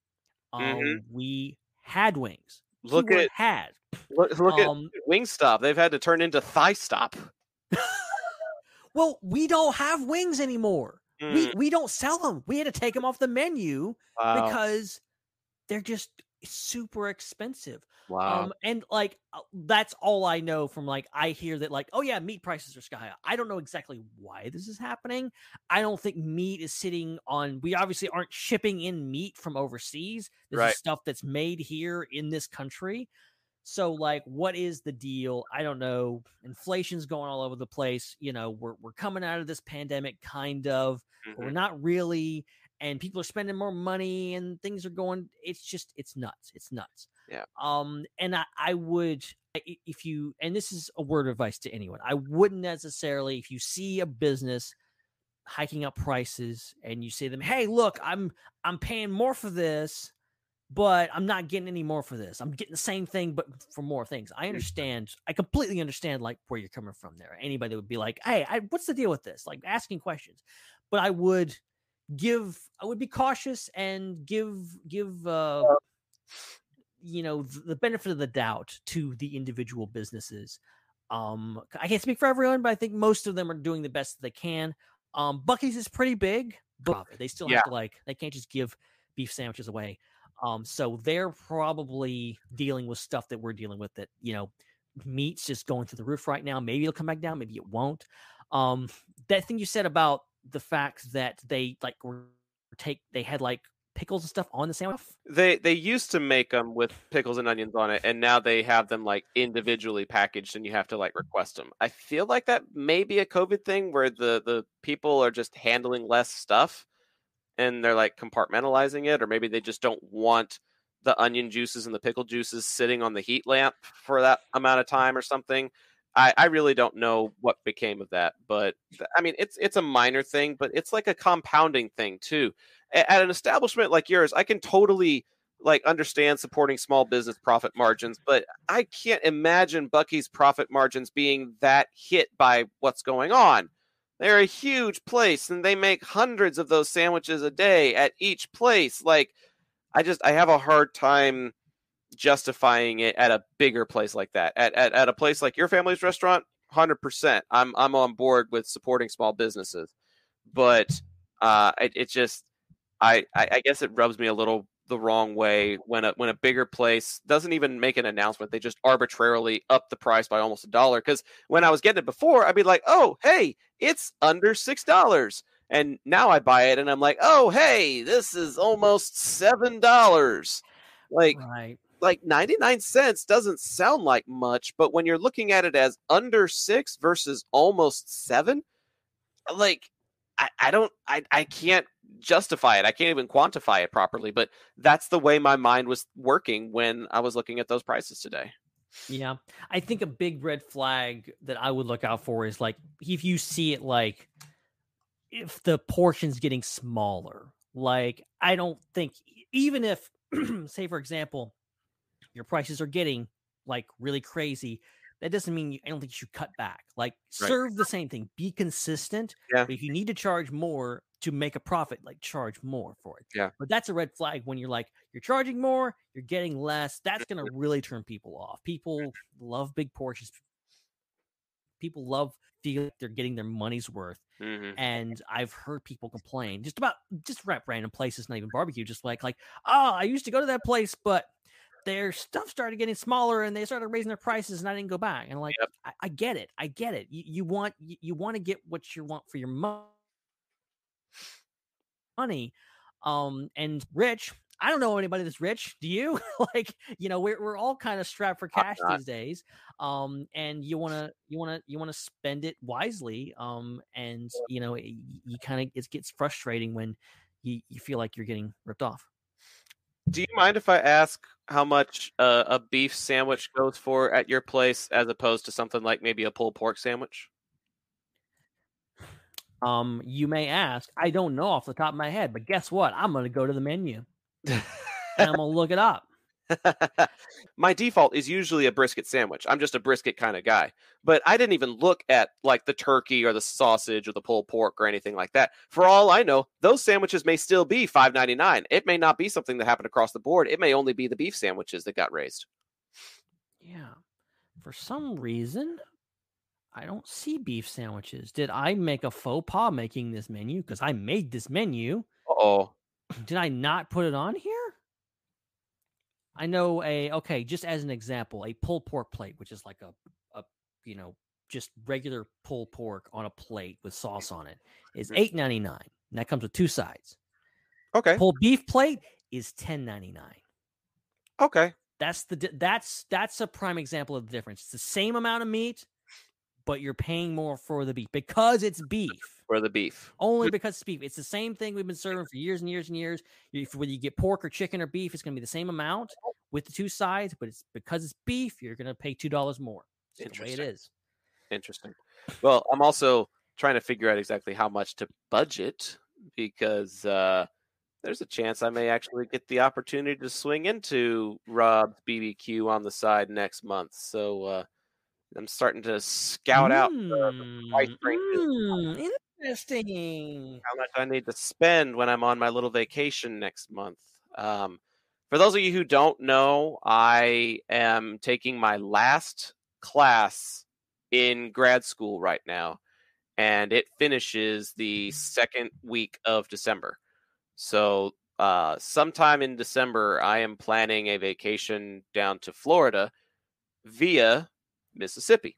Um, Mhm. we had wings. Look Keyword at had. Look, look Um, at Wingstop. They've had to turn into Thigh Stop. [LAUGHS] well, we don't have wings anymore. We Mm, we don't sell them. We had to take them off the menu wow. because they're just super expensive. wow. Um, and like uh, that's all I know from like I hear that like oh yeah, meat prices are sky high. I don't know exactly why this is happening. I don't think meat is sitting on. We obviously aren't shipping in meat from overseas. This Right. is stuff that's made here in this country. So like, what is the deal? I don't know. Inflation's going all over the place. You know, we're we're coming out of this pandemic, kind of but we're not really and people are spending more money and things are going it's just it's nuts it's nuts Yeah. um and i i would if you and this is a word of advice to anyone i wouldn't necessarily if you see a business hiking up prices and you say to them hey look i'm i'm paying more for this but i'm not getting any more for this. I'm getting the same thing but for more things. I understand i completely understand like where you're coming from there. Anybody would be like hey I, what's the deal with this? Like asking questions. But i would give i would be cautious and give give uh you know the benefit of the doubt to the individual businesses. Um i can't speak for everyone but i think most of them are doing the best that they can. Um Buc-ee's is pretty big but they still Yeah. have to like they can't just give beef sandwiches away um so they're probably dealing with stuff that we're dealing with that you know meat's just going through the roof right now. Maybe it'll come back down maybe it won't. Um that thing you said about the fact that they like take they had like pickles and stuff on the sandwich? They they used to make them with pickles and onions on it, and now they have them like individually packaged, and you have to like request them. I feel like that may be a COVID thing where the the people are just handling less stuff, and they're like compartmentalizing it, or maybe they just don't want the onion juices and the pickle juices sitting on the heat lamp for that amount of time or something. I, I really don't know what became of that, but I mean it's it's a minor thing, but it's like a compounding thing too. A- At an establishment like yours, I can totally like understand supporting small business profit margins, but I can't imagine Buc-ee's profit margins being that hit by what's going on. They're a huge place and they make hundreds of those sandwiches a day at each place. Like, I just, I have a hard time justifying it at a bigger place like that. At, at, at a place like your family's restaurant, 100%. I'm, I'm on board with supporting small businesses. But uh, it, it just, I, I I guess it rubs me a little the wrong way when a when a bigger place doesn't even make an announcement. They just arbitrarily up the price by almost a dollar. Because when I was getting it before, I'd be like, "Oh, hey, it's under six dollars," and now I buy it and I'm like, "Oh, hey, this is almost seven dollars." Like Right. like 99 cents doesn't sound like much, but when you're looking at it as under six versus almost seven, like I, I don't I, I can't justify it. I can't even quantify it properly, but that's the way my mind was working when I was looking at those prices today. Yeah. I think a big red flag that I would look out for is like if you see it like if the portion's getting smaller. Like I don't think even if [CLEARS THROAT] say for example your prices are getting like really crazy, that doesn't mean you, I don't think you should cut back. Like Right. serve the same thing, be consistent. Yeah. But if you need to charge more to make a profit, like charge more for it. Yeah. But that's a red flag when you're like you're charging more, you're getting less. That's going Mm-hmm. to really turn people off. People love big portions. People love feel like they're getting their money's worth. Mhm. And I've heard people complain just about just random places, not even barbecue, just like like, oh, I used to go to that place, but their stuff started getting smaller and they started raising their prices and I didn't go back. And like, Yep. I, I get it. I get it. You, you want you, you want to get what you want for your mo- money. Um, and rich, I don't know anybody that's rich. Do you? [LAUGHS] like, you know, we're we're all kind of strapped for cash these days. Um, and you wanna you wanna you wanna spend it wisely. Um, and you know, y- you kind of it gets frustrating when you, you feel like you're getting ripped off. Do you mind if I ask how much uh, a beef sandwich goes for at your place as opposed to something like maybe a pulled pork sandwich? Um, you may ask, I don't know off the top of my head, but guess what? I'm gonna go to the menu and I'm gonna [LAUGHS] look it up. my default is usually a brisket sandwich. I'm just a brisket kind of guy. But I didn't even look at like the turkey or the sausage or the pulled pork or anything like that. For all I know, those sandwiches may still be $5.99. It may not be something that happened across the board. It may only be the beef sandwiches that got raised. Yeah. For some reason, I don't see beef sandwiches. Did I make a faux pas making this menu? Because I made this menu. Oh, [CLEARS THROAT] Did I not put it on here? I know a okay, just as an example, a pulled pork plate, which is like a, a you know, just regular pulled pork on a plate with sauce on it, is eight ninety nine. And that comes with two sides. okay. Pulled beef plate is ten ninety nine. Okay. That's the that's that's a prime example of the difference. It's the same amount of meat, but you're paying more for the beef because it's beef. For the beef. Only because it's beef. It's the same thing we've been serving for years and years and years. If whether you get pork or chicken or beef, it's going to be the same amount with the two sides, but it's because it's beef, you're going to pay two dollars more. It's the way it Interesting. Interesting. Well, I'm also trying to figure out exactly how much to budget because uh, there's a chance I may actually get the opportunity to swing into Rob's BBQ on the side next month. So uh, I'm starting to scout out the price Mm, ranges. mm, interesting. how much I need to spend when I'm on my little vacation next month. Um, for those of you who don't know, I am taking my last class in grad school right now, and it finishes the second week of December. So, uh, sometime in December, I am planning a vacation down to Florida via Mississippi.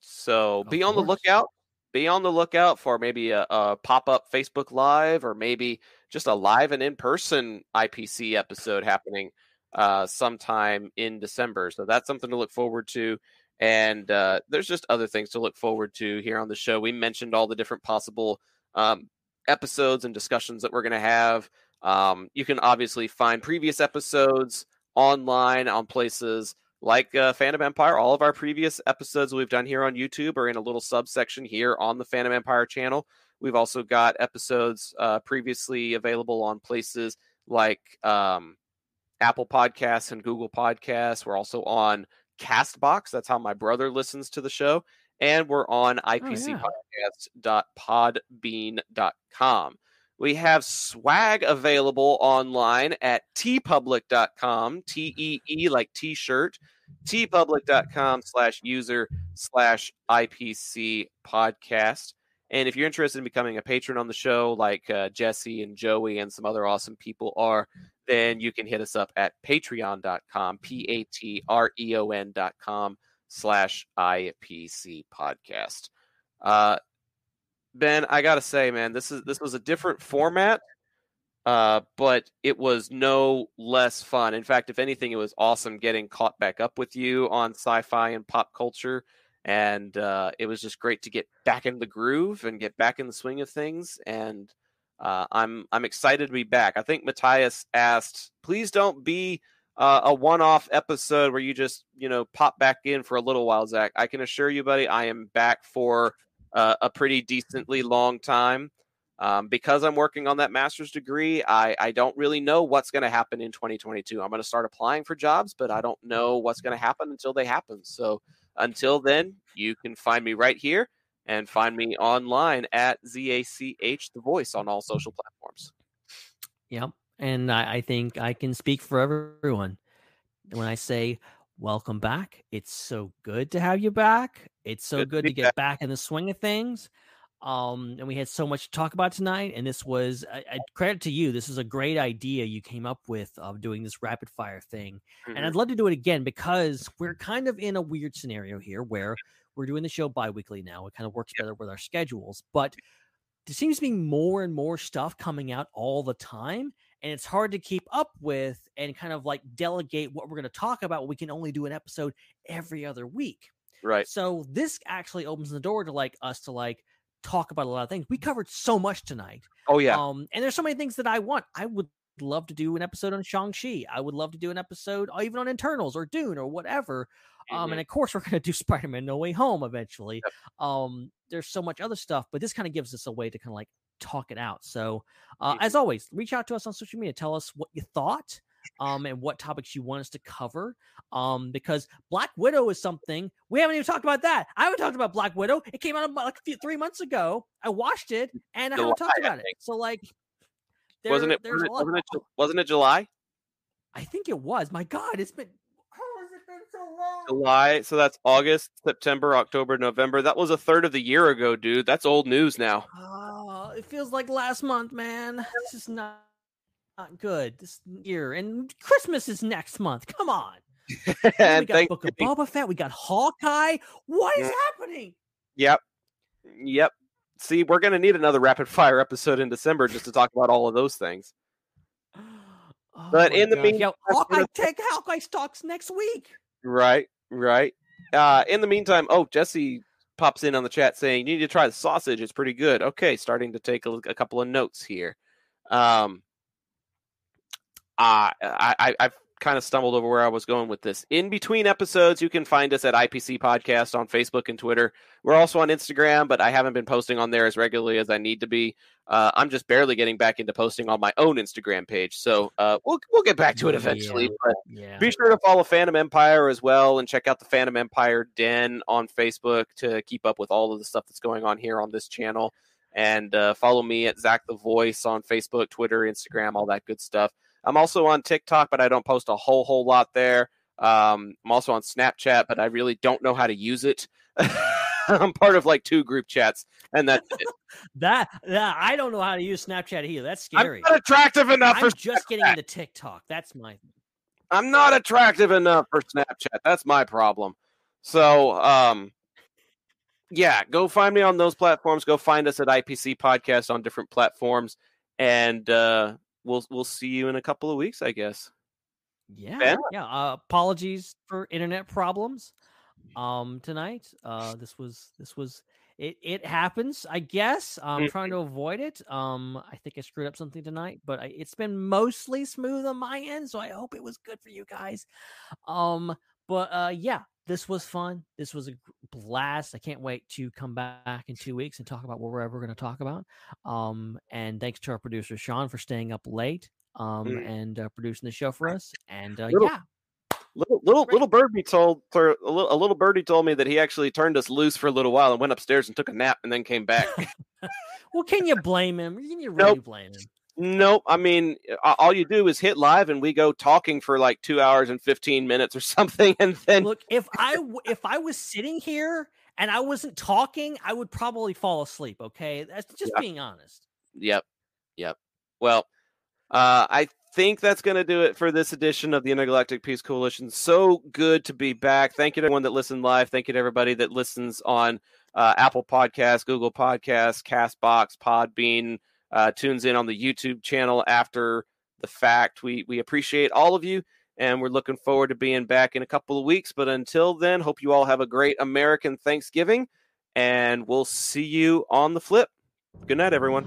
So, Of be on the lookout be on the lookout for maybe a, a pop-up Facebook Live or maybe just a live and in-person IPC episode happening uh, sometime in December. So that's something to look forward to. And uh, there's just other things to look forward to here on the show. We mentioned all the different possible um, episodes and discussions that we're going to have. Um, you can obviously find previous episodes online on places like uh, Fandom Empire, all of our previous episodes we've done here on YouTube are in a little subsection here on the Fandom Empire channel. We've also got episodes uh, previously available on places like um, Apple Podcasts and Google Podcasts. We're also on Castbox. That's how my brother listens to the show. and we're on Oh, ipcpodcast.podbean.com. We have swag available online at teepublic.com, T E E like t shirt, teepublic.com slash user slash IPC podcast. And if you're interested in becoming a patron on the show, like uh, Jesse and Joey and some other awesome people are, then you can hit us up at patreon.com, P A T R E O N.com slash IPC podcast. Uh, Ben, I gotta say, man, this is this was a different format, uh, but it was no less fun. In fact, if anything, it was awesome getting caught back up with you on sci-fi and pop culture, and uh, it was just great to get back in the groove and get back in the swing of things. And uh, I'm I'm excited to be back. I think Matthias asked, please don't be uh, a one-off episode where you just you know pop back in for a little while, Zach. I can assure you, buddy, I am back for uh, a pretty decently long time. Um, because I'm working on that master's degree, I, I don't really know what's going to happen in 2022. I'm going to start applying for jobs, but I don't know what's going to happen until they happen. So until then, you can find me right here and find me online at ZACH The Voice on all social platforms. Yep. And I, I think I can speak for everyone when I say welcome back. It's so good to have you back. It's so Good to good, to get back in the swing of things. Um, and we had so much to talk about tonight. And this was I, I credit to you. This is a great idea you came up with of doing this rapid fire thing. And Mhm. I'd love to do it again because we're kind of in a weird scenario here where we're doing the show bi-weekly now. It kind of works better with our schedules, but there seems to be more and more stuff coming out all the time and it's hard to keep up with and kind of like delegate what we're going to talk about. We can only do an episode every other week. Right. So this actually opens the door to like us to like talk about a lot of things. We covered so much tonight. Oh, yeah. Um, and there's so many things that I want. I would love to do an episode on Shang-Chi. I would love to do an episode uh, even on Eternals or Dune or whatever. Um, Mhm. and of course we're gonna do [LAUGHS] Spider-Man No Way Home eventually. Um, there's so much other stuff, but this kind of gives us a way to kind of like talk it out. So uh, as always, reach out to us on social media. Tell us what you thought. Um, and what topics you want us to cover. Um, because Black Widow is something we haven't even talked about that. I haven't talked about Black Widow. It came out like a few three months ago. I watched it and I haven't talked about it. So like, wasn't it, There's wasn't it, wasn't it, wasn't it July? I think it was. My God, it's been. How has it been so long? July. So that's August, September, October, November. That was a third of the year ago, dude. That's old news now. Oh, it feels like last month, man. This is not not good this year, and Christmas is next month. Come on. we [LAUGHS] got Book of Boba Fett. We got Hawkeye. What is Yeah. happening? Yep. Yep. See, we're going to need another rapid fire episode in December just to talk about all of those things. [GASPS] Oh But in the gosh. meantime, Hawkeye take Hawkeye stocks next week. Right, right. Uh, in the meantime, oh, Jesse pops in on the chat saying, you need to try the sausage. It's pretty good. Okay, starting to take a, a couple of notes here. Um, uh, I, I've kind of stumbled over where I was going with this. In between episodes, you can find us at IPC Podcast on Facebook and Twitter. We're also on Instagram, but I haven't been posting on there as regularly as I need to be. Uh, I'm just barely getting back into posting on my own Instagram page, so uh, we'll we'll get back to it eventually. Yeah. But Yeah. be sure to follow Fandom Empire as well and check out the Fandom Empire Den on Facebook to keep up with all of the stuff that's going on here on this channel. And uh, follow me at Zach the Voice on Facebook, Twitter, Instagram, all that good stuff. I'm also on TikTok, but I don't post a whole whole lot there. Um, I'm also on Snapchat, but I really don't know how to use it. [LAUGHS] I'm part of like two group chats, and that's it. [LAUGHS] That, that I don't know how to use Snapchat either. That's scary. I'm not attractive enough for I'm just getting Snapchat. into TikTok. That's my I'm not attractive enough for Snapchat. That's my problem. So, um, yeah, go find me on those platforms. Go find us at IPC Podcast on different platforms, and uh, we'll we'll see you in a couple of weeks, I guess. Yeah, Ben? yeah. Uh, apologies for internet problems um tonight. Uh this was this was it it happens, I guess. I'm trying to avoid it. Um I think I screwed up something tonight, but I, it's been mostly smooth on my end, so I hope it was good for you guys. Um but uh yeah, this was fun. This was a blast. I can't wait to come back in 2 weeks and talk about what we're ever going to talk about. Um and thanks to our producer Sean for staying up late um Mm. and uh, producing the show for us. And uh, Little- yeah, Little little little birdie told a little, a little birdie told me that he actually turned us loose for a little while and went upstairs and took a nap and then came back. [LAUGHS] Well, can you blame him? Can you really Nope. blame him? Nope. I mean, all you do is hit live and we go talking for like two hours and fifteen minutes or [LAUGHS] something, and then Look, if I if I was sitting here and I wasn't talking, I would probably fall asleep. Okay, that's just being honest. Yep. Yep. Well, uh, I think that's going to do it for this edition of the Intergalactic Peace Coalition. So good to be back. Thank you to everyone that listened live. Thank you to everybody that listens on uh, Apple Podcasts, Google Podcasts, Castbox, Podbean, uh, tunes in on the YouTube channel after the fact. We we appreciate all of you, and we're looking forward to being back in a couple of weeks. But until then, hope you all have a great American Thanksgiving, and we'll see you on the flip. Good night, everyone.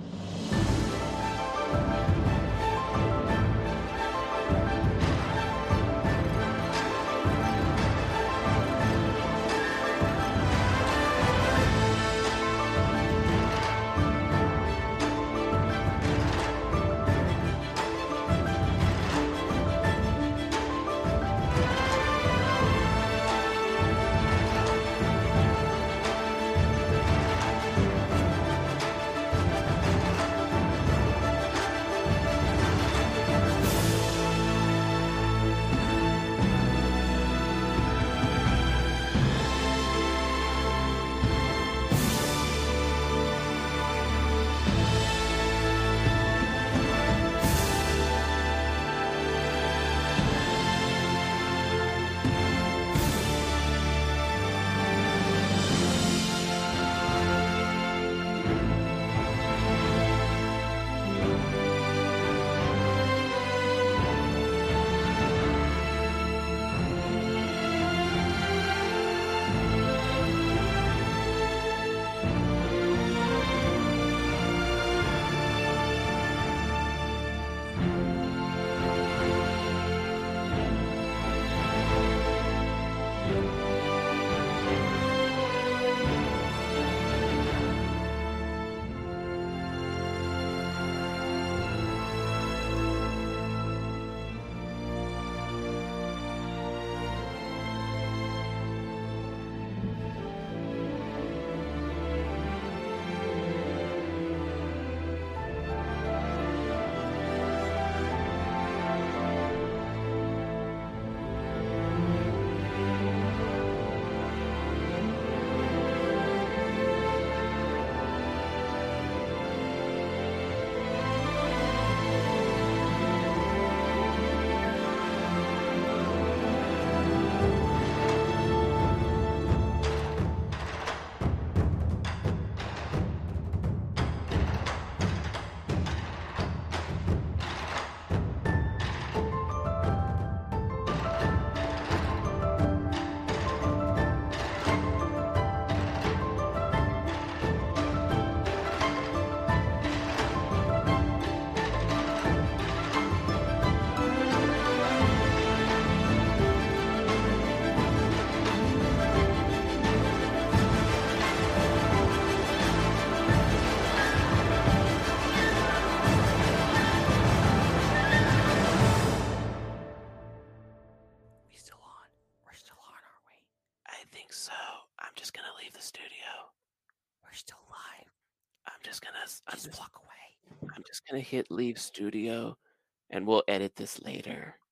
Hit leave studio, and we'll edit this later.